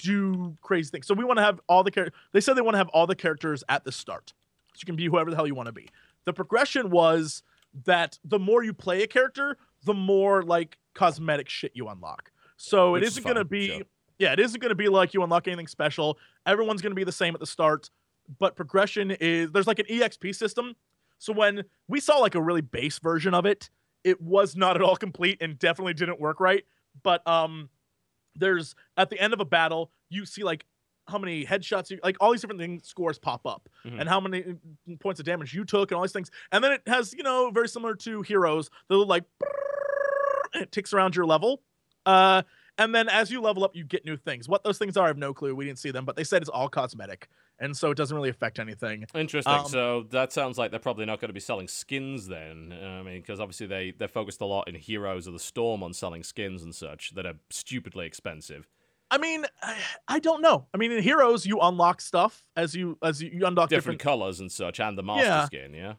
do crazy things. So we want to have all the characters. They said they want to have all the characters at the start, so you can be whoever the hell you want to be. The progression was that the more you play a character, the more like cosmetic shit you unlock. So Which it is isn't going to be, sure. yeah, it isn't going to be like you unlock anything special. Everyone's going to be the same at the start, but progression is there's like an EXP system. So when we saw like a really base version of it, it was not at all complete and definitely didn't work right. But um, there's at the end of a battle, you see like how many headshots you like all these different things scores pop up Mhm. and how many mm, points of damage you took and all these things and then it has you know very similar to heroes the like [LAUGHS] it ticks around your level uh and then as you level up you get new things what those things are i have no clue we didn't see them but they said it's all cosmetic and so it doesn't really affect anything Interesting. Um, so that sounds like they're probably not going to be selling skins then. I mean, because obviously they they're focused a lot in Heroes of the Storm on selling skins and such that are stupidly expensive. i mean I, I don't know i mean in heroes you unlock stuff as you as you, you unlock Different, different colors and such, and the master Yeah. skin. Yeah.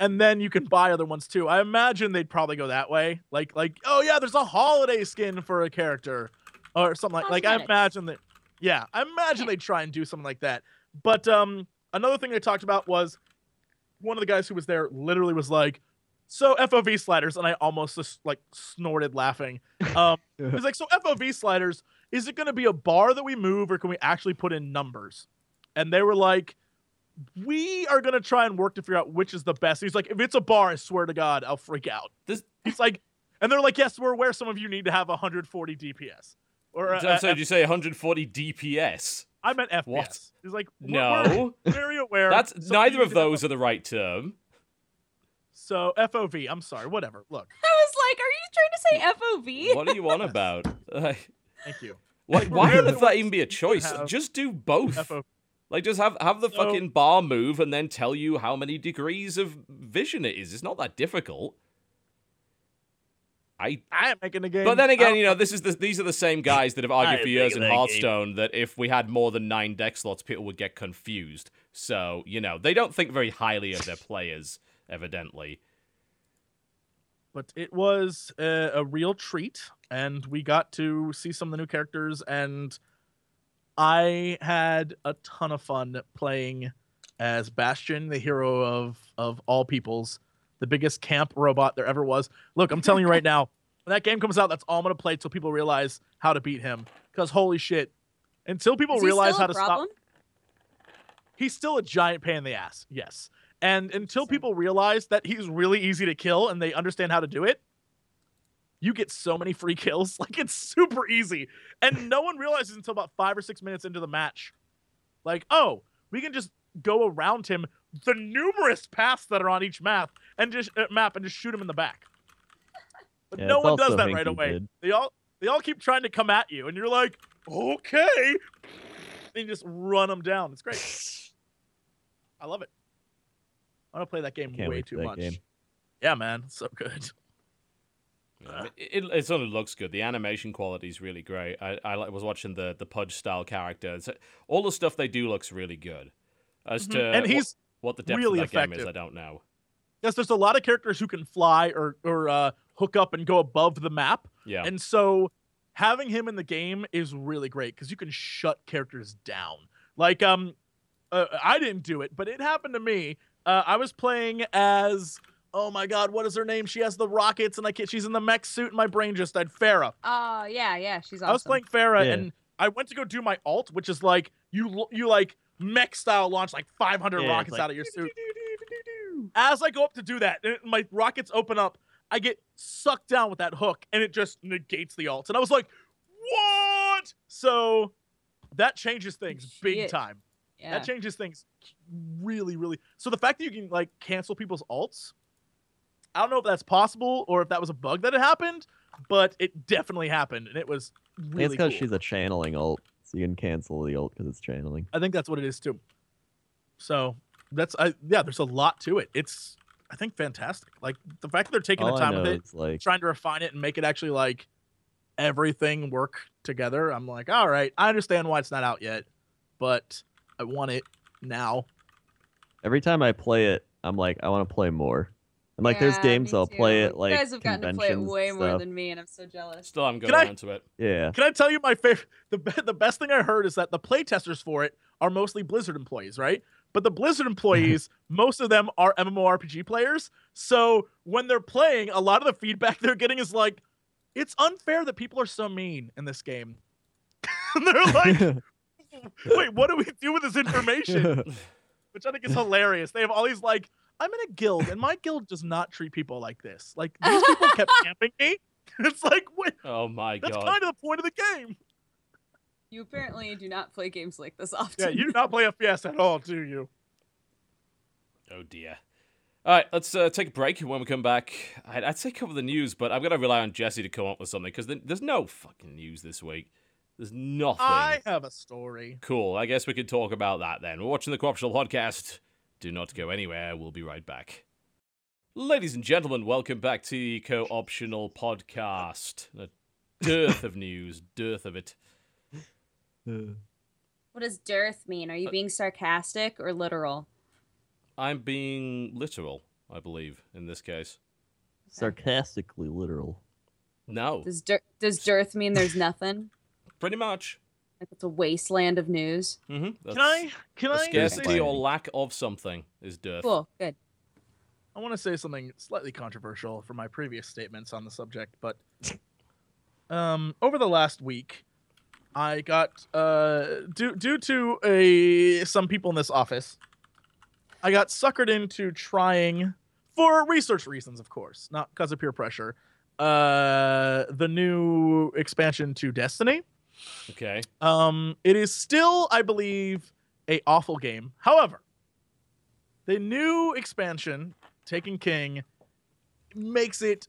And then you can buy other ones too. I imagine they'd probably go that way. Like like oh yeah, there's a holiday skin for a character or something like like I imagine that yeah, I imagine they'd try and do something like that. But um another thing they talked about was one of the guys who was there literally was like so FOV sliders and I almost just like snorted laughing. [LAUGHS] Um he was like so FOV sliders is it going to be a bar that we move or can we actually put in numbers? And they were like we are gonna try and work to figure out which is the best. He's like, if it's a bar, I swear to God, I'll freak out. This- He's like, and they're like, yes, we're aware some of you need to have 140 DPS. Or uh, So, so uh, did you say 140 DPS? I meant FPS. What? He's like, No. very aware. That's some neither of need to have those are the right term. So FOV. I'm sorry. Whatever. Look. I was like, are you trying to say FOV? What are you on about? Like, [LAUGHS] Thank you. why, Like, why would that even be a choice? Just do both. FOV. Like, just have have the So- fucking bar move and then tell you how many degrees of vision it is. It's not that difficult. I. I am making a game. But then again, you know, this is the, these are the same [LAUGHS] guys that have argued for years in that game. Hearthstone that if we had more than nine deck slots, people would get confused. So you know, they don't think very highly of their players, evidently. but it was a, a real treat and we got to see some of the new characters and i had a ton of fun playing as bastion the hero of of all peoples the biggest camp robot there ever was look i'm telling you right [LAUGHS] now when that game comes out that's all i'm going to play till people realize how to beat him because holy shit until people Is realize still how a to problem? stop he's still a giant pain in the ass. Yes. And until people realize that he's really easy to kill and they understand how to do it, you get so many free kills. [LAUGHS] Like it's super easy. And no one realizes until about five or six minutes into the match. Like, oh, we can just go around him the numerous paths that are on each map and just uh, map and just shoot him in the back. But Yeah, no one does that right away. did. They all they all keep trying to come at you, and you're like, okay, and you just run them down. It's great. [LAUGHS] I love it. I want to play that game Can't way too much. game. Yeah, man, so good. Yeah, It, it, it sort of looks good. The animation quality is really great. I, I was watching the the Pudge style characters. All the stuff they do looks really good. As Mhm. to and he's what the depth really of that game is. I don't know. yes, there's a lot of characters who can fly or or uh, hook up and go above the map, Yeah, and so having him in the game is really great because you can shut characters down. Like um, uh, I didn't do it, but it happened to me. Uh, I was playing as oh my god, what is her name? She has the rockets, and I can't. She's in the mech suit, and my brain just died. Pharah. Oh yeah, yeah, she's awesome. I was playing Pharah, Yeah. and I went to go do my alt, which is like you you like mech style launch like 500 Yeah, rockets like, out of your suit. As I go up to do that, my rockets open up. I get sucked down with that hook, and it just negates the alt. And I was like, "What?" So that changes things big time. yeah. That changes things really, really. So the fact that you can like cancel people's alts, I don't know if that's possible or if that was a bug that had happened, but it definitely happened, and it was really it's because cool. she's a channeling ult, so you can cancel the ult because it's channeling. I think that's what it is too. So that's I yeah. There's a lot to it. It's I think fantastic. Like the fact that they're taking All the time with it, like trying to refine it and make it actually like everything work together. I'm like, all right, I understand why it's not out yet, but I want it now. every time I play it, I'm like, I want to play more. And like, there's games me I'll play it like you guys have gotten to play it way more than me, and I'm so jealous. Still I'm going Can I- around to it. Yeah. Can I tell you my favorite? The the best thing I heard is that the playtesters for it are mostly Blizzard employees, right? But the Blizzard [LAUGHS] employees, most of them are MMORPG players. So when they're playing, a lot of the feedback they're getting is like, "It's unfair that people are so mean in this game." [LAUGHS] and they're like, [LAUGHS] "Wait, what do we do with this information?" Which I think is hilarious. They have all these like, "I'm in a guild, and my guild does not treat people like this. Like [LAUGHS] these people kept camping me." [LAUGHS] It's like, wait, Oh my that's god. kind of the point of the game. You apparently do not play games like this often. Yeah, you do not play FPS at all, do you? Oh dear. All right, let's uh, take a break. When we come back, I'd, I'd say cover the news, but I'm gonna rely on Jesse to come up with something because there's no fucking news this week. There's nothing. I have a story. Cool. I guess we could talk about that then. We're watching the Co-optional podcast. Do not go anywhere. We'll be right back. Ladies and gentlemen, welcome back to the Co-optional podcast. A dearth of news, [LAUGHS] dearth of it. What does dearth mean? Are you uh, being sarcastic or literal? I'm being literal, I believe, in this case. Sarcastically literal. No, Does dir- does dearth mean there's nothing? [LAUGHS] pretty much. Like it's a wasteland of news. Mm-hmm. Can I? Can I? Say, scarcity or lack of something is dearth. Cool, good. I want to say something slightly controversial from my previous statements on the subject, but [LAUGHS] um, over the last week, I got uh, due due to a some people in this office, I got suckered into trying for research reasons, of course, not because of peer pressure. Uh, the new expansion to Destiny. Okay. Um, it is still, I believe, a awful game. However, the new expansion, Taken King, makes it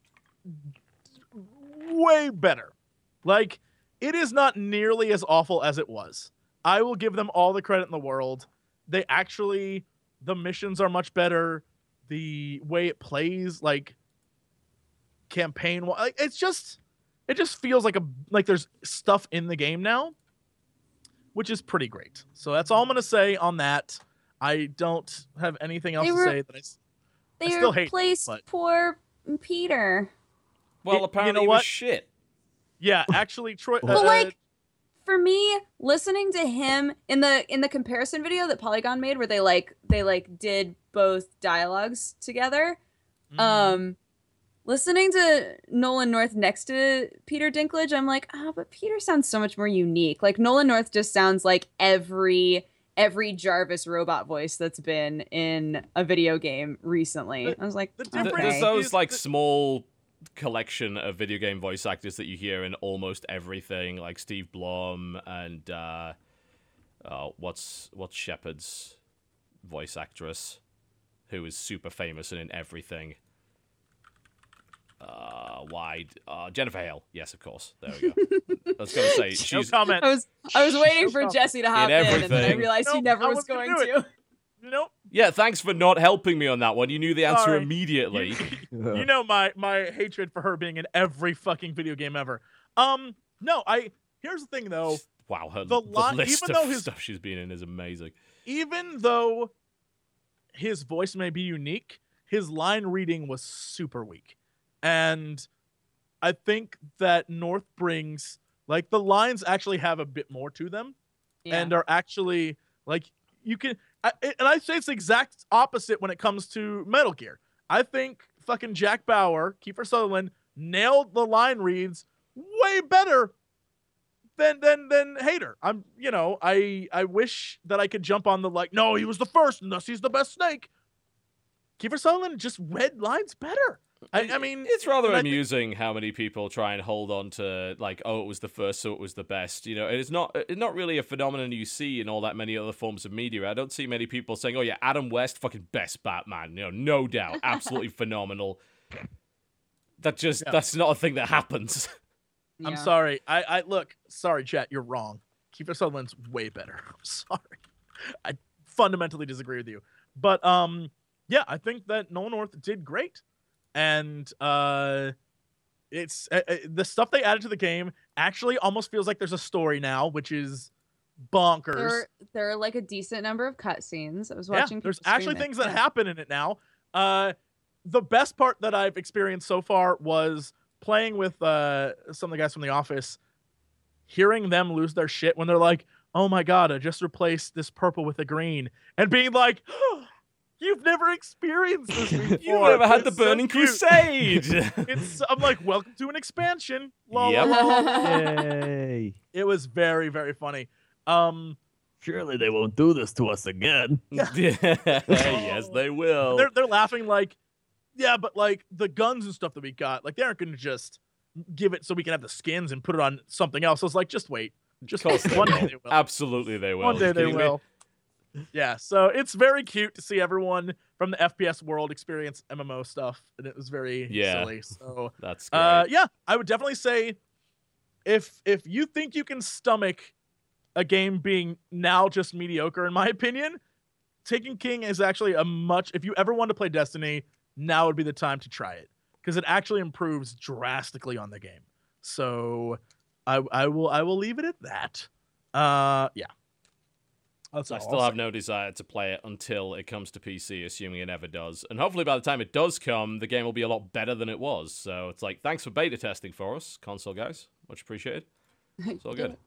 way better. Like, it is not nearly as awful as it was. I will give them all the credit in the world. They actually, the missions are much better. The way it plays, like campaign, like, it's just, it just feels like a like there's stuff in the game now, which is pretty great. So that's all I'm gonna say on that. I don't have anything else They to were- say. That I, s- They still hate it, replaced but- poor Peter. Well, It- you apparently know it was what? shit. yeah, actually, Troy. [LAUGHS] But uh, like for me, listening to him in the in the comparison video that Polygon made where they like they like did both dialogues together. mhm. Um listening to Nolan North next to Peter Dinklage, I'm like, oh, but Peter sounds so much more unique. Like Nolan North just sounds like every every Jarvis robot voice that's been in a video game recently. The- I was like, the difference There's okay. those like small collection of video game voice actors that you hear in almost everything, like Steve Blum and uh, uh what's what's Shepard's voice actress, who is super famous and in everything. Uh, wide. Uh, Jennifer Hale. Yes, of course. There we go. I was gonna say [LAUGHS] no comment. I was I was waiting for No. Jesse to hop in, and then I everything. realized he never I was going gonna do. Nope. Yeah, thanks for not helping me on that one. You knew the answer Sorry. immediately. [LAUGHS] you know my my hatred for her being in every fucking video game ever. Um, no, I. Here's the thing though. Wow, her The the, list even of though his- stuff she's been in is amazing. even though his voice may be unique, his line reading was super weak. And I think that North brings like the lines actually have a bit more to them Yeah. and are actually like you can I, and I say it's the exact opposite when it comes to Metal Gear. I think fucking Jack Bauer, Kiefer Sutherland nailed the line reads way better than than than Hayter. I'm you know I I wish that I could jump on the like no he was the first and thus he's the best snake. Kiefer Sutherland just read lines better. I, I mean It's rather and I think- amusing how many people try and hold on to like, oh, it was the first, so it was the best. You know, it's not it's not really a phenomenon you see in all that many other forms of media. I don't see many people saying, oh yeah, Adam West, fucking best Batman. You know, no doubt, [LAUGHS] absolutely phenomenal. That just Yeah. that's not a thing that happens. [LAUGHS] I'm sorry. I, I look, sorry, chat, you're wrong. Kiefer Sutherland's way better. [LAUGHS] I'm sorry. I fundamentally disagree with you. But um yeah, I think that Nolan North did great. And uh it's uh, uh, the stuff they added to the game actually almost feels like there's a story now, which is bonkers. There, there are like a decent number of cutscenes. I was watching. yeah, there's actually stream it. things that happen in it now. Uh, the best part that I've experienced so far was playing with uh, some of the guys from the office, hearing them lose their shit when they're like, "Oh my god, I just replaced this purple with a green," and being like, "You've never experienced this [LAUGHS] before. You've never had the It's so Burning cute." Crusade. [LAUGHS] [LAUGHS] It's I'm like, welcome to an expansion. Lol, Yep. lol, lol. Yay. It was very very funny. Um, Surely they won't do this to us again. yes, they will. they're they're laughing like, yeah, but like the guns and stuff that we got, like they aren't going to just give it so we can have the skins and put it on something else. I was like, just wait, just Of course one day they will. Absolutely, they will. One day they kidding me? Yeah, so it's very cute to see everyone from the FPS world experience MMO stuff, and it was very Yeah. silly. So, [LAUGHS] That's great. uh, yeah, I would definitely say if if you think you can stomach a game being now just mediocre, in my [LAUGHS] opinion, Taken King is actually a much. If you ever want to play Destiny, now would be the time to try it because it actually improves drastically on the game. So, I I will I will leave it at that. Uh, yeah. That's I all still I'll have no desire to play it until it comes to PC, assuming it ever does. And hopefully, by the time it does come, the game will be a lot better than it was. So it's like, thanks for beta testing for us, console guys. Much appreciated. [LAUGHS] It's all good.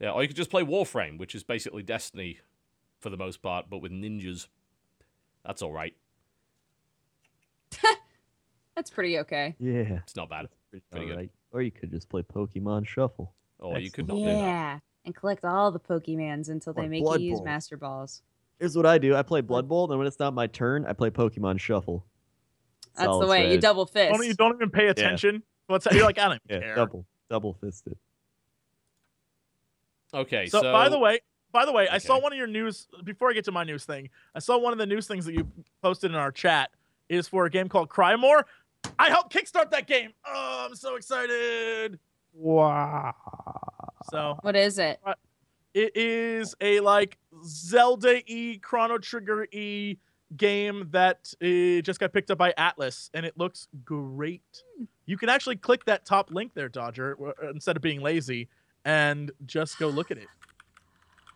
Yeah, or you could just play Warframe, which is basically Destiny for the most part, but with ninjas. That's all right. [LAUGHS] That's pretty okay. Yeah. It's not bad. Pretty good. Alright. Or you could just play Pokemon Shuffle. Or you could not do that. Yeah, and collect all the Pokemans until they Or make Blood you use Bowl. Master Balls. Here's what I do. I play Blood Bowl, and when it's not my turn, I play Pokemon Shuffle. That's Solid the way you double fist. Don't you don't even pay attention. What's that? You're like I don't [LAUGHS] Yeah, care. double, double fisted. Okay, So, so, by the way, by the way, I saw one of your news before I get to my news thing. I saw one of the news things that you posted in our chat is for a game called Cryamore. I helped kickstart that game. Oh, I'm so excited. Wow. So What is it? it is a like Zelda e Chrono Trigger e game that uh, just got picked up by Atlus, and it looks great. You can actually click that top link there, Dodger, uh, instead of being lazy, and just go look at it.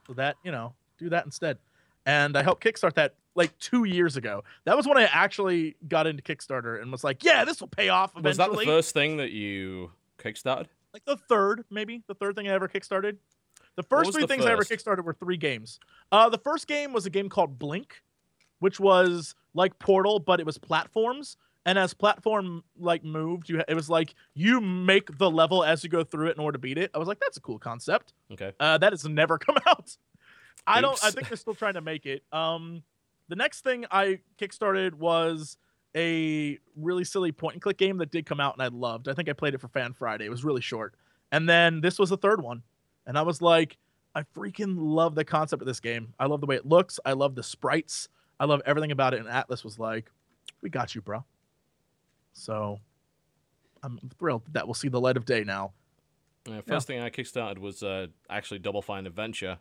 So that you know, do that instead. And I helped kickstart that like two years ago. That was when I actually got into Kickstarter and was like, "Yeah, this will pay off Eventually. was that the first thing that you kickstarted? Like the third, maybe the third thing I ever kickstarted. The first three the things I ever kickstarted were three games. Uh, the first game was a game called Blink, which was like Portal, but it was platforms. And as platform like moved, you it was like you make the level as you go through it in order to beat it. I was like, that's a cool concept. Okay. Uh, that has never [LAUGHS] come out. I don't. I think they're still trying to make it. Um, the next thing I kickstarted was a really silly point and click game that did come out and I loved. I think I played it for Fan Friday. It was really short. And then this was the third one, and I was like, I freaking love the concept of this game. I love the way it looks. I love the sprites. I love everything about it. And Atlus was like, "We got you, bro." So I'm thrilled that we'll see the light of day now. Uh, first thing I kickstarted was uh, actually Double Fine Adventure,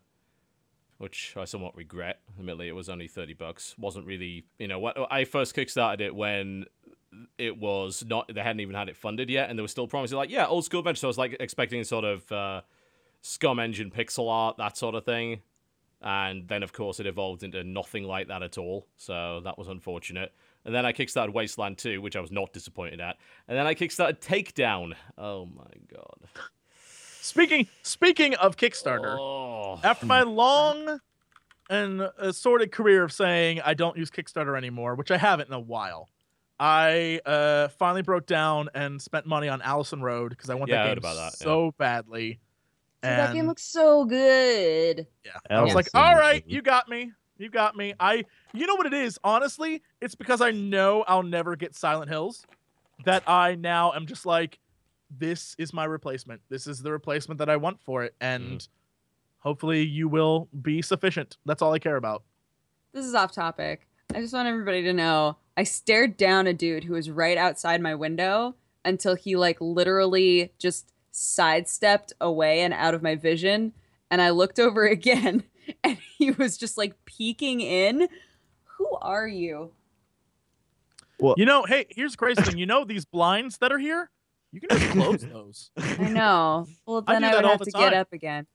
which I somewhat regret. Admittedly, it was only thirty bucks. wasn't really, you know, what I first kickstarted it when it was not. They hadn't even had it funded yet, and they were still promising like, yeah, old school adventure. So I was like expecting sort of uh, SCUMM Engine pixel art, that sort of thing. And then, of course, it evolved into nothing like that at all. So that was unfortunate. And then I kickstarted Wasteland 2, which I was not disappointed at. And then I kickstarted Takedown. Oh my god. Speaking speaking of Kickstarter, Oh. after my long and assorted career of saying I don't use Kickstarter anymore, which I haven't in a while, I uh finally broke down and spent money on Allison Road because I want Yeah, that game about that, yeah. so badly. Dude, that game looks so good. Yeah. I was like, all right, you got me. You got me. I you know what it is, honestly? It's because I know I'll never get Silent Hills that I now am just like, this is my replacement. This is the replacement that I want for it. And mm-hmm. hopefully you will be sufficient. That's all I care about. This is off topic. I just want everybody to know I stared down a dude who was right outside my window until he like literally just sidestepped away and out of my vision. And I looked [LAUGHS] over again and he was just like peeking in. Who are you? Well, you know, hey, here's the crazy thing. You know these blinds that are here? You can just close those. [LAUGHS] I know. Well, I then do I, would have the to get up again.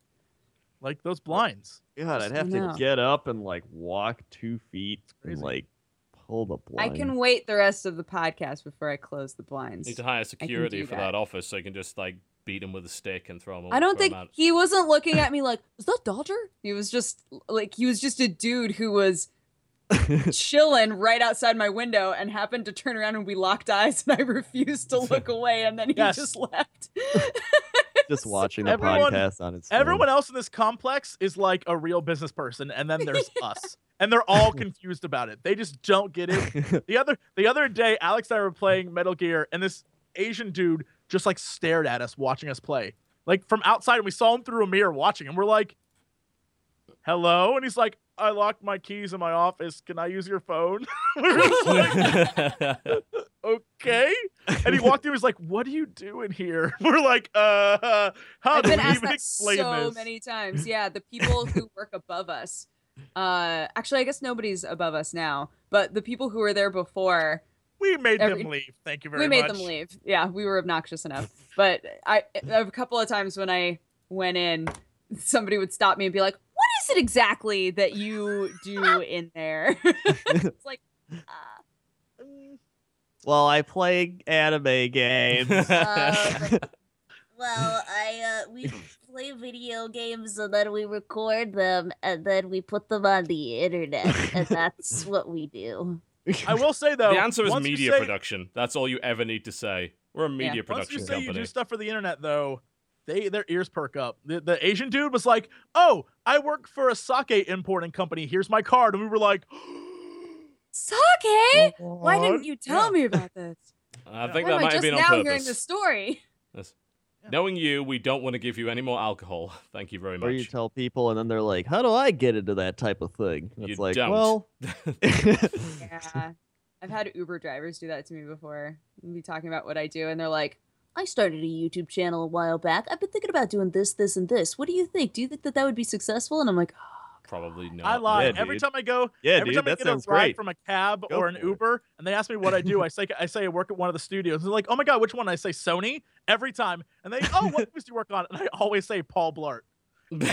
Like those blinds. God, I'd have to get up and like walk two feet and like pull the blinds. I can wait the rest of the podcast before I close the blinds. Need to hire security for that. that office so you can just like beat him with a stick and throw him. I don't think he wasn't looking at me like, is that Dodger? He was just like, he was just a dude who was chilling right outside my window and happened to turn around and we locked eyes and I refused to look [LAUGHS] away and then he Yes. just left. [LAUGHS] just watching the Everyone- podcast on its phone. Everyone else in this complex is like a real business person, and then there's [LAUGHS] us. And they're all confused about it. They just don't get it. The other the other day, Alex and I were playing Metal Gear, and this Asian dude just like stared at us watching us play. Like from outside, and we saw him through a mirror watching, and we're like, Hello? And he's like, I locked my keys in my office. Can I use your phone? [LAUGHS] like, [LAUGHS] okay. And he walked in, he was like, What are you doing here? [LAUGHS] We're like, uh how I've do been we asked even that explain so this? many times. Yeah, the people who work above us. Uh, actually, I guess nobody's above us now, but the people who were there before, We made Every- them leave. Thank you very much. we much. made them leave. Yeah, we were obnoxious enough. But I, a couple of times when I went in, somebody would stop me and be like, "What is it exactly that you do [LAUGHS] in there?" [LAUGHS] it's like, uh, well, I play anime games. [LAUGHS] Uh, well, I uh, we play video games and then we record them and then we put them on the internet, and that's what we do. I will say though, the answer is media say- production. That's all you ever need to say. We're a media production Once you production say you do stuff for the internet, though, they their ears perk up. The, the Asian dude was like, "Oh, I work for a sake importing company. Here's my card," and we were like, [GASPS] Sake? Why didn't you tell Yeah. me about this? [LAUGHS] I think Why that am I might have just been on now purpose. hearing the story? Yes. Knowing you, we don't want to give you any more alcohol. [LAUGHS] Thank you very much. or you tell people, and then they're like, "How do I get into that type of thing?" And You It's like, don't. well, [LAUGHS] Yeah. I've had Uber drivers do that to me before. Be talking about what I do, and they're like, I started a YouTube channel a while back. I've been thinking about doing this, this, and this. What do you think? Do you think that that would be successful? And I'm like, ah, Probably not. I lie. Yeah, Every dude. time I go, yeah, every dude, time I get a sounds ride great. from a cab Go or an for it. Uber, and they ask me what I do, I say I say I work at one of the studios. They're like, "Oh my god, which one?" I say Sony every time, and they, "Oh, what [LAUGHS] movies do you work on?" And I always say Paul Blart. [LAUGHS] [LAUGHS] they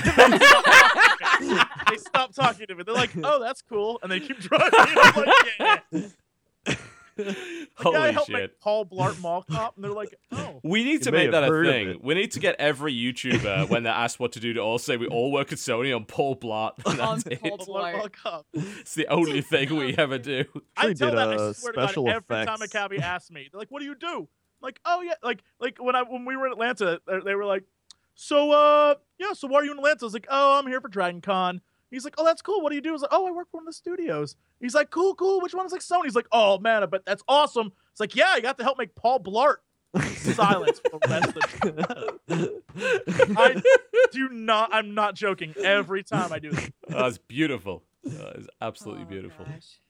stop talking to me. They're like, "Oh, that's cool," and they keep driving. I'm like, yeah. Like, [LAUGHS] Holy yeah, I helped shit. make Paul Blart [LAUGHS] Mall Cop, and they're like, "Oh." We need You to make that a thing. We need to get every YouTuber [LAUGHS] when they're asked what to do to all say we all work at Sony on Paul Blart. and On it. Paul Paul Blart Blart. Mall Cop. It's the only thing we ever do. I Actually tell did, that. I swear to God, special every time a effects. cabbie asks me, they're like, "What do you do?" I'm like, "Oh yeah," like like when I when we were in Atlanta, they, they were like, "So uh yeah, so why are you in Atlanta?" I was like, "Oh, I'm here for Dragon Con." He's like, "Oh, that's cool. What do you do?" I was like, "Oh, I work for one of the studios." He's like, "Cool, cool. Which one?" is like Sony. He's like, "Oh man, but that's awesome." It's like, "Yeah, you got to help make Paul Blart." Silence for the rest of the [LAUGHS] I do not. I'm not joking. Every time I do this, [LAUGHS] That's beautiful. That is absolutely "Oh, beautiful. gosh."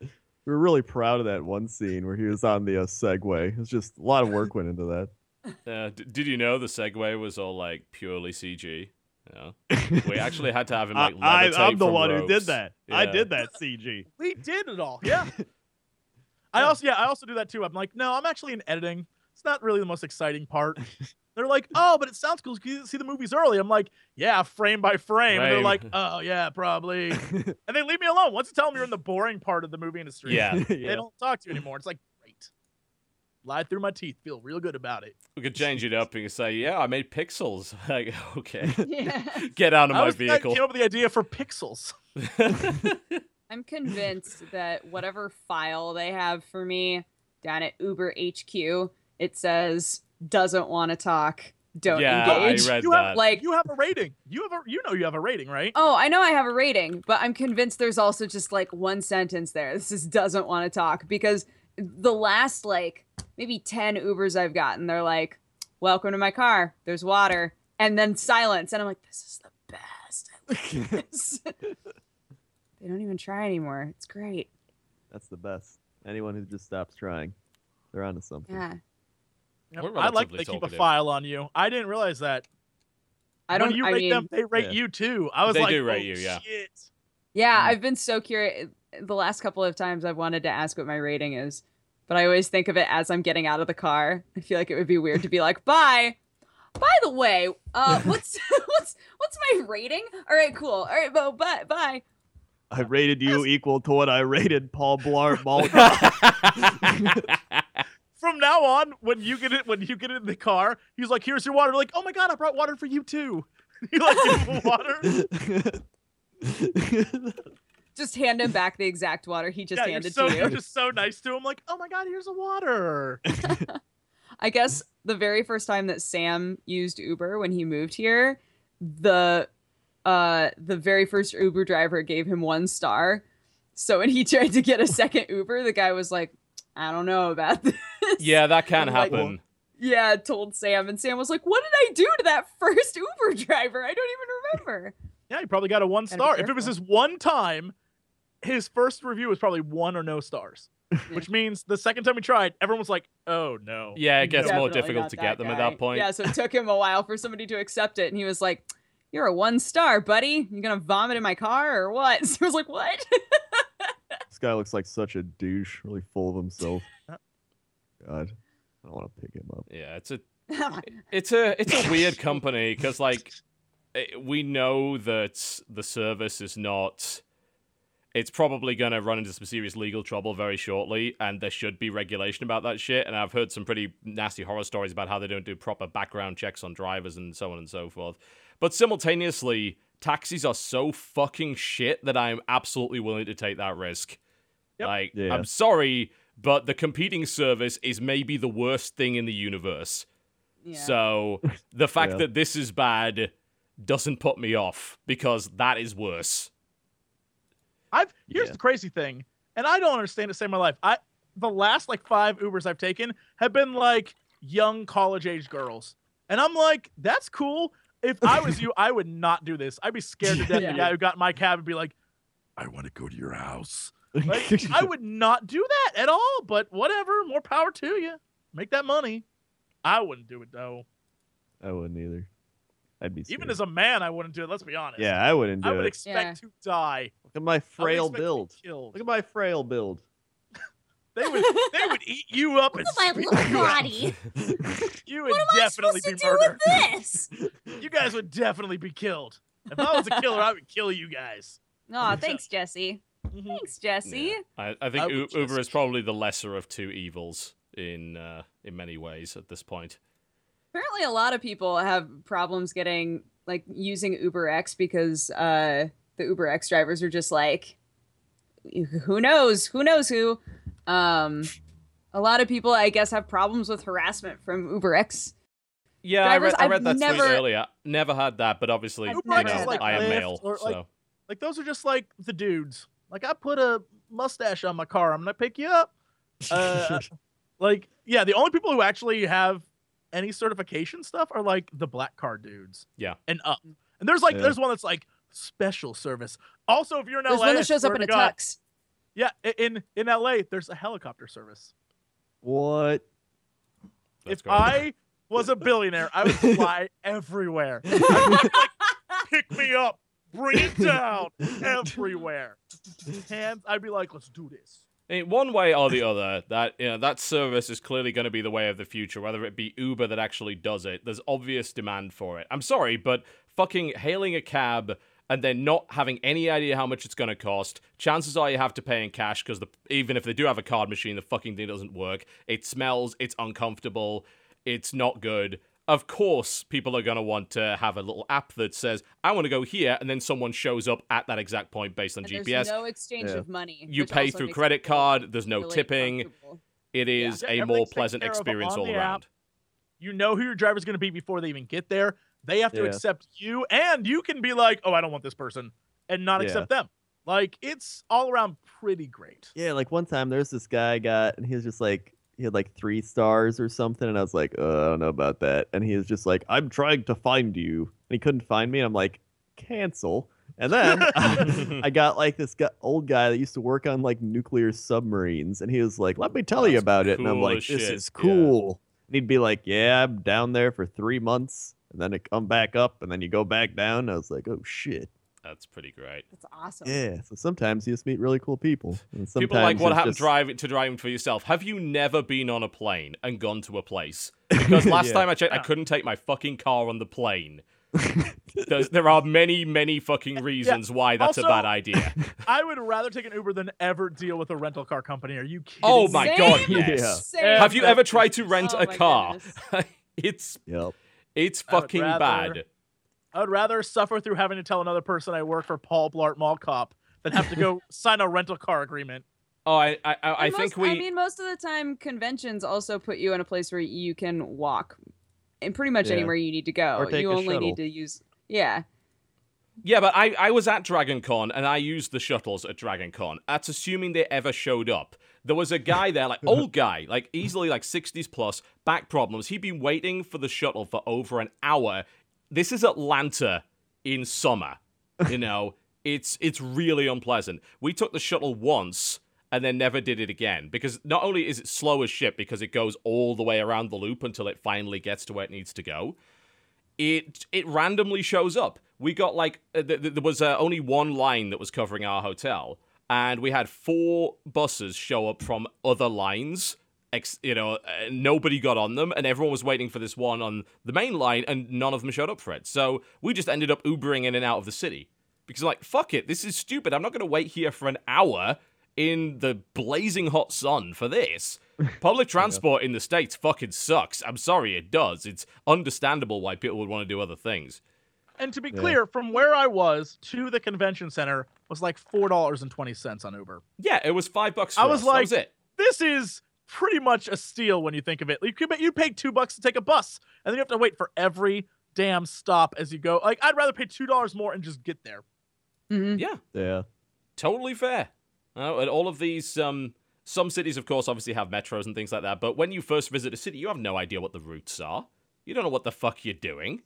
we were really proud of that one scene where he was on the uh, Segway. It's just a lot of work went into that. [LAUGHS] Uh, d- did you know the Segway was all like purely CG? Yeah. We actually had to have him [LAUGHS] like I, I'm the from one who did ropes. that. I did that CG. [LAUGHS] we did it all. Yeah. [LAUGHS] I also yeah, I also do that too. I'm like, no, I'm actually in editing. It's not really the most exciting part. They're like, oh, but it sounds cool. Can you see the movies early? I'm like, yeah, frame by frame. And they're like, oh yeah, probably. and they leave me alone. Once you tell them you're in the boring part of the movie industry, Yeah. they yeah. don't talk to you anymore. It's like, great. Lied through my teeth. Feel real good about it. We could change it up and say, "Yeah, I made pixels." [LAUGHS] Like, okay, [LAUGHS] Yeah. get out of I my was the guy vehicle. came up with the idea for pixels. [LAUGHS] I'm convinced that whatever file they have for me, down at Uber HQ, it says doesn't want to talk, don't Yeah, I engage. read you that. have Like you have a rating. You have a you know you have a rating, right? Oh, I know I have a rating, but I'm convinced there's also just like one sentence there. This is doesn't want to talk because the last like maybe 10 Ubers I've gotten, they're like, "Welcome to my car. There's water." And then silence, and I'm like, "This is the best." I love [LAUGHS] this. [LAUGHS] they don't even try anymore. It's great. That's the best. Anyone who just stops trying, they're onto something. Yeah. I like they keep a file on you. I didn't realize that. I don't when you I rate mean, them, they rate Yeah. you too. I was They like, do rate "Oh, you, yeah." Shit. Yeah, Mm. I've been so curious. The last couple of times I've wanted to ask what my rating is, but I always think of it as I'm getting out of the car. I feel like it would be weird to be like, "Bye." By the way, uh, [LAUGHS] what's [LAUGHS] what's what's my rating? All right, cool. All right, well, bye, bye. I rated you equal to what I rated Paul Blart [LAUGHS] Malt. From now on, when you get it, when you get in the car, he's like, "Here's your water." You're like, "Oh my god, I brought water for you too." you like water? Just hand him back the exact water he just yeah, you're handed so to you're just so nice to him. Like, "Oh my god, here's a water." [LAUGHS] I guess the very first time that Sam used Uber when he moved here, the uh the very first Uber driver gave him one star. So when he [LAUGHS] tried to get a second Uber, the guy was like, I don't know about [LAUGHS] this. yeah, that can I'm like, happen. Yeah, told Sam, and Sam was like, "What did I do to that first Uber driver? I don't even remember." Yeah, he probably got a one star. If it was careful. his one time, his first review was probably one or no stars. [LAUGHS] Which means the second time he tried, everyone was like, "Oh no." Yeah, it gets no. more difficult to get them at that point. Yeah, so it took him a while for somebody to accept it, and he was like, "You're a one star, buddy. You're gonna vomit in my car or what?" [LAUGHS] So I was like, "What?" [LAUGHS] this guy looks like such a douche, really full of himself. God, I don't want to pick him up. Yeah, it's a it's a it's a weird company because like eh, we know that the service is not it's probably going to run into some serious legal trouble very shortly and there should be regulation about that shit and i've heard some pretty nasty horror stories about how they don't do proper background checks on drivers and so on and so forth but simultaneously taxis are so fucking shit that i'm absolutely willing to take that risk Yep. like Yeah. i'm sorry but the competing service is maybe the worst thing in the universe Yeah. so the fact Yeah. that this is bad doesn't put me off because that is worse. I've here's Yeah. the crazy thing, and I don't understand it. save my life. I the last like five Ubers I've taken have been like young college age girls, and I'm like, that's cool. If I was you, I would not do this. I'd be scared to death. Yeah. The guy who got in my cab would be like, I want to go to your house. Like, I would not do that at all. But whatever, more power to you. Make that money. I wouldn't do it though. I wouldn't either. I'd be Even scared. as a man, I wouldn't do it. Let's be honest. yeah, I wouldn't do it. I would it. expect to die. Look at my frail expect to be build. Killed. Look at my frail build. [LAUGHS] They would they would eat you up and Look at my spit little you out. body. [LAUGHS] You would What am I definitely supposed be to do murdered. with this? [LAUGHS] You guys would definitely be killed. If I was a killer, I would kill you guys. Oh, thanks, Jesse. Mhm. Thanks, Jesse. Yeah. I, I think I would just- Uber is probably the lesser of two evils in uh, in many ways at this point. Apparently, a lot of people have problems getting like using Uber X because uh, the Uber X drivers are just like, who knows, who knows who. Um, a lot of people, I guess, have problems with harassment from Uber X. Yeah, I Drivers, read, I I've read that never- tweet earlier. Never had that, but obviously, I've you know, had that I am male, or, like, so Like those are just like the dudes. Like I put a mustache on my car. I'm gonna pick you up. Uh, [LAUGHS] like yeah, the only people who actually have any certification stuff are like the black car dudes. Yeah. and up. And there's like Yeah. there's one that's like special service. Also, if you're in There's LA, one that shows up in a to God- tux. Yeah, in in LA, there's a helicopter service. What? that's if great. I was a billionaire, I would fly [LAUGHS] everywhere. [LAUGHS] I'd like, pick me up, bring it down [LAUGHS] everywhere. Hands, I'd be like, let's do this. In one way or the other, that you know that service is clearly going to be the way of the future. Whether it be Uber that actually does it, there's obvious demand for it. I'm sorry, but fucking hailing a cab and then not having any idea how much it's going to cost. Chances are you have to pay in cash because even if they do have a card machine, the fucking thing doesn't work. It smells. It's uncomfortable. It's not good. Of course, people are going to want to have a little app that says, I want to go here, and then someone shows up at that exact point based on And GPS. There's no exchange Yeah. of money. You pay through credit card, there's no really tipping. it is Yeah, a more pleasant experience all the app. around. You know who your driver's going to be before they even get there. They have to Yeah. accept you, and you can be like, "Oh, I don't want this person," and not Yeah. accept them. Like it's all around pretty great. Yeah, like one time there's this guy I got, and he was just like, he had like three stars or something, and I was like, I don't know about that. And he was just like, I'm trying to find you, and he couldn't find me. And I'm like, cancel. And then [LAUGHS] I got like this guy, old guy that used to work on like nuclear submarines, and he was like, "Let me tell you That's about it." And I'm like, "This shit, is yeah. cool." And he'd be like, "Yeah, I'm down there for three months, and then it come back up, and then you go back down." And I was like, "Oh shit." That's pretty great. That's awesome. Yeah. So sometimes you just meet really cool people, and sometimes People like what it's happened just- driving to driving for yourself. Have you never been on a plane and gone to a place? [LAUGHS] Because last Yeah. time I checked, I couldn't take my fucking car on the plane. [LAUGHS] There are many, many fucking reasons why that's a bad idea. [LAUGHS] I would rather take an Uber than ever deal with a rental car company. Are you kidding? Oh my Same. god, Yeah. yes. Same. Yeah. Have you ever tried to rent Oh a car? it's Yep. it's fucking rather- bad. I would rather suffer through having to tell another person I work for Paul Blart Mall Cop than have to go [LAUGHS] sign a rental car agreement. Oh, I I, I, I And think most- we I mean, most of the time, conventions also put you in a place where you can walk, and pretty much Yeah. anywhere you need to go. Or take you a only need to use. Yeah. Yeah, but I, I was at Dragon Con and I used the shuttles at Dragon Con. That's assuming they ever showed up. There was a guy there, like [LAUGHS] old guy, like easily like 60s plus, back problems. He'd been waiting for the shuttle for over an hour. This is Atlanta in summer. You know, [LAUGHS] it's it's really unpleasant. We took the shuttle once and then never did it again because not only is it slow as shit because it goes all the way around the loop until it finally gets to where it needs to go it it randomly shows up. We got like uh, th- th- there was uh, only one line that was covering our hotel, and we had four buses show up from other lines. Ex- you know, uh, nobody got on them, and everyone was waiting for this one on the main line, and none of them showed up for it. So we just ended up Ubering in and out of the city because like fuck it, this is stupid. I'm not going to wait here for an hour in the blazing hot sun for this. [LAUGHS] Public transport in the States fucking sucks. I'm sorry, it does. It's understandable why people would want to do other things. And to be Yeah. clear, from where I was to the convention center was like four dollars and twenty cents on Uber. Yeah, it was five bucks for I was us. that like- was it. This is pretty much a steal when you think of it. You could you pay two bucks to take a bus, and then you have to wait for every damn stop as you go. Like I'd rather pay two dollars more and just get there. hmm Yeah, Yeah. totally fair. Uh, and all of these, um, some cities, of course, obviously have metros and things like that. But when you first visit a city, you have no idea what the routes are. You don't know what the fuck you're doing.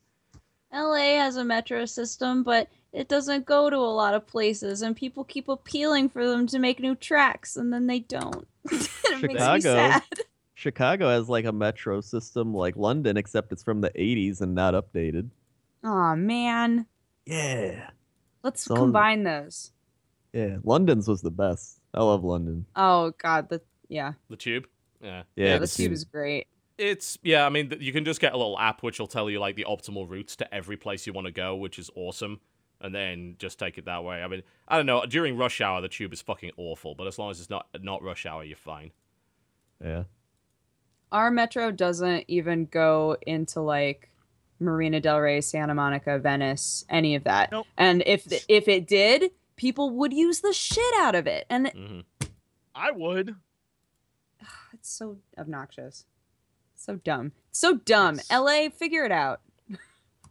LA has a metro system, but it doesn't go to a lot of places, and people keep appealing for them to make new tracks, and then they don't. [LAUGHS] it makes me Chicago. sad. Chicago has like a metro system like London, except it's from the 80s and not updated. Aw, man. Yeah. Let's Some- combine those. Yeah. London's was the best. I love London. Oh God, the yeah, The tube. Yeah. Yeah, yeah, the the tube tube. is great. It's yeah. I mean, you can just get a little app which will tell you like the optimal routes to every place you want to go, which is awesome. And then just take it that way. I mean, I don't know. During rush hour, the tube is fucking awful, but as long as it's not not rush hour, you're fine. Yeah. Our metro doesn't even go into like Marina Del Rey, Santa Monica, Venice, any of that. Nope. And if if it did, people would use the shit out of it, and it- hmm I would. [SIGHS] it's so obnoxious, so dumb, so dumb. Yes. L.A., figure it out.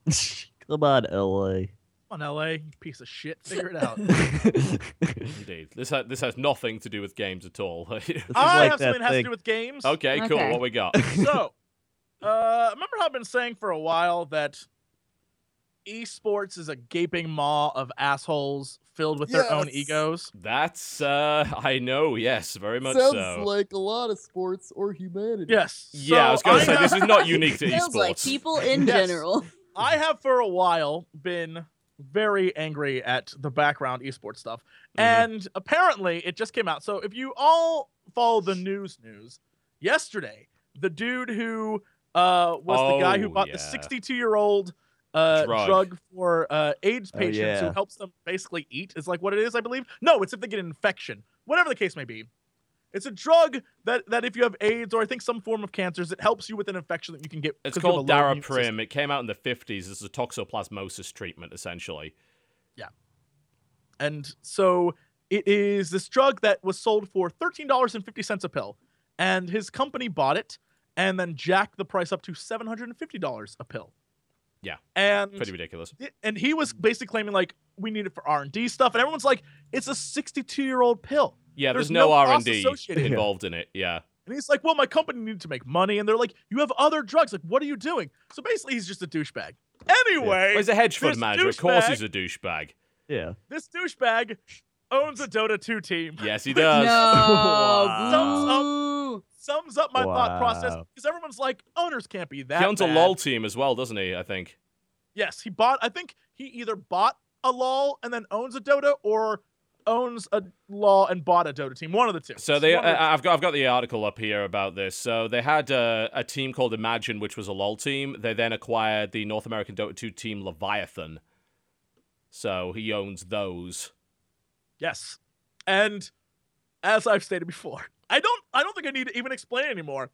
[LAUGHS] Come on, LA. Come on, LA, you piece of shit. Figure it out. [LAUGHS] Indeed. This ha- this has nothing to do with games at all. [LAUGHS] I like have something that has to thing. do with games. okay, cool. Okay. What we got? [LAUGHS] so, uh, remember how I've been saying for a while that esports is a gaping maw of assholes filled with their own Yes. egos? That's uh, I know. Yes, very much so. like a lot of sports or humanity. Yes. yeah, I was gonna say have- this is not unique to Feels like esports. people in Yes. general. I have for a while been very angry at the background esports stuff. Mhm. And apparently it just came out. So if you all follow the news news, yesterday, the dude who uh, was the guy who Oh, bought the 62 year old uh, Drug. drug. for uh, AIDS Oh, patients who helps them basically eat, is like what it is, I believe. No, it's if they get an infection, whatever the case may be. It's a drug that, that if you have AIDS or I think some form of cancers, it helps you with an infection that you can get. It's called a low immune system. Daraprim. It came out in the 50s. It's a toxoplasmosis treatment, essentially. Yeah. And so it is this drug that was sold for $13.50 a pill. and his company bought it and then jacked the price up to seven hundred and fifty dollars a pill. Yeah. and Pretty ridiculous. and he was basically claiming like we need it for R and D stuff, and everyone's like, it's a sixty-two year old pill. Yeah, there's, There's no, no R and D associated. involved in it. Yeah. And he's like, well, my company needed to make money, and they're like, you have other drugs. Like, what are you doing? So basically, he's just a douchebag. Anyway, Well, he's a hedge fund this manager. Of course, douchebag- he's a douchebag. Yeah. this douchebag owns a Dota 2 team. Yes, he [LAUGHS] does. No. boo. Sums up my thought process because everyone's like, owners can't be that. He owns a bad. LOL team as well, doesn't he? I think. Yes, he bought. I think he either bought a LOL and then owns a Dota, or owns a LoL and bought a Dota team. One of the two. So they, one uh, I've got, I've got the article up here about this. So they had uh, a team called Imagine, which was a LoL team. They then acquired the North American Dota 2 team Leviathan. So he owns those. Yes. And as I've stated before, I don't I don't think I need to even explain anymore.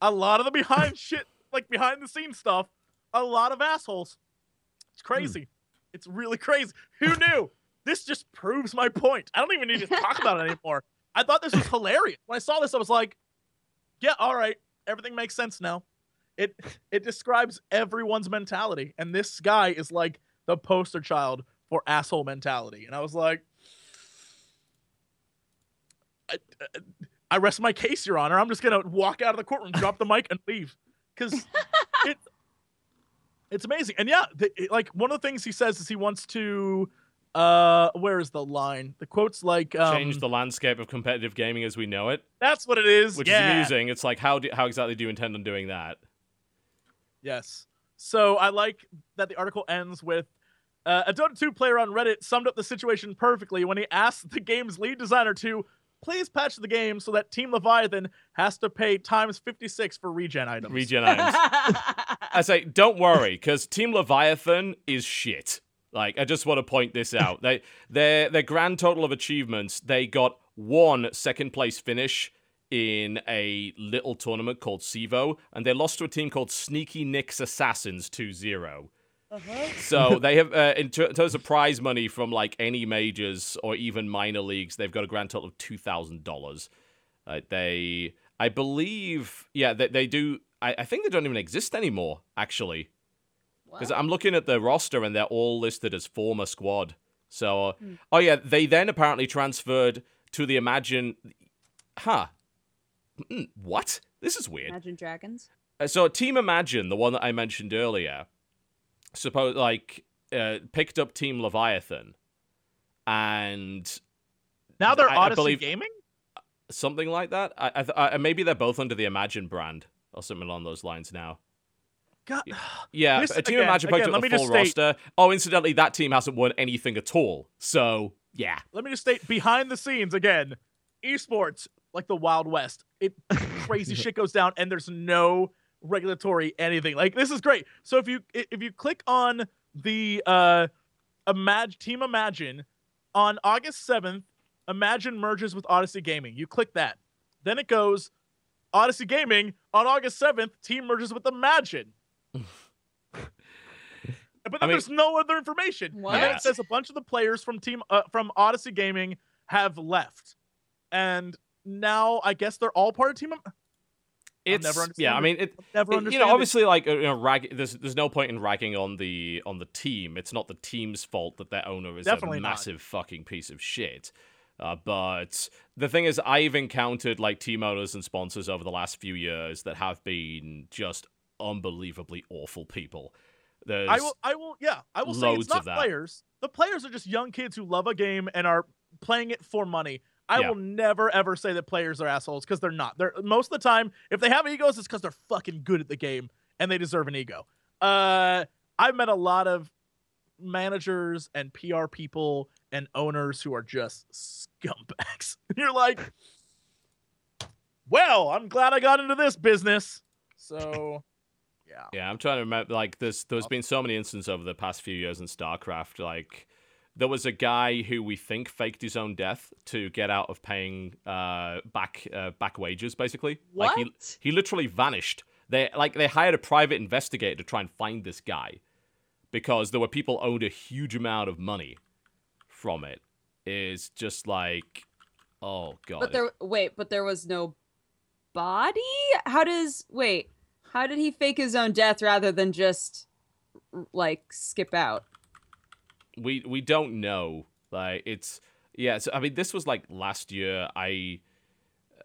A lot of the behind [LAUGHS] shit, like behind the scenes stuff, a lot of assholes. It's crazy. It's really crazy. Who knew? This just proves my point. I don't even need to talk about it anymore. [LAUGHS] I thought this was hilarious. When I saw this, I was like, yeah, all right. Everything makes sense now. It it describes everyone's mentality. And this guy is like the poster child for asshole mentality. And I was like, I, I rest my case, Your Honor. I'm just gonna walk out of the courtroom, drop the mic, and leave because it it's amazing. And yeah, the, it- like one of the things he says is he wants to. Uh, where is the line? The quote's like, um, Change the landscape of competitive gaming as we know it, That's what it is. which yeah. is amusing. It's like, how, do, how exactly do you intend on doing that? Yes. So I like that the article ends with uh, a Dota 2 player on Reddit summed up the situation perfectly when he asked the game's lead designer to please patch the game so that Team Leviathan has to pay times 56 for regen items. Regen items. [LAUGHS] I say, don't worry, because Team Leviathan is shit. Like, I just want to point this out. They, their, their grand total of achievements, they got one second place finish in a little tournament called Sivo, and they lost to a team called Sneaky Nyx Assassins 2 0. So [LAUGHS] they have, uh, in, ter- in terms of prize money from like any majors or even minor leagues, they've got a grand total of two thousand dollars. Uh, they, I believe, yeah, they, they do. I, I think they don't even exist anymore, actually, because I'm looking at the roster and they're all listed as former squad. So, uh, oh yeah, they then apparently transferred to the Imagine. Huh? Mm, What? This is weird. Imagine Dragons. Uh, so Team Imagine, the one that I mentioned earlier, suppose like uh, picked up Team Leviathan, and Now they're I- I Odyssey believe- Gaming? something like that. I, I, I maybe they're both under the Imagine brand or something along those lines now. God. [SIGHS] Yeah, This- a Team again- Imagine picked again, the full state- roster. Oh, incidentally, that team hasn't won anything at all. So yeah, Let me just state behind the scenes again esports, like the Wild West, it crazy [LAUGHS] shit goes down and there's no regulatory anything. Like this is great. So if you if you click on the uh Imagine Team Imagine on August 7th, Imagine merges with Odyssey Gaming. You click that. Then it goes Odyssey Gaming on August 7th, team merges with Imagine. But then I mean- there's no other information. And then it says a bunch of the players from team uh, from Odyssey Gaming have left, and now I guess they're all part of Team. Im- it's never yeah. I mean, it, Never it- understand. you know, it. obviously, like uh, you know, rag. There's there's no point in ragging on the on the team. It's not the team's fault that their owner is Definitely a not. massive fucking piece of shit. Uh, but the thing is, I've encountered like team owners and sponsors over the last few years that have been just unbelievably awful people. There's I will. I will. Yeah, I will say it's not players. The players are just young kids who love a game and are playing it for money. I Yeah. will never ever say that players are assholes because they're not. They're most of the time, if they have egos, it's because they're fucking good at the game and they deserve an ego. Uh, I've met a lot of managers and PR people and owners who are just scumbags. [LAUGHS] You're like, well, I'm glad I got into this business. So, yeah. Yeah, I'm trying to remember. Like, there's there's been so many instances over the past few years in StarCraft. Like, there was a guy who we think faked his own death to get out of paying uh, back uh, back wages, basically. Like, he he literally vanished. They like they hired a private investigator to try and find this guy because there were people owed a huge amount of money from it. Is just like, oh god. But there, wait, but there was no body? How does wait? How did he fake his own death rather than just like skip out? we we don't know. Like it's yeah. So I mean, this was like last year. I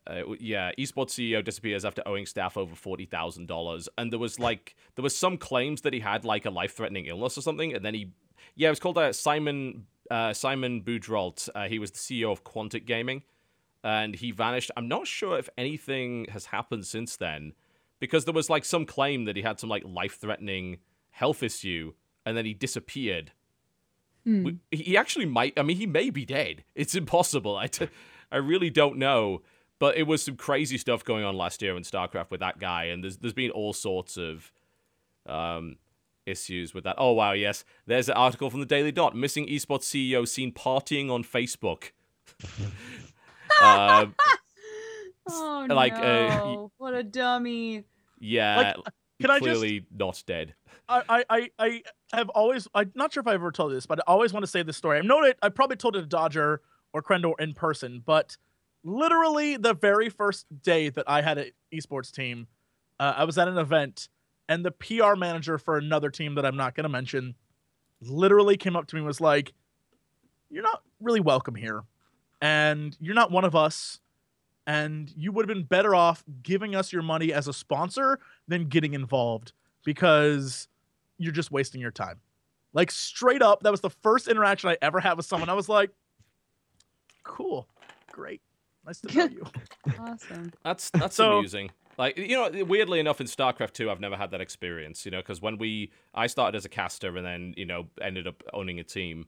uh, yeah, esports CEO disappears after owing staff over forty thousand dollars, and there was like there was some claims that he had like a life threatening illness or something, and then he yeah, it was called uh, Simon uh, Simon Boudreault. Uh, he was the CEO of Quantic Gaming, and he vanished. I'm not sure if anything has happened since then, because there was like some claim that he had some like life threatening health issue, and then he disappeared. We, he actually might. I mean, he may be dead. It's impossible. I, t- I really don't know. But it was some crazy stuff going on last year in StarCraft with that guy, and there's there's been all sorts of um, issues with that. Oh wow, yes. There's an article from the Daily Dot. Missing esports CEO seen partying on Facebook. um, [LAUGHS] Oh Like, uh, no! what a dummy. yeah, Can I just clearly not dead. I, I, I, I have always I'm not sure if I've ever told this, but I always want to say this story. I've known it I probably told it to Dodger or Crendor in person, but literally the very first day that I had an esports team, uh, I was at an event and the PR manager for another team that I'm not gonna mention literally came up to me and was like, You're not really welcome here. And you're not one of us. And you would have been better off giving us your money as a sponsor than getting involved because you're just wasting your time. Like straight up, that was the first interaction I ever had with someone. I was like, cool, great, nice to know [LAUGHS] you. Awesome. That's that's So- amusing. Like you know, weirdly enough, in StarCraft 2, I've never had that experience. You know, because when we I started as a caster and then you know ended up owning a team,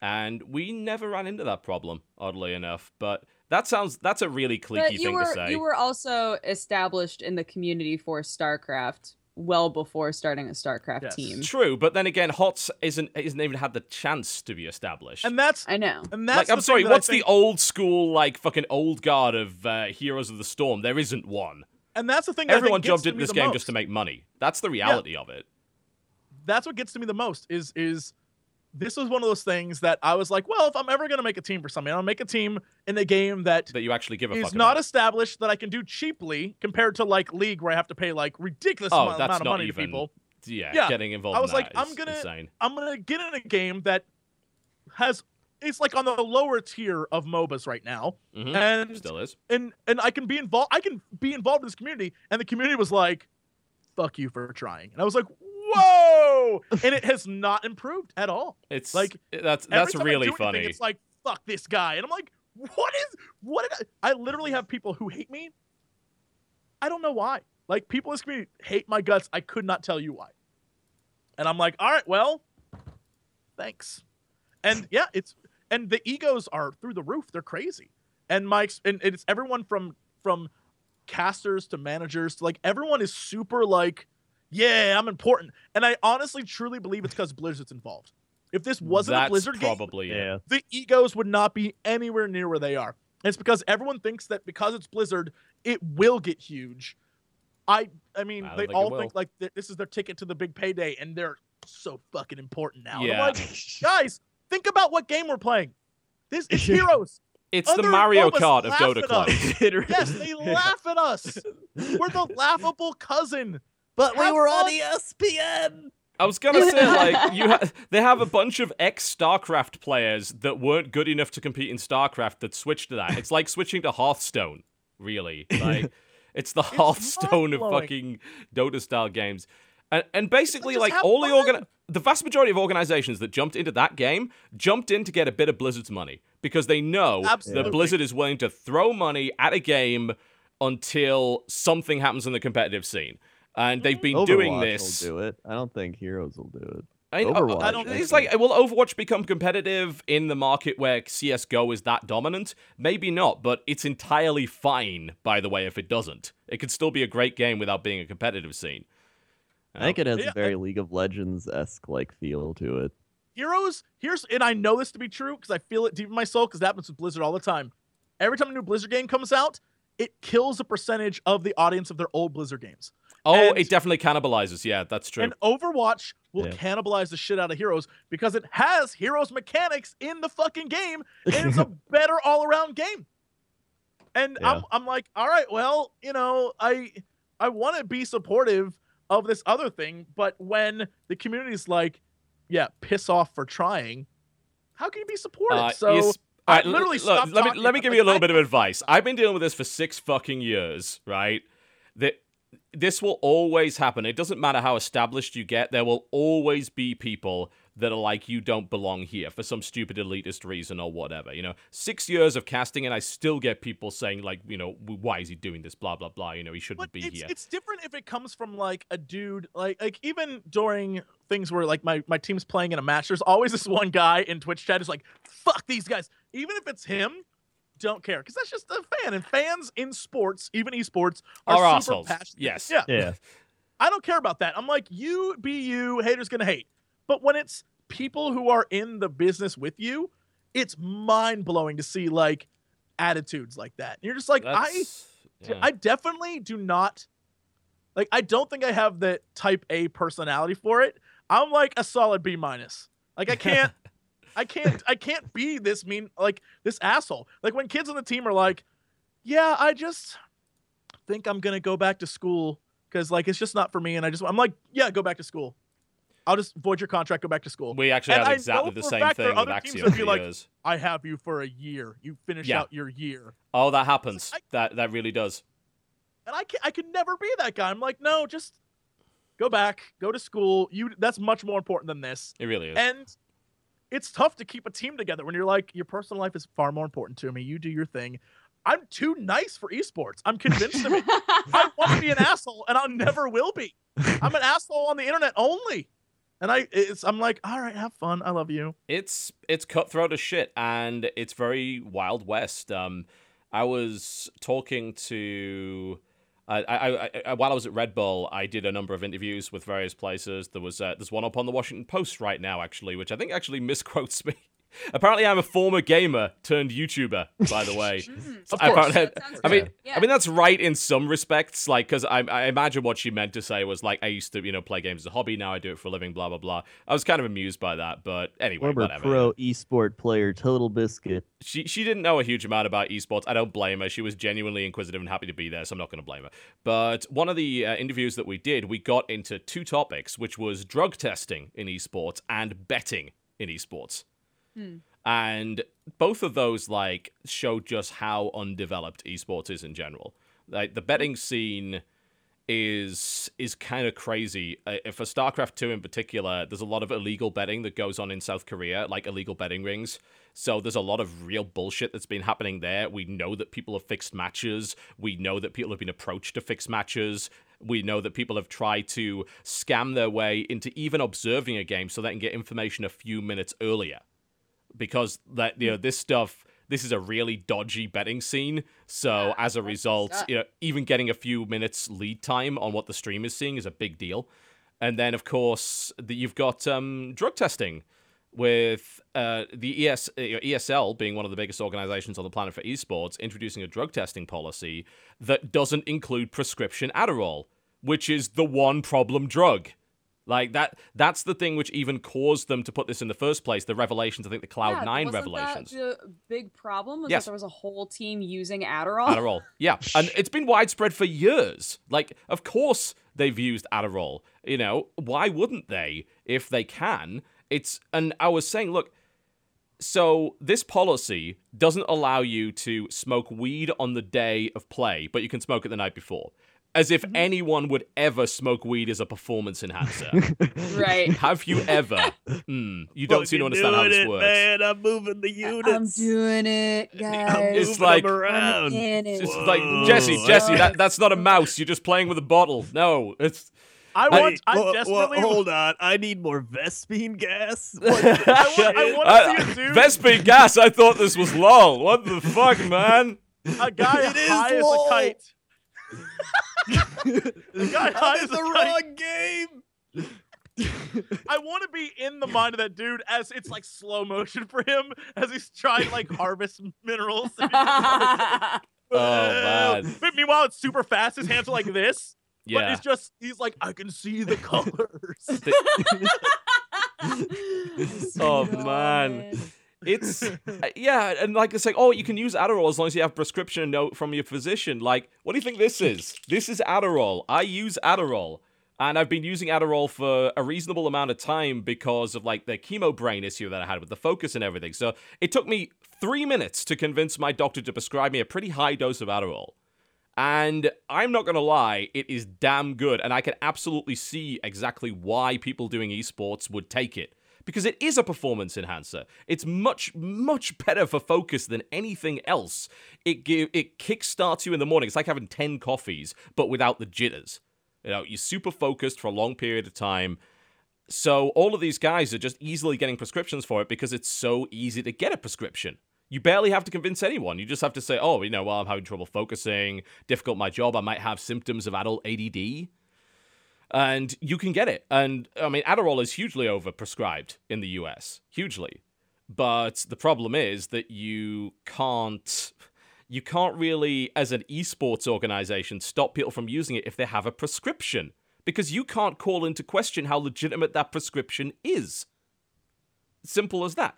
and we never ran into that problem. Oddly enough, but that sounds that's a really cliquey But you thing were to say. you were also established in the community for StarCraft well before starting a StarCraft Yes. team. True, but then again, HOTS isn't isn't even had the chance to be established. And that's I know. and that's like, I'm sorry, thing that I what's think- the old school like fucking old guard of uh, Heroes of the Storm? There isn't one. and that's the thing. that I think Everyone gets jumped to into this game most. just to make money. That's the reality of it. That's what gets to me the most. Is is this was one of those things that I was like, well, if I'm ever gonna make a team for something, I'll make a team in a game that That you actually give a is not about. established that I can do cheaply compared to like League where I have to pay like ridiculous Oh, amount, amount of money even- to people. yeah, Yeah, getting involved. I was in like, I'm gonna- insane. I'm gonna get in a game that has it's like on the lower tier of MOBAs right now, Mhm. and Still is. and and I can be involved. I can be involved in this community, and the community was like, "Fuck you for trying," and I was like, And it has not improved at all. It's Like, that's that's really do anything, funny. It's like, "Fuck this guy," and I'm like, "What is? What did I?" I literally have people who hate me. I don't know why. Like people in this community hate my guts. I could not tell you why. And I'm like, all right, well, thanks. And yeah, it's and the egos are through the roof. They're crazy. And my ex- and it's everyone from from casters to managers to like everyone is super like, yeah, I'm important. And I honestly truly believe it's because Blizzard's involved. If this wasn't that's a Blizzard game, probably it. Yeah. the egos would not be anywhere near where they are. And it's because everyone thinks that because it's Blizzard, it will get huge. I I mean, I they think all think like th- this is their ticket to the big payday, and they're so fucking important now. And I'm Yeah. like, [LAUGHS] guys, think about what game we're playing. This is [LAUGHS] Heroes. It's the Mario Kart of Dota at Club. [LAUGHS] Yes, they laugh at us. We're the laughable cousin. But we Have were on. ESPN. I was gonna say [LAUGHS] like you ha- they have a bunch of ex StarCraft players that weren't good enough to compete in StarCraft that switched to that. It's like switching to Hearthstone, really. [LAUGHS] Like it's the Hearthstone of fucking Dota style games. And and basically just like have all the fun. organ the vast majority of organizations that jumped into that game jumped in to get a bit of Blizzard's money because they know Absolutely. that Blizzard is willing to throw money at a game until something happens in the competitive scene. And they've been Overwatch doing this. will do it. I don't think Heroes will do it. I mean, Overwatch, I I don't, don't it's like, will Overwatch become competitive in the market where CSGO is that dominant? Maybe not, but it's entirely fine, by the way, if it doesn't. It could still be a great game without being a competitive scene. I think it has Yeah, a very League of Legends esque like feel to it. Heroes, here's, and I know this to be true because I feel it deep in my soul because that happens with Blizzard all the time. Every time a new Blizzard game comes out, it kills a percentage of the audience of their old Blizzard games. Oh, And- it definitely cannibalizes. Yeah, that's true. And Overwatch will Yeah. cannibalize the shit out of Heroes because it has Heroes mechanics in the fucking game, and it's a [LAUGHS] better all around game. And Yeah. I'm I'm like, all right, well, you know, I I want to be supportive of this other thing, but when the community's like, yeah, piss off for trying, how can you be supportive? Uh, so yes- I Alright, l- literally look, let me talking let me give you a little I- bit of advice. I've been dealing with this for six fucking years, right? That this will always happen. It doesn't matter how established you get. There will always be people that are like you don't belong here for some stupid elitist reason or whatever. You know, six years of casting, and I still get people saying like, you know, why is he doing this? Blah blah blah. You know, he shouldn't But be it's, here. it's different if it comes from like a dude like like even during things where like my my team's playing in a match there's always this one guy in twitch chat who's like fuck these guys even if it's him don't care because that's just a fan and fans in sports even esports are Are super assholes. passionate Yes. yeah Yeah. i don't care about that i'm like you be you haters gonna hate but when it's people who are in the business with you it's mind-blowing to see like attitudes like that and you're just like i That's- D- yeah. I definitely do not like I don't think I have the type A personality for it. I'm like a solid B minus. Like I can't [LAUGHS] I can't I can't be this mean like this asshole. Like when kids on the team are like, "Yeah, I just think I'm going to go back to school cuz like it's just not for me and I just I'm like, "Yeah, go back to school." I'll just void your contract, go back to school. we actually and had I exactly the same thing with Axiom for like, years. I have you for a year. You finish Yeah. out your year. Oh, that happens. I- that that really does. And I can I could never be that guy. I'm like, no, just go back, go to school. You that's much more important than this. It really is. And it's tough to keep a team together when you're like, your personal life is far more important to me. You do your thing. I'm too nice for esports. I'm convinced of it. I [LAUGHS] want to be an asshole, and I never will be. I'm an asshole on the internet only. And I, it's, I'm like, all right, have fun. I love you. it's it's cutthroat as shit and it's very wild west um i was talking to I, I, I, while I was at Red Bull, I did a number of interviews with various places. There was uh, there's one up on the Washington Post right now, actually, which I think actually [LAUGHS] misquotes me. Apparently, I'm a former gamer turned YouTuber, by the way. [LAUGHS] Of I, course. apparently- That I mean. Yeah. I mean that's right in some respects, like because I, I imagine what she meant to say was like I used to you know play games as a hobby, now I do it for a living, blah blah blah. I was kind of amused by that, but anyway, Former whatever. pro esport player, TotalBiscuit. She she didn't know a huge amount about esports. I don't blame her. She was genuinely inquisitive and happy to be there, so I'm not going to blame her. But one of the uh, interviews that we did, we got into two topics, which was drug testing in esports and betting in esports. Hmm. And both of those like show just how undeveloped esports is in general. Like the betting scene is is kind of crazy. Uh, for StarCraft 2 in particular, there's a lot of illegal betting that goes on in South Korea, like illegal betting rings. So there's a lot of real bullshit that's been happening there. We know that people have fixed matches. We know that people have been approached to fix matches. We know that people have tried to scam their way into even observing a game so they can get information a few minutes earlier. Because that you know this stuff this is a really dodgy betting scene. So as a result, you know, even getting a few minutes lead time on what the stream is seeing is a big deal. And then of course, the, you've got um, drug testing with uh, the ES, uh, ESL being one of the biggest organizations on the planet for esports, introducing a drug testing policy that doesn't include prescription Adderall, which is the one problem drug. Like that that's the thing which even caused them to put this in the first place, the revelations, I think the Cloud Yeah, 9 wasn't revelations. That the big problem was Yes. that there was a whole team using Adderall. Adderall. Yeah, and it's been widespread for years. Like, of course they've used Adderall. You know, why wouldn't they if they can? It's and I was saying, look, so this policy doesn't allow you to smoke weed on the day of play, but you can smoke it the night before. As if anyone would ever smoke weed as a performance enhancer. [LAUGHS] right. Have you ever? Hmm, you don't seem to understand how this works. Man, I'm moving the units. I'm doing it, [LAUGHS] guys. It's like around. in it's it. just like Jesse, Jesse, that, that's not a mouse. You're just playing with a bottle. No, it's I Hey, want. I desperately. on. I need more Vespene gas. [LAUGHS] What, I want, I want Uh, to see a dude, Vespene gas. I thought this was lol. What the fuck, man? a guy It is high as a kite. The guy high as a kite. game. [LAUGHS] I want to be in the mind of that dude as it's like slow motion for him as he's trying to like harvest minerals. And he's just like, Oh, man. [LAUGHS] But meanwhile, it's super fast. His hands are like this. Yeah. But Yeah. it's just he's like, I can see the [LAUGHS] colors. Oh man. It's [LAUGHS] uh, yeah, and like it's like, oh, you can use Adderall as long as you have prescription note from your physician. Like, what do you think this is? This is Adderall. I use Adderall. And I've been using Adderall for a reasonable amount of time because of like the chemo brain issue that I had with the focus and everything. So it took me three minutes to convince my doctor to prescribe me a pretty high dose of Adderall. And I'm not going to lie, it is damn good. And I can absolutely see exactly why people doing esports would take it. Because it is a performance enhancer. It's much, much better for focus than anything else. It give, it kickstarts you in the morning. It's like having 10 coffees, but without the jitters. You know, you're super focused for a long period of time. So all of these guys are just easily getting prescriptions for it because it's so easy to get a prescription. You barely have to convince anyone. You just have to say, "Oh, you know, well, I'm having trouble focusing, difficult my job, I might have symptoms of adult ADD." And you can get it. And I mean, Adderall is hugely overprescribed in the US, hugely. But the problem is that you can't you can't really, as an esports organization, stop people from using it if they have a prescription. Because you can't call into question how legitimate that prescription is. Simple as that.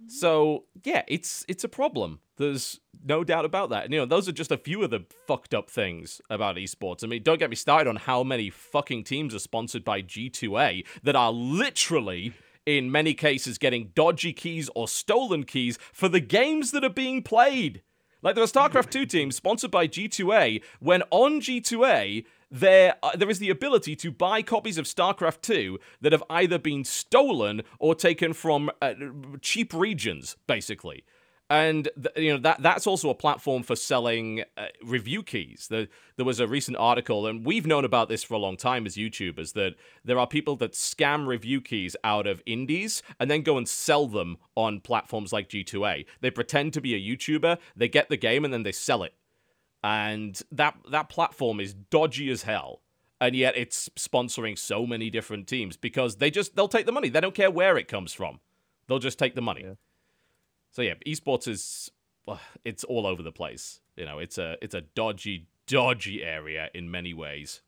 Mm-hmm. So yeah, it's it's a problem. There's no doubt about that. And, you know, those are just a few of the fucked up things about esports. I mean, don't get me started on how many fucking teams are sponsored by G2A that are literally in many cases getting dodgy keys or stolen keys for the games that are being played. Like there are StarCraft 2 teams sponsored by G2A when on G2A there uh, there is the ability to buy copies of StarCraft 2 that have either been stolen or taken from uh, cheap regions basically. And th- you know that that's also a platform for selling uh, review keys. The, there was a recent article, and we've known about this for a long time as YouTubers. That there are people that scam review keys out of indies and then go and sell them on platforms like G2A. They pretend to be a YouTuber, they get the game, and then they sell it. And that that platform is dodgy as hell and yet it's sponsoring so many different teams because they just they'll take the money. They don't care where it comes from. They'll just take the money. Yeah. So yeah, esports is it's all over the place. You know, it's a it's a dodgy dodgy area in many ways.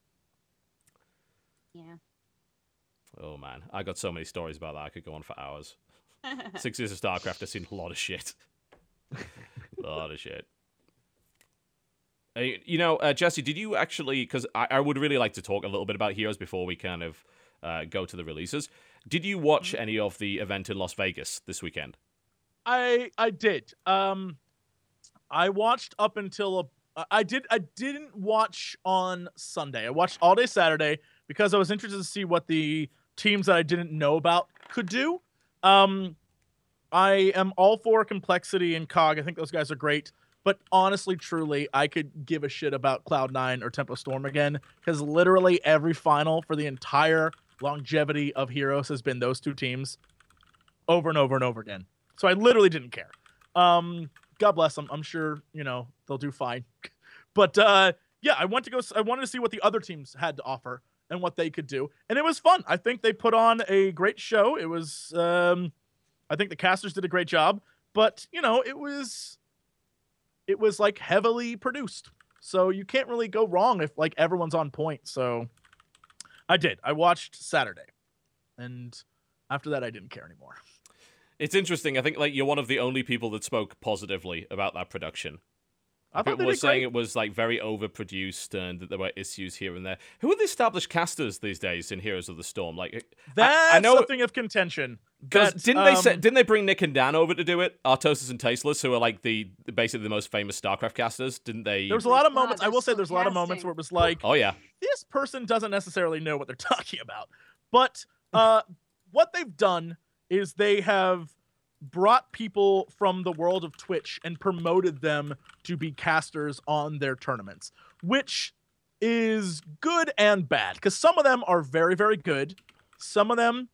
Yeah. Oh man, I got so many stories about that. I could go on for hours. [LAUGHS] Six years of StarCraft, I've seen a lot of shit. [LAUGHS] a lot of shit. Uh, You know, uh, Jesse, did you actually? Because I, I would really like to talk a little bit about Heroes before we kind of uh, go to the releases. Did you watch any of the event in Las Vegas this weekend? I I did. Um, I watched up until a, I did. I didn't watch on Sunday. I watched all day Saturday because I was interested to see what the teams that I didn't know about could do. Um, I am all for complexity and cog. I think those guys are great. But honestly, truly, I could give a shit about Cloud9 or Tempo Storm again because literally every final for the entire longevity of Heroes has been those two teams over and over and over again. So I literally didn't care. Um, God bless them. I'm sure you know they'll do fine. [LAUGHS] but uh, yeah, I went to go. I wanted to see what the other teams had to offer and what they could do, and it was fun. I think they put on a great show. It was. Um, I think the casters did a great job, but you know, it was. It was like heavily produced, so you can't really go wrong if like everyone's on point. So, I did. I watched Saturday, and after that, I didn't care anymore. It's interesting. I think like you're one of the only people that spoke positively about that production. I thought People they were saying it was like very overproduced and that there were issues here and there. Who are the established casters these days in Heroes of the Storm? Like That's I, I know something of contention. Because didn't they say, um, didn't they bring Nick and Dan over to do it? Artosis and Tasteless, who are like the basically the most famous StarCraft casters, didn't they? There was a lot of God, moments. I will say still there's a lot of moments where it was like, Oh yeah, this person doesn't necessarily know what they're [LAUGHS] talking about. But uh, [LAUGHS] what they've done is they have brought people from the world of Twitch and promoted them to be casters on their tournaments, which is good and bad because some of them are very, very good. Some of them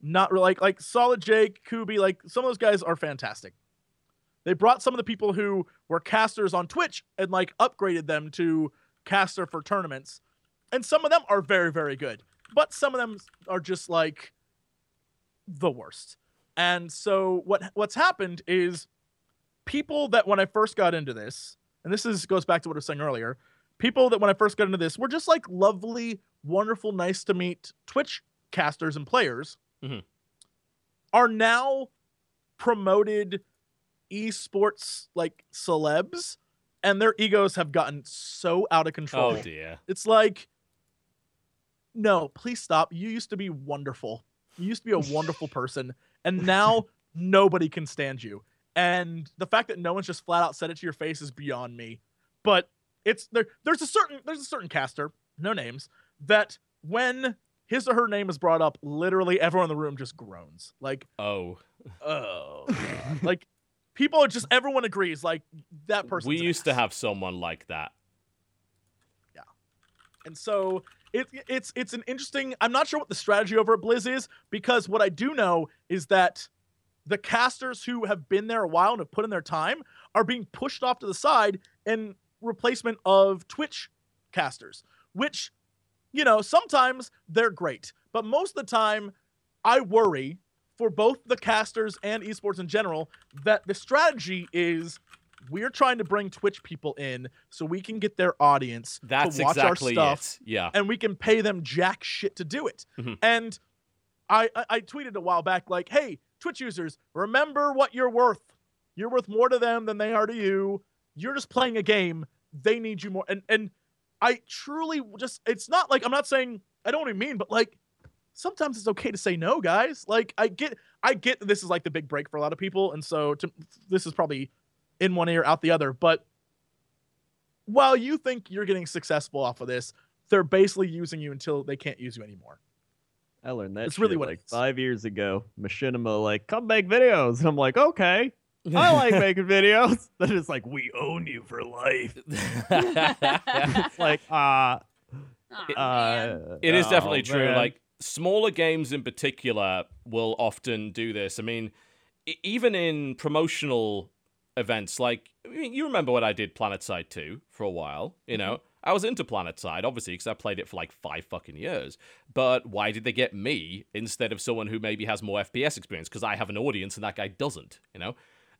not really like like Solid Jake, Kubi, like some of those guys are fantastic. They brought some of the people who were casters on Twitch and like upgraded them to caster for tournaments. And some of them are very, very good. But some of them are just like the worst. And so what what's happened is people that when I first got into this, and this is goes back to what I was saying earlier, people that when I first got into this were just like lovely, wonderful, nice to meet Twitch casters and players Mhm. are now promoted esports like celebs and their egos have gotten so out of control. Oh dear. It's like, no, please stop. You used to be wonderful. You used to be a wonderful person, and [LAUGHS] now nobody can stand you. And the fact that no one's just flat out said it to your face is beyond me. But it's there. There's a certain there's a certain caster, no names, that when his or her name is brought up, literally everyone in the room just groans. Like, Oh. oh, [LAUGHS] like people are just everyone agrees. Like that person. We used to have someone like that. Yeah, and so it, it's it's an interesting. I'm not sure what the strategy over at Blizz is because what I do know is that the casters who have been there a while and have put in their time are being pushed off to the side in replacement of Twitch casters, which you know sometimes they're great, but most of the time I worry for both the casters and esports in general that the strategy is we're trying to bring Twitch people in so we can get their audience That's to watch exactly our stuff it. Yeah. and we can pay them jack shit to do it. Mhm. And I, I I tweeted a while back like, "Hey, Twitch users, remember what you're worth. You're worth more to them than they are to you. You're just playing a game. They need you more." And and I truly just it's not like I'm not saying I don't be mean, but like sometimes it's okay to say no, guys. Like I get I get that this is like the big break for a lot of people, and so to, this is probably in one ear out the other. But while you think you're getting successful off of this, they're basically using you until they can't use you anymore. I learned that. It's really what like five years ago. Machinima like, come make videos, and I'm like, okay, I [LAUGHS] like making videos. [LAUGHS] That is like, we own you for life. It's [LAUGHS] like, uh, Aw, uh man. It is oh, definitely true. man. Like smaller games in particular will often do this. I mean, even in promotional events, like I mean, you remember when I did PlanetSide 2 for a while, you know? I was into PlanetSide, obviously, because I played it for like five fucking years. But why did they get me instead of someone who maybe has more FPS experience? Because I have an audience and that guy doesn't, you know?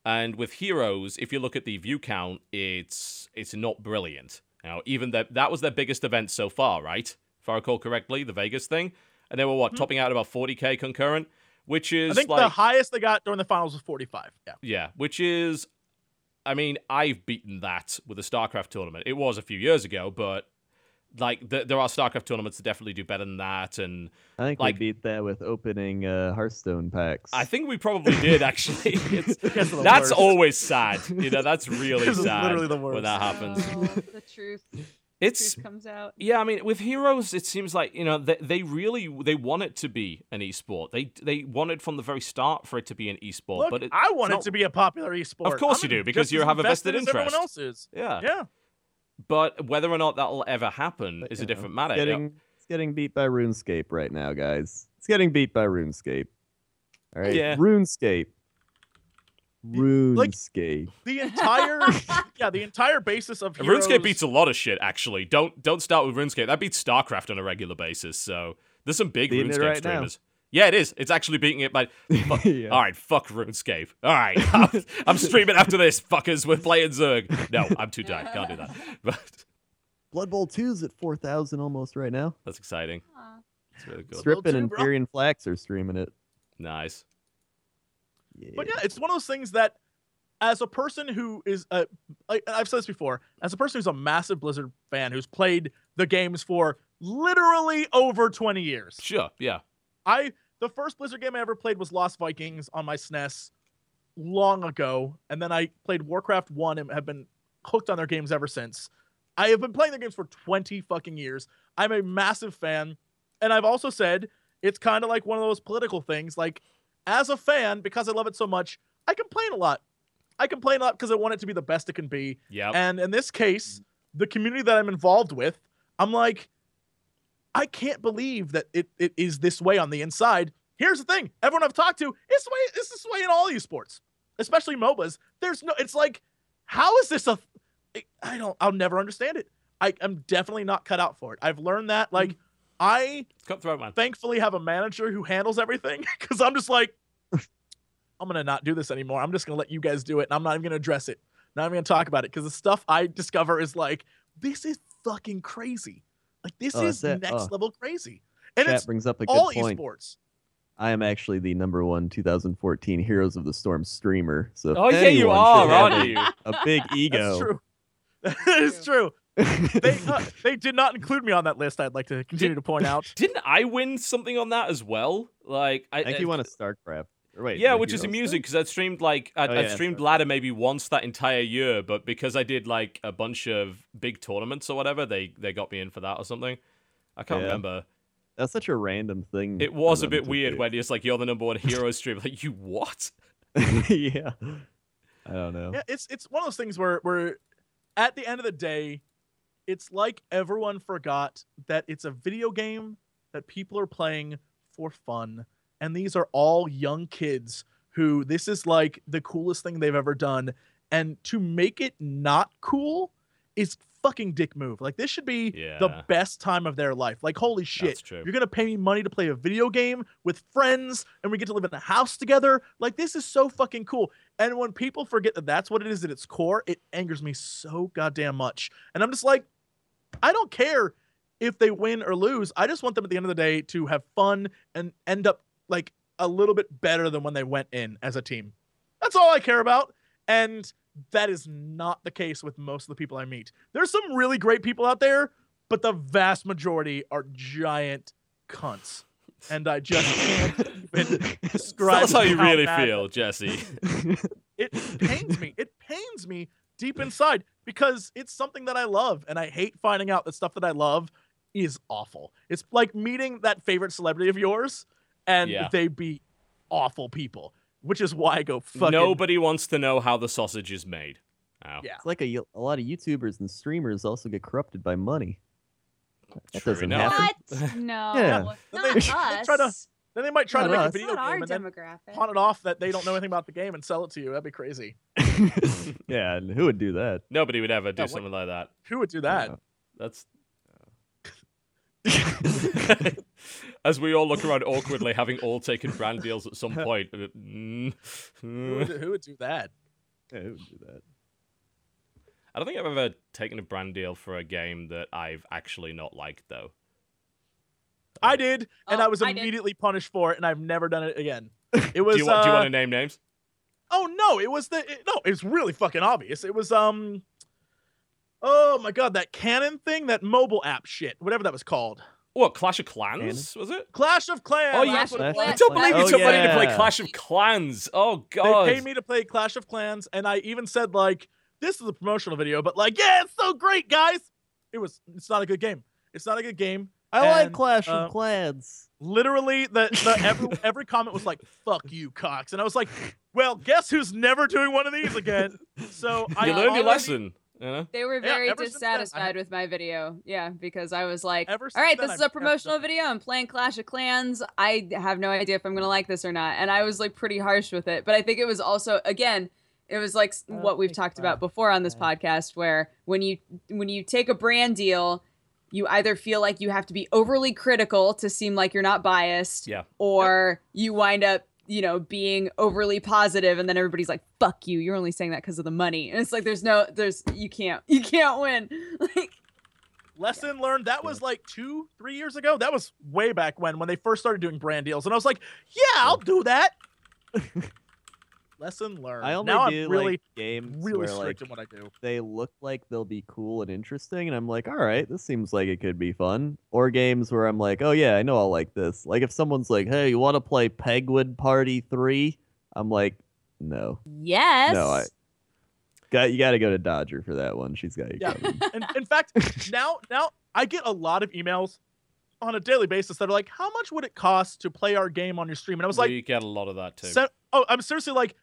And with Heroes, if you look at the view count, it's it's not brilliant. Now, even that that was their biggest event so far, right? If I recall correctly, the Vegas thing, and they were what mm-hmm. topping out about 40k concurrent, which is I think like the highest they got during the finals was 45. Yeah. yeah, which is, I mean, I've beaten that with a StarCraft tournament. It was a few years ago, but like th- there are StarCraft tournaments that definitely do better than that, and I think like- we beat that with opening uh, Hearthstone packs. I think we probably did actually. [LAUGHS] It's, Guys are the that's worst. always sad, you know. That's [LAUGHS] really sad literally the when that happens. [LAUGHS] Oh, the truth, It's truth comes out. Yeah, I mean, with Heroes, it seems like you know they, they really they want it to be an esport. They they wanted from the very start for it to be an esport, Look, but it, I want it not- to be a popular esport. Of course I'm you do, because you have a vested invested as everyone interest. else is. yeah. Yeah. But whether or not that'll ever happen But, is you a know, different matter. It's Yeah. getting, it's getting beat by RuneScape right now, guys. It's getting beat by RuneScape. All right, Yeah. RuneScape. like- RuneScape. The entire [LAUGHS] yeah, the entire basis of Heroes, RuneScape beats a lot of shit. Actually, don't don't start with RuneScape. That beats StarCraft on a regular basis. So there's some big Beating RuneScape right now. streamers. Yeah, it is. It's actually beating it by. [LAUGHS] Fu- Yeah. All right, fuck RuneScape. All right, [LAUGHS] I'm, I'm streaming after this, fuckers. We're playing Zerg. No, I'm too tired. Can't do that. [LAUGHS] But Blood Bowl 2's at 4,000 almost right now. that's exciting. Aw. It's really good. Strippin two, and bro. Tyrion Flax are streaming it. Nice. Yeah. But yeah, it's one of those things that, as a person who is, a, like I've said this before, as a person who's a massive Blizzard fan who's played the games for literally over 20 years, Sure. Yeah. I the first Blizzard game I ever played was Lost Vikings on my SNES long ago, and then I played Warcraft 1 and have been hooked on their games ever since. I have been playing their games for 20 fucking years. I'm a massive fan, and I've also said it's kind of like one of those political things like as a fan because I love it so much, I complain a lot. I complain a lot because I want it to be the best it can be. Yeah. And in this case, the community that I'm involved with, I'm like, I can't believe that it, it is this way on the inside. Here's the thing: everyone I've talked to, it's the way it's this way in all these sports, especially MOBAs. There's no, it's like, how is this a? I don't, I'll never understand it. I am definitely not cut out for it. I've learned that. Mm-hmm. Like, I cutthroat, man. thankfully have a manager who handles everything [LAUGHS] because I'm just like, I'm gonna not do this anymore. I'm just gonna let you guys do it, and I'm not even gonna address it. Not even gonna talk about it because the stuff I discover is like, this is fucking crazy. Like this Oh, is that's next Oh. level crazy, and Chat it's brings up a good all point. esports. I am actually the number one 2014 Heroes of the Storm streamer. So Oh, yeah, you are, aren't a- you? A big [LAUGHS] ego. That's true. [LAUGHS] That is true. They [LAUGHS] uh, they did not include me on that list. I'd like to continue to point out. Didn't I win something on that as well? Like, I, I think uh, you won a StarCraft. Or wait, Yeah, which is amusing because I'd streamed like I'd, Oh, I'd yeah, streamed sorry. ladder maybe once that entire year, but because I did like a bunch of big tournaments or whatever, they they got me in for that or something. I can't Yeah. remember. That's such a random thing. It was a bit weird do. when it's like you're the number one hero [LAUGHS] stream. Like you what? [LAUGHS] yeah. I don't know. Yeah, it's it's one of those things where where at the end of the day, it's like everyone forgot that it's a video game that people are playing for fun. And these are all young kids who this is like the coolest thing they've ever done. And to make it not cool is fucking dick move. Like this should be the best time of their life. Like holy shit. You're gonna pay me money to play a video game with friends and we get to live in a house together. Like this is so fucking cool. And when people forget that that's what it is at its core, it angers me so goddamn much. And I'm just like, I don't care if they win or lose. I just want them at the end of the day to have fun and end up like a little bit better than when they went in as a team. That's all I care about. And that is not the case with most of the people I meet. There's some really great people out there, but the vast majority are giant cunts. And I just can't even [LAUGHS] describe us how you really feel, Jesse. it pains me. It pains me deep inside because it's something that I love, and I hate finding out that stuff that I love is awful. It's like meeting that favorite celebrity of yours, and Yeah. they be awful people, which is why I go fucking. Nobody wants to know how the sausage is made. Ow. Yeah. It's like a, a lot of YouTubers and streamers also get corrupted by money. That True doesn't enough. happen. What? [LAUGHS] No. Yeah. Not Then [LAUGHS] they- they us. try to- Then they might try to Not make a video Not our game and then demographic. pawn it off that they don't know anything about the game and sell it to you. That'd be crazy. [LAUGHS] yeah, and who would do that? Nobody would ever do Yeah, what- something like that. Who would do that? That's [LAUGHS] as we all look around awkwardly, having all taken brand deals at some point. Uh, mm, Who would, who would do that? Yeah, who would do that? I don't think I've ever taken a brand deal for a game that I've actually not liked, though. I did, and Oh, I was I did. immediately punished for it, and I've never done it again. [LAUGHS] It was. Do you, want, do you uh, want to name names? Oh no, it was the it, no, it's really fucking obvious. It was um Oh my god, that Canon thing, that mobile app shit, whatever that was called. What Clash of Clans was it? Clash of Clans. Oh, that's yeah. what Clash I don't believe you Oh, took money to play. Clash of Clans. Oh god, They paid me to play Clash of Clans, and I even said like, "This is a promotional video," but like, "Yeah, it's so great, guys." It was. It's not a good game. It's not a good game. I like Clash uh, of Clans. Literally, the, the [LAUGHS] every every comment was like, "Fuck you, Cox," and I was like, "Well, guess who's never doing one of these again?" So I you learned your lesson. You know? They were very ever since then, dissatisfied with my video. Yeah, because I was like, Ever all since right, then, this is a promotional them. video. I'm playing Clash of Clans. I have no idea if I'm going to like this or not. And I was like pretty harsh with it. But I think it was also, again, it was like Uh, what we've talked God. about before on this podcast where when you when you take a brand deal you either feel like you have to be overly critical to seem like you're not biased Yeah. or you wind up you know being overly positive and then everybody's like fuck you you're only saying that because of the money and it's like there's no there's you can't [LAUGHS] you can't win [LAUGHS] like Lesson learned. That was like two, three years ago. That was way back when, when they first started doing brand deals, and I was like, "Yeah, I'll do that." [LAUGHS] Lesson learned. I only now do I'm really, like games really where strict like in what I do. they look like they'll be cool and interesting, and I'm like, all right, this seems like it could be fun. Or games where I'm like, oh yeah, I know I'll like this. Like if someone's like, hey, you want to play Pegwood Party Three? I'm like, no, yes no, I got you got to go to Dodger for that one. She's got you Yeah. covered. And in fact, now, now I get a lot of emails on a daily basis that are like, "How much would it cost to play our game on your stream?" And I was like, we get a lot of that too. Se- oh, I'm seriously like,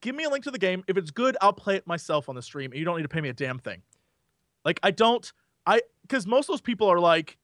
give me a link to the game. If it's good, I'll play it myself on the stream, and you don't need to pay me a damn thing. Like I don't, I because most of those people are like,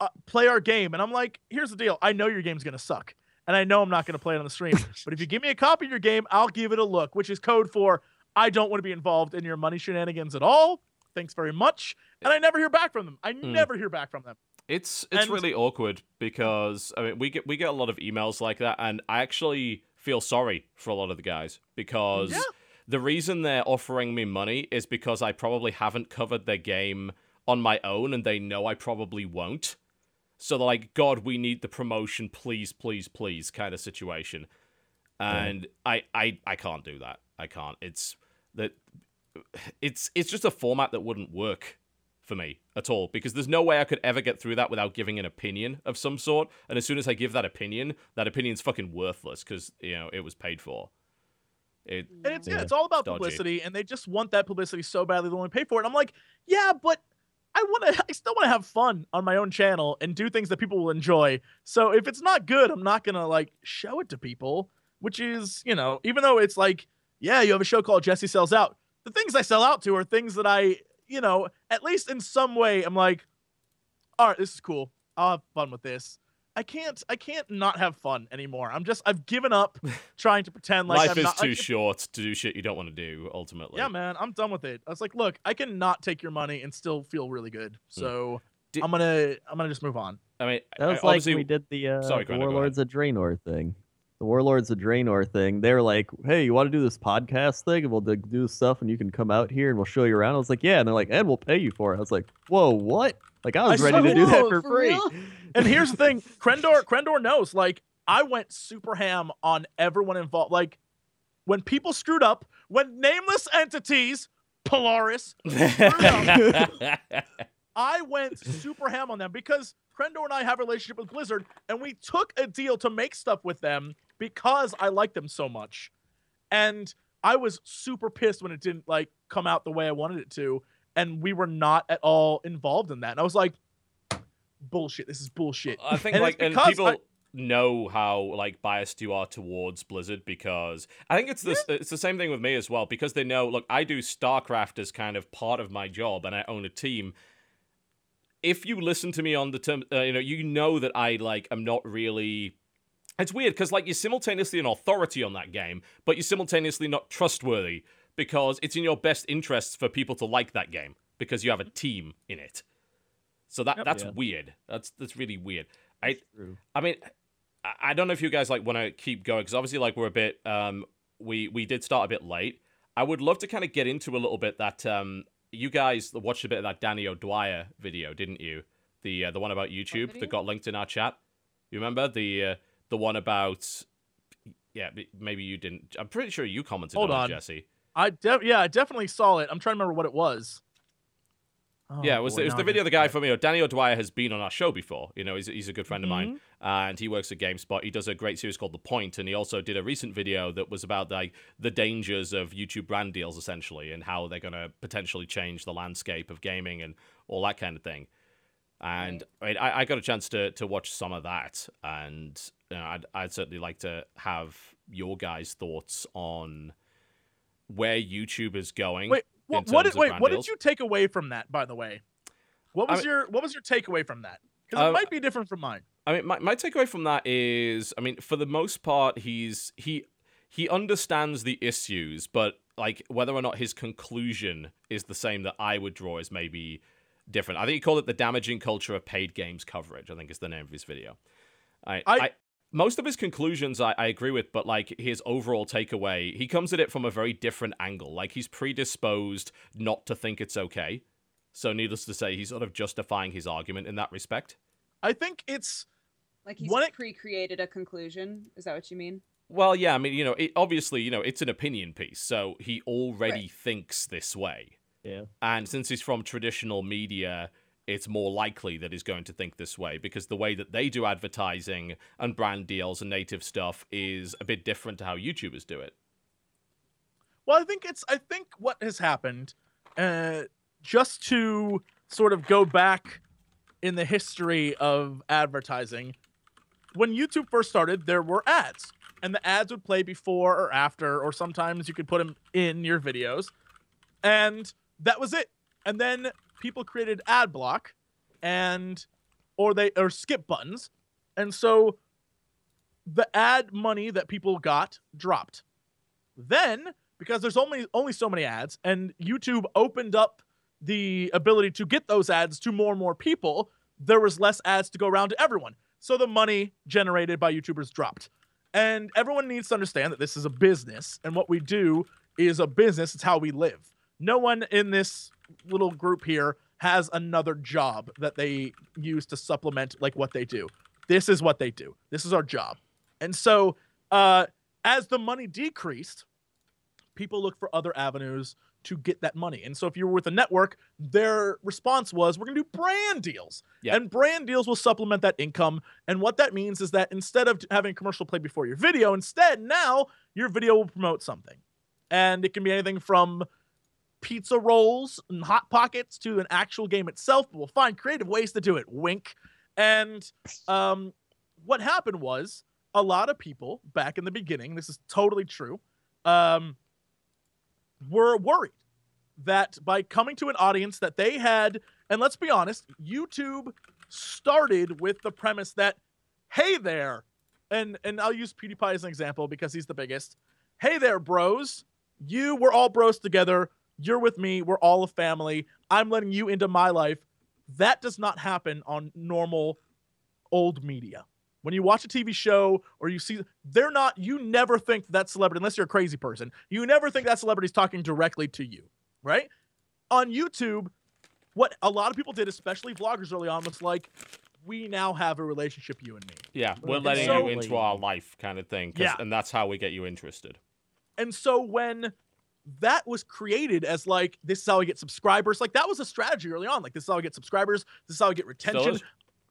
uh, play our game, and I'm like, here's the deal. I know your game's gonna suck, and I know I'm not gonna play it on the stream. [LAUGHS] but if you give me a copy of your game, I'll give it a look, which is code for I don't want to be involved in your money shenanigans at all. Thanks very much. And I never hear back from them. I never hear back from them. It's it's And- really awkward because I mean we get we get a lot of emails like that, and I actually feel sorry for a lot of the guys because Yeah. the reason they're offering me money is because I probably haven't covered their game on my own, and they know I probably won't. So they're like, God, we need the promotion, please, please, please, kind of situation. And I, I, I can't do that. I can't. It's that it's it's just a format that wouldn't work for me at all because there's no way I could ever get through that without giving an opinion of some sort. And as soon as I give that opinion, that opinion's fucking worthless because you know it was paid for. It And it's yeah, Yeah. it's all about Dodgy. publicity, and they just want that publicity so badly they want to pay for it. I'm like, yeah, but I want to. [LAUGHS] I still want to have fun on my own channel and do things that people will enjoy. So if it's not good, I'm not gonna like show it to people. Which is, you know, even though it's like, yeah, you have a show called Jesse Sells Out. The things I sell out to are things that I, you know, at least in some way, I'm like, all right, this is cool. I'll have fun with this. I can't. I can't not have fun anymore. I'm just. I've given up [LAUGHS] trying to pretend like life I'm is not, too like, short to do shit you don't want to do. Ultimately, yeah, man, I'm done with it. I was like, look, I can not take your money and still feel really good. So Di- I'm gonna I'm gonna just move on. I mean, That I- was like we did the, uh, Sorry, the Granda, go Warlords of Draenor thing. The Warlords of Draenor thing. They were like, "Hey, you want to do this podcast thing, and we'll do do this stuff, and you can come out here, and we'll show you around." I was like, "Yeah," and they're like, "And we'll pay you for it." I was like, "Whoa, what?" Like I was I ready to saw- do that for, for free. real? [LAUGHS] And here's the thing, Crendor Crendor knows. Like I went super ham on everyone involved. Like when people screwed up, when nameless entities, Polaris, up, [LAUGHS] I went super ham on them because Crendor and I have a relationship with Blizzard, and we took a deal to make stuff with them because I like them so much. And I was super pissed when it didn't like come out the way I wanted it to, and we were not at all involved in that. And I was like, bullshit. This is bullshit. I think And like and people I- know how like biased you are towards Blizzard because I think it's this it's the same thing with me as well because they know look I do StarCraft as kind of part of my job and I own a team. If you listen to me on the term, uh, you know, you know that I like am not really. It's weird because like you're simultaneously an authority on that game, but you're simultaneously not trustworthy because it's in your best interests for people to like that game because you have a team in it. So that Yep. that's Yeah. weird. That's that's really weird. I I mean, I- I don't know if you guys like want to keep going because obviously, like we're a bit, um, we we did start a bit late. I would love to kind of get into a little bit that um, you guys watched a bit of that Danny O'Dwyer video, didn't you? The uh, the one about YouTube that got linked in our chat. You remember the uh, the one about? Yeah, maybe you didn't. I'm pretty sure you commented Hold on, on. Jesse. I de- yeah, I definitely saw it. I'm trying to remember what it was. Oh, yeah, it was, boy, it was the video of the guy from you know Danny O'Dwyer has been on our show before. You know, he's, he's a good friend of mine, Mm-hmm. and he works at GameSpot. He does a great series called The Point, and he also did a recent video that was about like the dangers of YouTube brand deals, essentially, and how they're going to potentially change the landscape of gaming and all that kind of thing. And I mean, I, I got a chance to to watch some of that, and you know, I'd I'd certainly like to have your guys' thoughts on where YouTube is going. Wait, in what, did of wait? What deals. did you take away from that? By the way, what I was mean- your what was your takeaway from that? Because it Um, might be different from mine. I mean, my, my takeaway from that is, I mean, for the most part, he's he he understands the issues, but like whether or not his conclusion is the same that I would draw is maybe different. I think he called it the damaging culture of paid games coverage. I think is the name of his video. I, I, I- most of his conclusions I, I agree with, but like his overall takeaway, he comes at it from a very different angle. Like he's predisposed not to think it's okay. So needless to say, he's sort of justifying his argument in that respect. I think it's Like he's What it- pre-created a conclusion. Is that what you mean? Well, yeah, I mean, you know, it, obviously, you know, it's an opinion piece, so he already Right. thinks this way. Yeah. And since he's from traditional media, it's more likely that he's going to think this way because the way that they do advertising and brand deals and native stuff is a bit different to how YouTubers do it. Well, I think it's I think what has happened, uh, just to sort of go back in the history of advertising, when YouTube first started, there were ads, and the ads would play before or after, or sometimes you could put them in your videos, and that was it. And then people created ad block, and or they or skip buttons, and so the ad money that people got dropped. Then, because there's only only so many ads, and YouTube opened up the ability to get those ads to more and more people, there was less ads to go around to everyone. So the money generated by YouTubers dropped. And everyone needs to understand that this is a business, and what we do is a business. It's how we live. No one in this little group here has another job that they use to supplement like what they do. This is what they do. This is our job. And so uh as the money decreased, people look for other avenues to get that money. And so if you were with a network, their response was, we're going to do brand deals. Yeah. And brand deals will supplement that income. And what that means is that instead of having commercial play before your video, instead now your video will promote something. And it can be anything from pizza rolls and hot pockets to an actual game itself, but we'll find creative ways to do it. Wink. And um, what happened was a lot of people back in the beginning, this is totally true, um, were worried that by coming to an audience that they had, and let's be honest, YouTube started with the premise that, hey there, and and I'll use PewDiePie as an example because he's the biggest. Hey there, bros. You, we're all bros together. You're with me. We're all a family. I'm letting you into my life. That does not happen on normal old media. When you watch a TV show or you see, they're not, you never think that celebrity, unless you're a crazy person, you never think that celebrity's talking directly to you, right? On YouTube, what a lot of people did, especially vloggers early on, was like, we now have a relationship, you and me. Yeah, we're letting so- you into our life kind of thing. Yeah. And that's how we get you interested. And so when that was created as like this is how I get subscribers, like that was a strategy early on. Like this is how I get subscribers, this is how I get retention.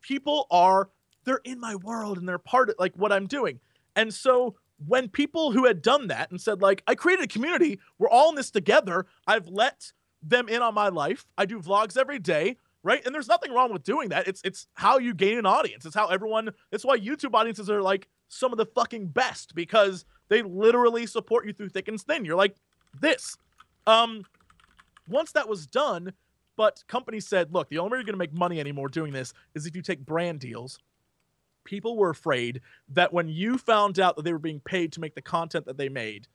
People are they're in my world and they're part of like what I'm doing. And so when people who had done that and said like I created a community, we're all in this together. I've let them in on my life. I do vlogs every day, right? And there's nothing wrong with doing that. It's it's how you gain an audience. It's how everyone. It's why YouTube audiences are like some of the fucking best because they literally support you through thick and thin. You're like this. Um, once that was done, but companies said, look, the only way you're going to make money anymore doing this is if you take brand deals. People were afraid that when you found out that they were being paid to make the content that they made,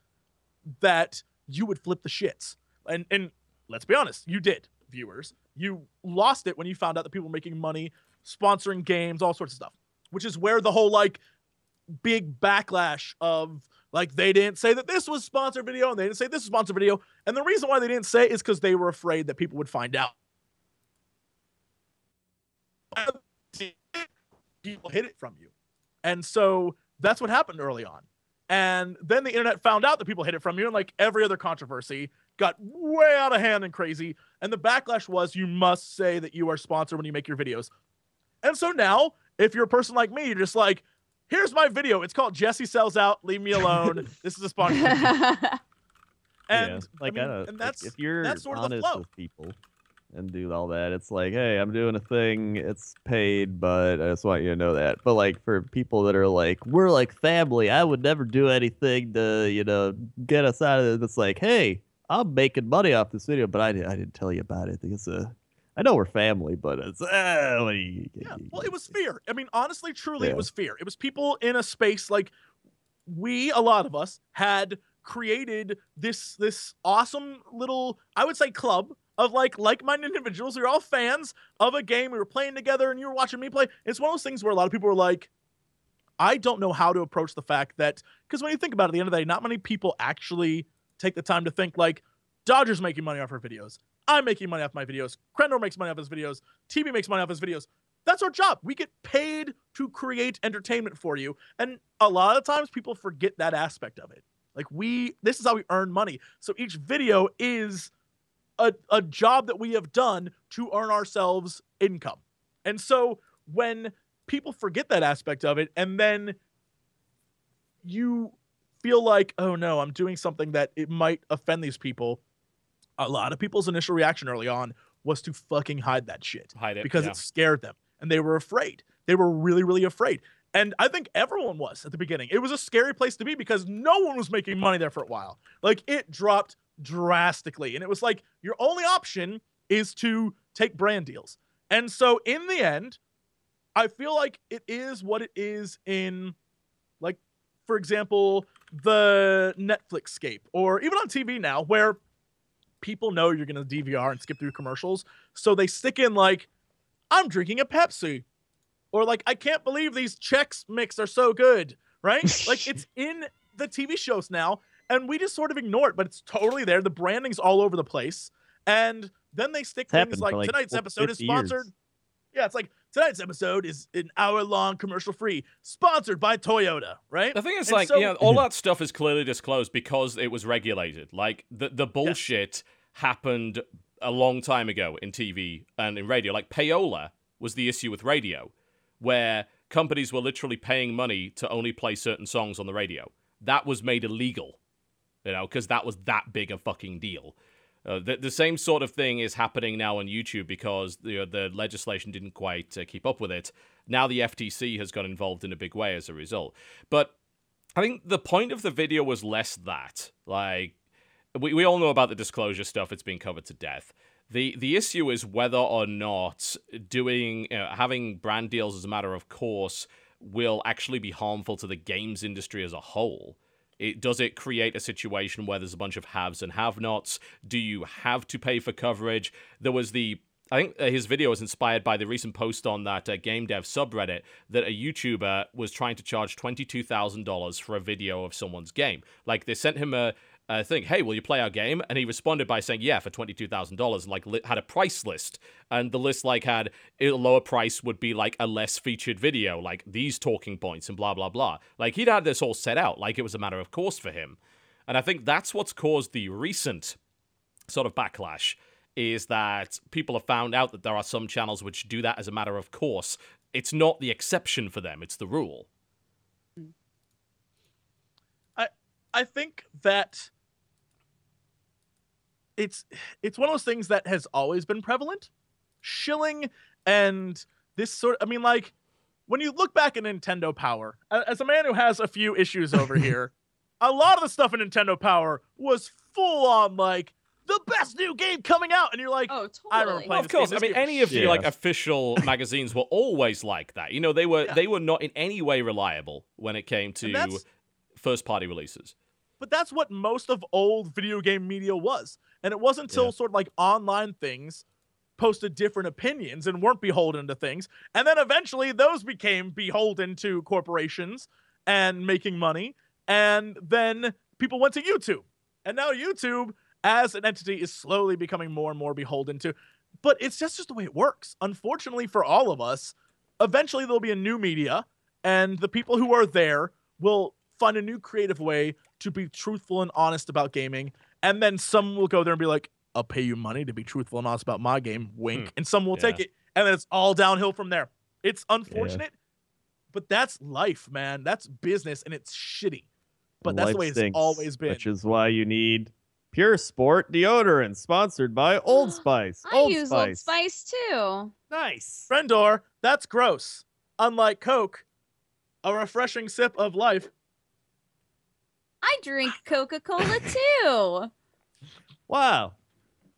that you would flip the shits. And and let's be honest, you did, viewers. You lost it when you found out that people were making money sponsoring games, all sorts of stuff. Which is where the whole like big backlash of like they didn't say that this was sponsored video and they didn't say this was sponsored video. And the reason why they didn't say is because they were afraid that people would find out. People hid it from you. And so that's what happened early on. And then the internet found out that people hid it from you, and like every other controversy, got way out of hand and crazy. And the backlash was you must say that you are sponsored when you make your videos. And so now, if you're a person like me, you're just like, here's my video. It's called Jesse Sells Out. Leave me alone. [LAUGHS] this is a sponsor. [LAUGHS] yeah, And like I I, mean, don't, and that's if you're that's sort of the honest flow. with people and do all that, it's like, hey, I'm doing a thing. It's paid, but I just want you to know that. But like for people that are like, we're like family. I would never do anything to, you know, get us out of it. It's like, hey, I'm making money off this video, but I, I didn't tell you about it. It's a, I know we're family, but it's, uh, Yeah, well, it was fear. I mean, honestly, truly, Yeah. it was fear. It was people in a space like we, a lot of us, had created this this awesome little, I would say, club of like like-minded individuals. We were all fans of a game. We were playing together, and you were watching me play. It's one of those things where a lot of people were like, I don't know how to approach the fact that because when you think about it, at the end of the day, not many people actually take the time to think like Dodger's making money off her videos. I'm making money off my videos. Crendor makes money off his videos. TB makes money off his videos. That's our job. We get paid to create entertainment for you. And a lot of times people forget that aspect of it. Like we this is how we earn money. So each video is a, a job that we have done to earn ourselves income. And so when people forget that aspect of it and then you feel like, oh no, I'm doing something that it might offend these people. A lot of people's initial reaction early on was to fucking hide that shit Hide it. because yeah. it scared them and they were afraid. They were really, really afraid. And I think everyone was at the beginning. It was a scary place to be because no one was making money there for a while. Like it dropped drastically. And it was like your only option is to take brand deals. And so in the end, I feel like it is what it is in like for example, the Netflix scape or even on TV now where people know you're going to DVR and skip through commercials. So they stick in like I'm drinking a Pepsi or like I can't believe these Chex Mix are so good, right? like it's [LAUGHS] in the TV shows now and we just sort of ignore it, but it's totally there. The branding's all over the place. And Then they stick It's things like, like, tonight's episode is 50 years. sponsored. Yeah, it's like tonight's episode is an hour long commercial free, sponsored by Toyota, right? The thing is, And like, so- yeah, all mhm. that stuff is clearly disclosed because it was regulated. Like, the, the bullshit happened a long time ago in TV and in radio. Like, payola was the issue with radio, where companies were literally paying money to only play certain songs on the radio. That was made illegal, you know, because that was that big a fucking deal. Uh, the, the same sort of thing is happening now on YouTube because the, the legislation didn't quite uh, keep up with it. Now the FTC has got involved in a big way as a result. But I think the point of the video was less that. Like, we, we all know about the disclosure stuff, it's been covered to death. The the issue is whether or not doing know, having brand deals as a matter of course will actually be harmful to the games industry as a whole. It, does it create a situation where there's a bunch of haves and have-nots? Do you have to pay for coverage? There was the I think uh, his video was inspired by the recent post on that uh, game dev subreddit that a YouTuber was trying to charge $22,000 for a video of someone's game. Like they sent him a, a thing, hey, will you play our game? And he responded by saying, yeah, for $22,000, like li- had a price list. And the list like had a lower price would be like a less featured video, like these talking points and blah, blah, blah. Like he'd had this all set out, like it was a matter of course for him. And I think that's what's caused the recent sort of backlash is that people have found out that there are some channels which do that as a matter of course. It's not the exception for them, it's the rule. I think that it's it's one of those things that has always been prevalent. Shilling and this sort I mean like when you look back at Nintendo Power, as a man who has a few issues over [LAUGHS] here, a lot of the stuff in Nintendo Power was full on like the best new game coming out and you're like Oh, I remember totally. playing Well, of this course. I mean, any was of the like official [LAUGHS] magazines were always like that. You know, they were Yeah. they were not in any way reliable when it came to first party releases. But that's what most of old video game media was. And it wasn't until Yeah. sort of like online things posted different opinions and weren't beholden to things. And then eventually those became beholden to corporations and making money. And then people went to YouTube. And now YouTube, as an entity, is slowly becoming more and more beholden to. But it's just, just the way it works. Unfortunately for all of us, eventually there'll be a new media, and the people who are there will find a new creative way to be truthful and honest about gaming. And then some will go there and be like, I'll pay you money to be truthful and honest about my game, wink. Hmm. And some will take it. And then it's all downhill from there. It's unfortunate, but that's life, man. That's business and it's shitty. But that's the Life way it's always been. Which is why you need Pure Sport deodorant, sponsored by [GASPS] Old Spice. I Old use Spice. Old Spice too. Nice. Friendor, that's gross. Unlike Coke, a refreshing sip of life. I drink Coca Cola too. Wow.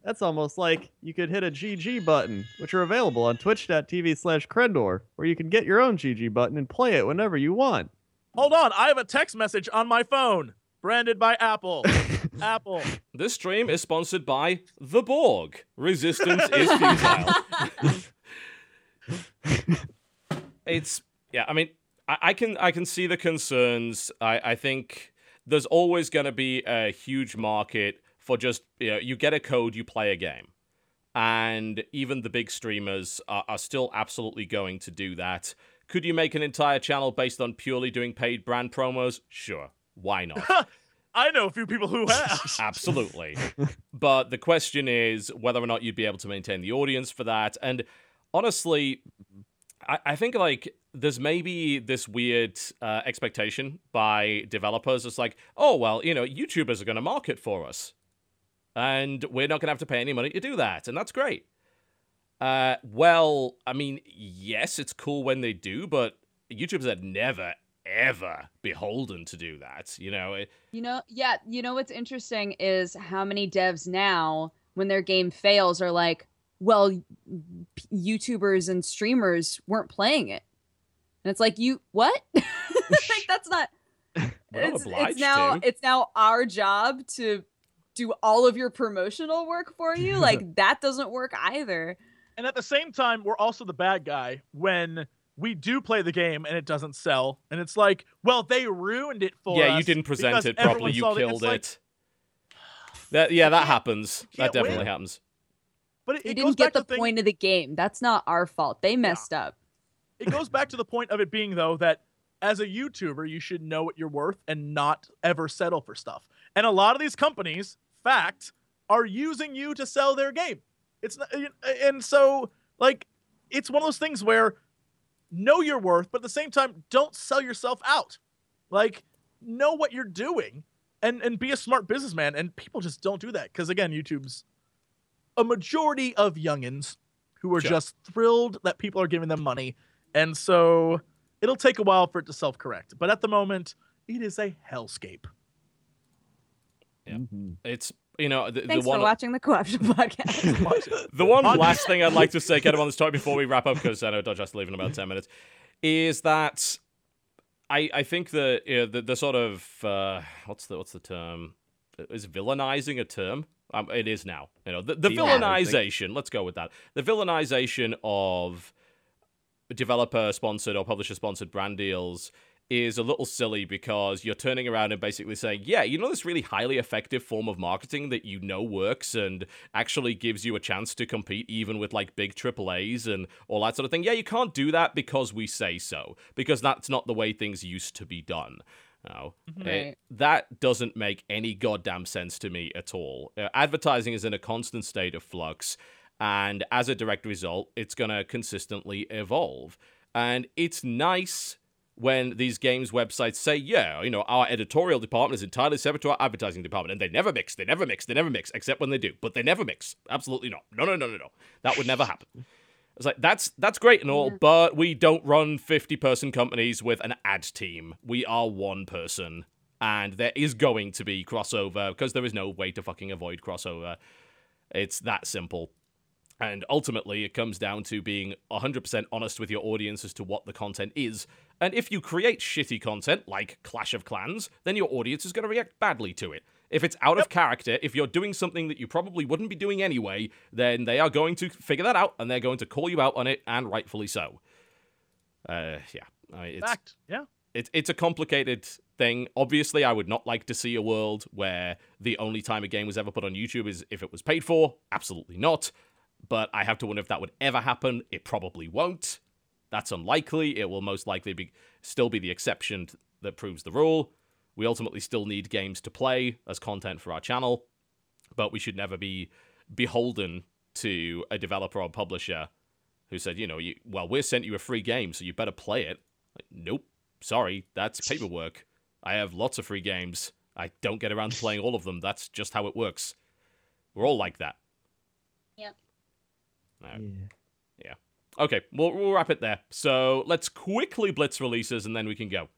That's almost like you could hit a GG button, which are available on twitch.tv slash Crendor, where you can get your own GG button and play it whenever you want. Hold on, I have a text message on my phone. Branded by Apple. [LAUGHS] Apple. This stream is sponsored by The Borg. Resistance is futile. [LAUGHS] it's yeah, I mean, I, I can I can see the concerns. I, I think there's always gonna be a huge market for just you know, you get a code, you play a game. And even the big streamers are, are still absolutely going to do that. Could you make an entire channel based on purely doing paid brand promos? Sure. Why not? [LAUGHS] I know a few people who have. [LAUGHS] Absolutely. but the question is whether or not you'd be able to maintain the audience for that. And honestly, I, I think like there's maybe this weird uh, expectation by developers. It's like, oh, well, you know, YouTubers are going to market for us. And we're not going to have to pay any money to do that. And that's great. Uh, well, I mean, yes, it's cool when they do, but YouTubers are never, ever beholden to do that. You know, You know, yeah, you know what's interesting is how many devs now, when their game fails, are like, well, YouTubers and streamers weren't playing it. And it's like, you what? [LAUGHS] like that's not. [LAUGHS] We're It's, obliged it's now to. it's now our job to do all of your promotional work for you. [LAUGHS] Like that doesn't work either. And at the same time, we're also the bad guy when we do play the game and it doesn't sell. And it's like, well, they ruined it for us. yeah, you didn't present it properly. You saw killed It's like, it. That yeah, that happens. That definitely win. happens. But it, They it goes didn't get back the thing- point of the game. That's not our fault. They messed up. It goes back to the point of it being though that as a YouTuber, you should know what you're worth and not ever settle for stuff. And a lot of these companies, fact, are using you to sell their game. It's not, and so like it's one of those things where know your worth, but at the same time, don't sell yourself out. Like know what you're doing and and be a smart businessman. And people just don't do that because again, YouTube's a majority of youngins who are Sure. just thrilled that people are giving them money. And so it'll take a while for it to self correct. But at the moment, it is a hellscape. Yeah. Mhm. It's you know the, Thanks [LAUGHS] [LAUGHS] the one for watching the Co-Optional podcast. the one last thing I'd like to say, kind of on this topic before we wrap up, because I know Dodge has to leave in about ten minutes, is that I I think the you know, the, the sort of uh, what's the what's the term is villainizing a term. Um, it is now. You know the, the Demonizing. villainization. Let's go with that. The villainization of developer sponsored or publisher sponsored brand deals is a little silly because you're turning around and basically saying, yeah, you know, this really highly effective form of marketing that you know works and actually gives you a chance to compete even with like big AAAs and all that sort of thing. Yeah, you can't do that because we say so, because that's not the way things used to be done. No, It- that doesn't make any goddamn sense to me at all. Uh, advertising is in a constant state of flux, and as a direct result, it's going to consistently evolve. And it's nice when these games websites say, yeah, you know, our editorial department is entirely separate to our advertising department, and they never mix, they never mix, they never mix, except when they do. But they never mix. Absolutely not. No, no, no, no, no. That would never happen. It's like that's that's great and all, but we don't run fifty person companies with an ad team. We are one person, and there is going to be crossover because there is no way to fucking avoid crossover. It's that simple. And ultimately, it comes down to being 100% honest with your audience as to what the content is. And if you create shitty content, like Clash of Clans, then your audience is going to react badly to it. If it's out of character, if you're doing something that you probably wouldn't be doing anyway, then they are going to figure that out and they're going to call you out on it, and rightfully so. Uh, yeah. I mean, it's, Fact. Yeah. it's it's a complicated thing. Obviously, I would not like to see a world where the only time a game was ever put on YouTube is if it was paid for. Absolutely not. But I have to wonder if that would ever happen. It probably won't. That's unlikely. It will most likely be still be the exception that proves the rule. We ultimately still need games to play as content for our channel, but we should never be beholden to a developer or publisher who said, you know, you, well, we sent you a free game, so you better play it. Like, nope, sorry, that's paperwork. I have lots of free games. I don't get around to playing all of them. That's just how it works. We're all like that. Yep. Alright. Yeah. Okay, we'll, we'll wrap it there. So let's quickly blitz releases and then we can go.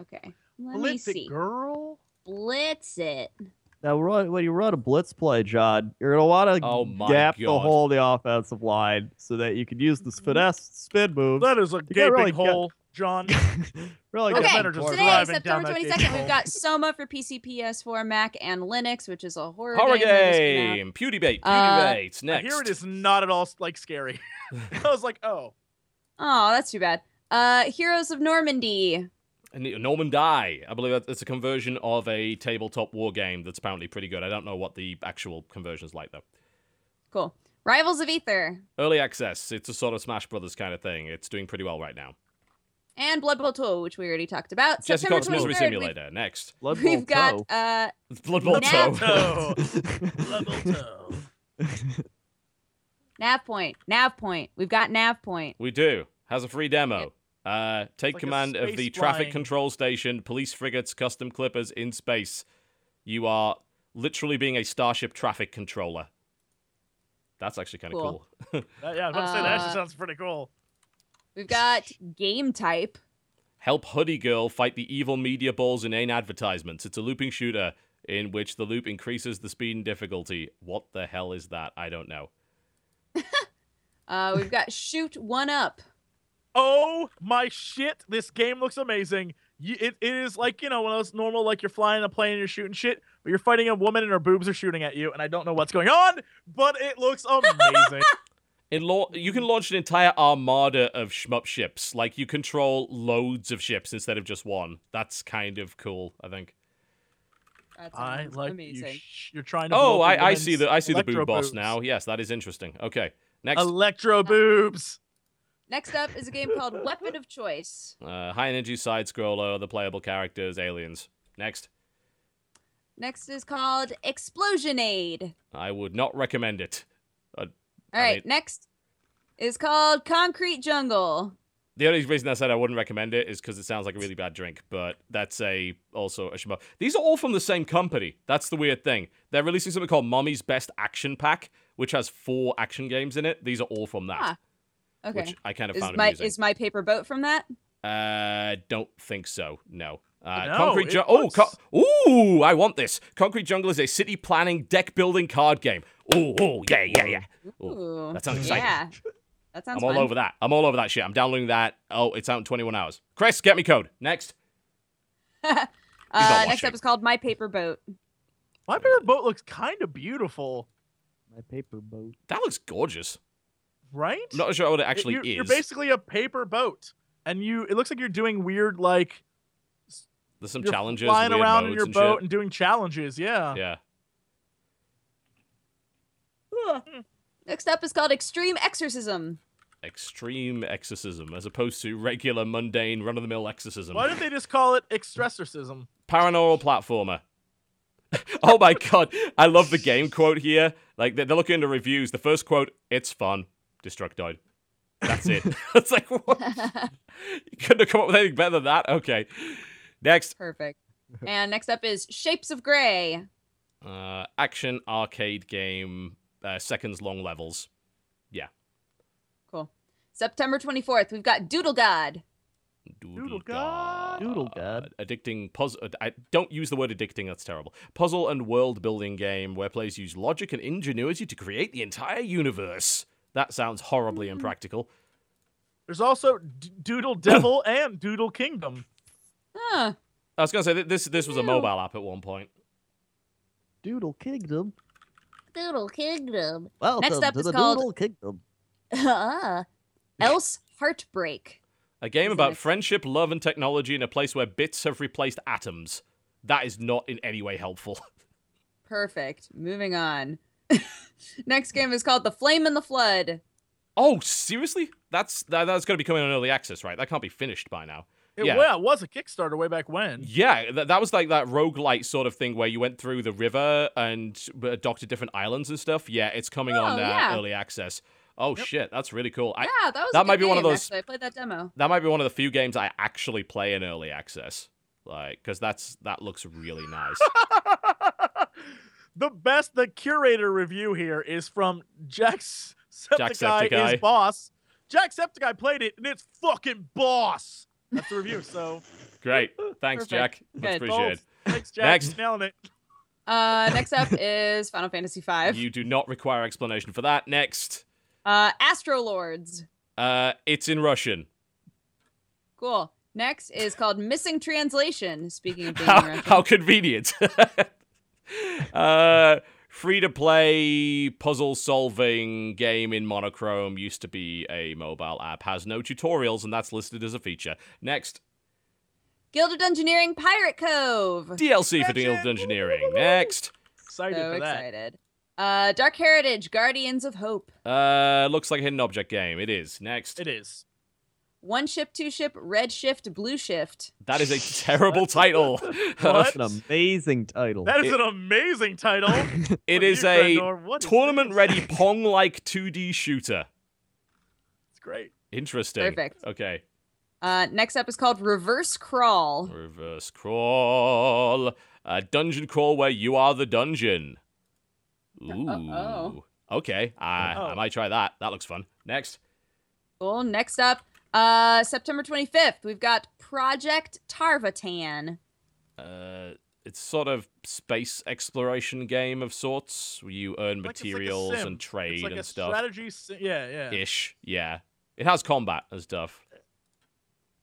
okay. Let me Blitz it, girl. Blitz it. Now, run, when you run a blitz play, John, you're gonna want to Oh my gap the God. hole of the offensive line so that you can use this mm-hmm. finesse spin move. That is a You gaping really got- hole, John. [LAUGHS] really Those get men are just. Today, driving September that twenty gaping second, hole. we've got Soma for PC, PS4, Mac, and Linux, which is a horror, Horror game. that just came out. game! Pewdie bait, Uh, pewdie bait. I Next. hear it is not at all like scary. [LAUGHS] I was like, oh, Oh, that's too bad. Uh, Heroes of Normandie. And Norman Die. I believe that it's a conversion of a tabletop war game that's apparently pretty good. I don't know what the actual conversion is like, though. Cool. Rivals of Aether Early access. It's a sort of Smash Brothers kind of thing. It's doing pretty well right now. And Blood Bowl 2, which we already talked about. Jesse September Cox Misery 23rd, Simulator. Next. Blood We've, we've Bowl got Toe. uh, [LAUGHS] [LAUGHS] Blood Bowl 2. toe, level toe. Nav Point. Nav Point. We've got Nav Point. We do. Has a free demo. Uh, take like command of space the traffic flying- control station, police frigates, custom clippers in space. You are literally being a starship traffic controller. That's actually kind of Cool. cool. [LAUGHS] That- yeah, I was about to say that actually Uh, sounds pretty cool. We've got Game Type. Help Hoodie Girl fight the evil media balls in AIM advertisements. It's a looping shooter in which the loop increases the speed and difficulty. What the hell is that? I don't know. [LAUGHS] Uh, we've got Shoot One Up. Oh my shit! This game looks amazing. You, it, it is like you know one of those normal like you're flying a plane and you're shooting shit, but you're fighting a woman and her boobs are shooting at you, and I don't know what's going on, but it looks [LAUGHS] amazing. In law, you can launch an entire armada of shmup ships. Like you control loads of ships instead of just one. That's kind of cool, I think. That I sounds like you. amazing. Sh- you're trying to. Oh, I, I see the I see the electro boob boss now. Yes, that is interesting. Okay, next. Electro boobs. Next up is a game called [LAUGHS] Weapon of Choice. Uh, high energy side scroller, the playable characters, aliens. Next. Next is called Explosionade. I would not recommend it. All I mean- next is called Concrete Jungle. The only reason I said I wouldn't recommend it is because it sounds like a really bad drink, but that's a also a shmup. These are all from the same company. That's the weird thing. They're releasing something called Mommy's Best Action Pack, which has four action games in it. These are all from that, Ah, Okay. which I kind of Is found my amusing. is my paper boat from that? Uh, don't think so. No. Uh, No, Concrete Jungle. Oh, looks- co- ooh! I want this. Concrete Jungle is a city planning deck building card game. Oh, oh, yeah, yeah, yeah. Ooh, Ooh, that sounds exciting. Yeah, that sounds I'm all fun. over that. I'm all over that shit. I'm downloading that. Oh, it's out in 21 hours. Chris, get me code. Next. [LAUGHS] uh, next up is called My Paper Boat. My Paper boat looks kind of beautiful, My paper boat. That looks gorgeous. right? I'm not sure what it It- actually you're, is. You're basically a paper boat, and you. It looks like you're doing weird like There's some you're challenges. flying around in your and boat shit. and doing challenges. Yeah. Yeah. Next up is called Extreme Exorcism. Extreme exorcism as opposed to regular, mundane, run of the mill exorcism. Why did they just call it extracercism? Paranormal platformer. [LAUGHS] oh my god. I love the game quote here. Like, they're they're looking into reviews. The first quote, it's fun. Destructoid. That's it. [LAUGHS] [LAUGHS] it's like, what? You couldn't have come up with anything better than that? Okay. Next. Perfect. and next up is Shapes of Grey. Uh, action arcade game, uh, seconds long levels. Yeah. Cool. September 24th, we've got Doodle God. Doodle God. Doodle God. Addicting puzzle. I don't use the word addicting. That's terrible. Puzzle and world building game where players use logic and ingenuity to create the entire universe. That sounds horribly impractical. There's also D- Doodle Devil [LAUGHS] and Doodle Kingdom. Huh. I was gonna say this this was a mobile app at one point. Doodle Kingdom. Doodle Kingdom. Welcome up to is the called- Doodle Kingdom. Ah. Else Heartbreak. A game about friendship, love, and technology in a place where bits have replaced atoms. That is not in any way helpful. [LAUGHS] Perfect. Moving on. [LAUGHS] Next game is called The Flame in the Flood. Oh, seriously? That's that, that's going to be coming on early access, right? That can't be finished by now. It, Yeah. yeah. it was a Kickstarter way back when. Yeah, that, that was like that roguelite sort of thing where you went through the river and uh, docked at different islands and stuff. Yeah, it's coming on Oh, uh, yeah. early access. Oh shit, that's really cool. I, yeah, that was a that good might be one of those- Actually. I played that demo. that might be one of the few games I actually play in early access, like because that's that looks really nice. [LAUGHS] the best, the curator review here is from Jack's Septiceye Jacksepticeye. is boss. Jacksepticeye played it and it's fucking boss. That's the review. So Great, thanks, Perfect. Jack. Much Good. appreciated. thanks, Jack. Next. Nailing it. Uh, next up is Final Fantasy V. You do not require explanation for that. Next, Uh, Astro Lords. uh, it's in Russian. Cool. Next is called Missing Translation. Speaking of being How, Russian. how convenient. [LAUGHS] uh, free to play puzzle solving game in monochrome used to be a mobile app. Has no tutorials, and that's listed as a feature. Next, Guild of Dungeoneering Pirate Cove. DLC for Guild Dungeoneering. Next, Excited so for that. excited. Uh, Dark Heritage Guardians of Hope. uh, looks like a hidden object game. It is. Next, It is. One ship, two ship, red shift, blue shift. that is a terrible [LAUGHS] title. [LAUGHS] That's An amazing title. That is It- an amazing title. [LAUGHS] it What is you, a Grandor? What is tournament this? ready Pong like 2D shooter. It's great. Interesting. Perfect. Okay. Uh, next up is called Reverse Crawl. Reverse crawl. A dungeon crawl where you are the dungeon. Ooh. Uh-oh. Okay. I, I Uh-oh. might try that. That looks fun. Next. Cool. Next up, uh, September 25th, we've got Project Tarvatan. Uh, it's sort of space exploration game of sorts where you earn Like it's like materials and trade It's like and a stuff. strategy. si- Yeah, yeah. Ish. Yeah. It has combat and stuff.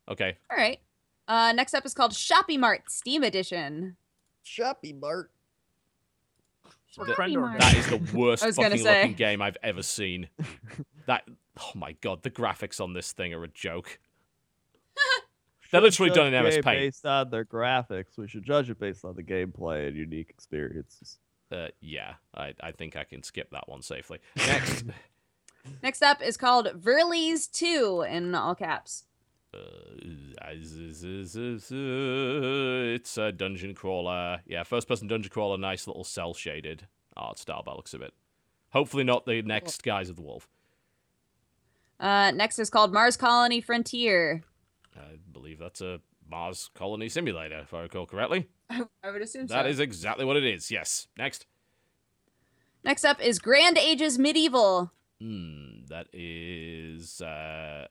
Okay. All right. Uh, next up is called Shoppy Mart Steam Edition. Shoppy Mart. That's where Th- Crendor Mart. That is the [LAUGHS] worst I was gonna fucking say. looking game I've ever seen. [LAUGHS] that oh my god, the graphics on this thing are a joke. [LAUGHS] They're shouldn't literally done judge in MS Paint. Based on their graphics, we should judge it based on the gameplay and unique experiences. Uh, yeah, I, I think I can skip that one safely. [LAUGHS] Next, Next up is called Verlies 2 in all caps. uh, it's a dungeon crawler. Yeah, first person dungeon crawler, nice little cell shaded art style by the looks of it. Hopefully not the next Guise of the Wolf. Uh, next is called Mars Colony Frontier. I believe that's a Mars colony simulator, if I recall correctly. [LAUGHS] I would assume That so. is exactly what it is. Yes. Next. Next up is Grand Ages Medieval. Hmm. That is. Uh,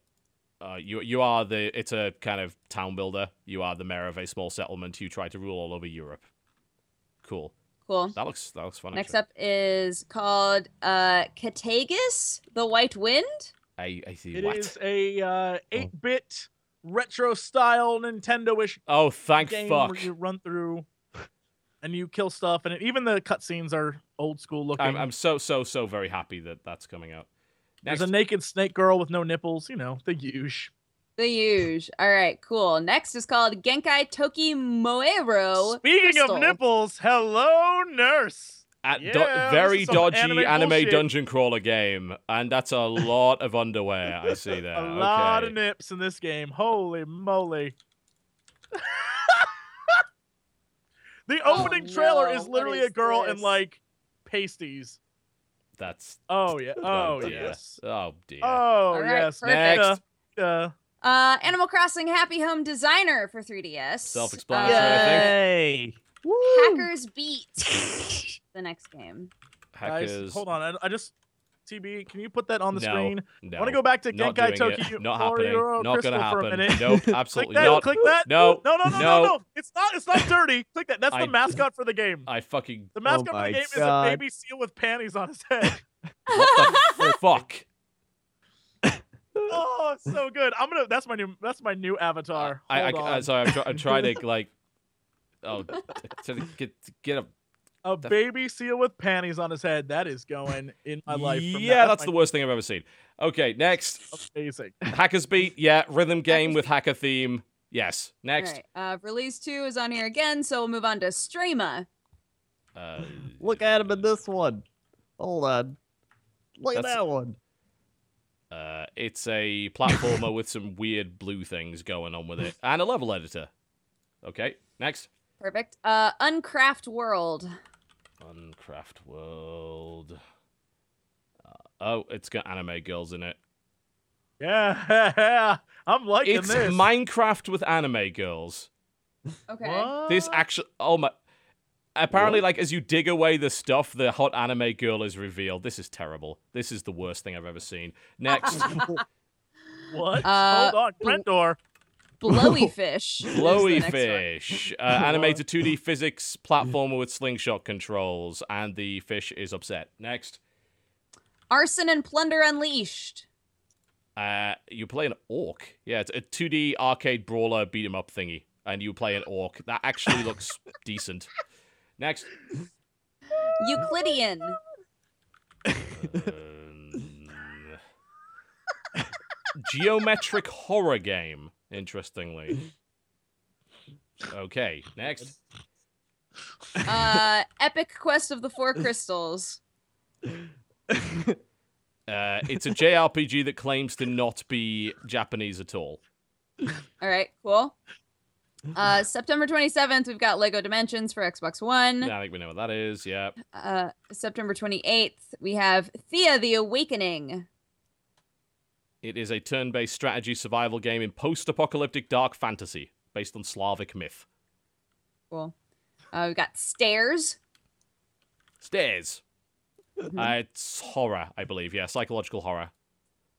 uh, you you are the. It's a kind of town builder. You are the mayor of a small settlement. You try to rule all over Europe. Cool. Cool. That looks that looks fun. Next actually. up is called uh Katagus, the White Wind. I I see It what. is a uh, 8-bit retro style Nintendo-ish Oh, thank game fuck. where you run through and you kill stuff, and it, even the cutscenes are old school looking. I'm I'm so so so very happy that that's coming out. There's a naked snake girl with no nipples, you know, the huge. The huge. All right, cool. Next is called Genkai Tokki Moero. Speaking Crystal. of nipples, hello nurse. At Yeah, do- very dodgy anime anime, dungeon crawler game, and that's a lot of underwear. I see [LAUGHS] there. A lot of nips in this game. Holy moly. [LAUGHS] the Oh, opening trailer no. is What literally a is girl in like pasties. That's Oh yeah. [LAUGHS] Oh dear. yes. Oh dear. Oh All right, yes. perfect. Next. Uh, uh, Uh, Animal Crossing Happy Home Designer for 3DS. Self-explanatory, Uh, I think. Yay! Hackers Beat. [LAUGHS] the next game. guys, hold on. I, I just TB, can you put that on the No, screen? No. I want to go back to not Genkai doing Toki it. Not happening. Oreo Not gonna happen. minute. Nope. click Absolutely that. not. Click that. No. No, no, no, no, No. no. It's not. It's not dirty. Click that. That's [LAUGHS] I- the mascot for the game. I fucking. The mascot oh for the game is a baby seal with panties on his head. [LAUGHS] What the fuck? oh, so good. I'm gonna. That's my new. That's my new avatar. I, I, Hold I, uh, sorry, I'm, try, I'm trying to like. Oh, t- [LAUGHS] to get get a. a the- baby seal with panties on his head. That is going in my life. from Yeah, that. that's the worst thing I've ever seen. Okay, next. Amazing. Hackers Beat. Yeah, rhythm game with hacker theme. Yes. Next. All right. Uh, release 2 is on here again, so we'll move on to Strema. Uh, Look at him in this one. Hold on. Look at That's- that one. Uh, it's a platformer with some weird blue things going on with it, and a level editor. Okay, next. Perfect. Uh, Uncraft World. Uncraft World. Uh, oh, it's got anime girls in it. Yeah, [LAUGHS] I'm liking It's this. Minecraft with anime girls. Okay. What? This actually, oh my. Apparently, like as you dig away the stuff, the hot anime girl is revealed. This is terrible. This is the worst thing I've ever seen. Next, [LAUGHS] What? Uh, Hold on, front door. Blowy Fish. Blowy. Fish, uh, [LAUGHS] animated 2D physics platformer with slingshot controls, and the fish is upset. Next, Arson and Plunder Unleashed. uh, you play an orc. Yeah, it's a 2D arcade brawler beat 'em up thingy, and you play an orc. That actually looks [LAUGHS] decent. Next. Euclidean. Um, [LAUGHS] geometric horror game, interestingly. Okay, next. Uh, Epic Quest of the Four Crystals. [LAUGHS] Uh, it's a JRPG that claims to not be Japanese at all. All right, cool. Uh, September 27th, we've got Lego Dimensions for Xbox One. Yeah, I think we know what that is. Yeah. Uh, September 28th, we have Thea the Awakening. It is a turn based strategy survival game in post apocalyptic dark fantasy based on Slavic myth. Cool. Uh, we've got Stairs. Stairs. Uh, it's horror, I believe. Yeah, psychological horror.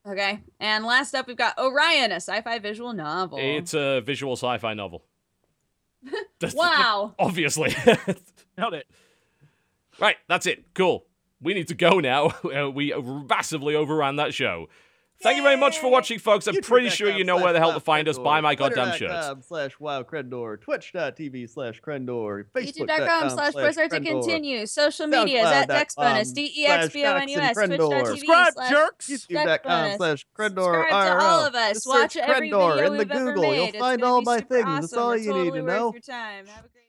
Okay. And last up, we've got Orion, a sci fi visual novel. It's a visual sci fi novel. [LAUGHS] Wow. Obviously. [LAUGHS] Nailed it. Right, that's it. Cool. We need to go now. Uh, [LAUGHS] we massively overran that show. Thank you very much for watching, folks. I'm pretty sure you know where the hell to find us. Buy my goddamn shirts. YouTube.com slash wowcrendor, twitch.tv slash crendor, YouTube.com facebook.com slash press to continue. Social medias at Dexbonus, um, D E X B O N U S, slash Crendor. twitch.tv Subscribe, jerks. YouTube.com slash Crendor Subscribe to all of us. Watch every Crendor video in the we've ever Google. made. You'll find all my things. That's all you need to know. Your time. Have a great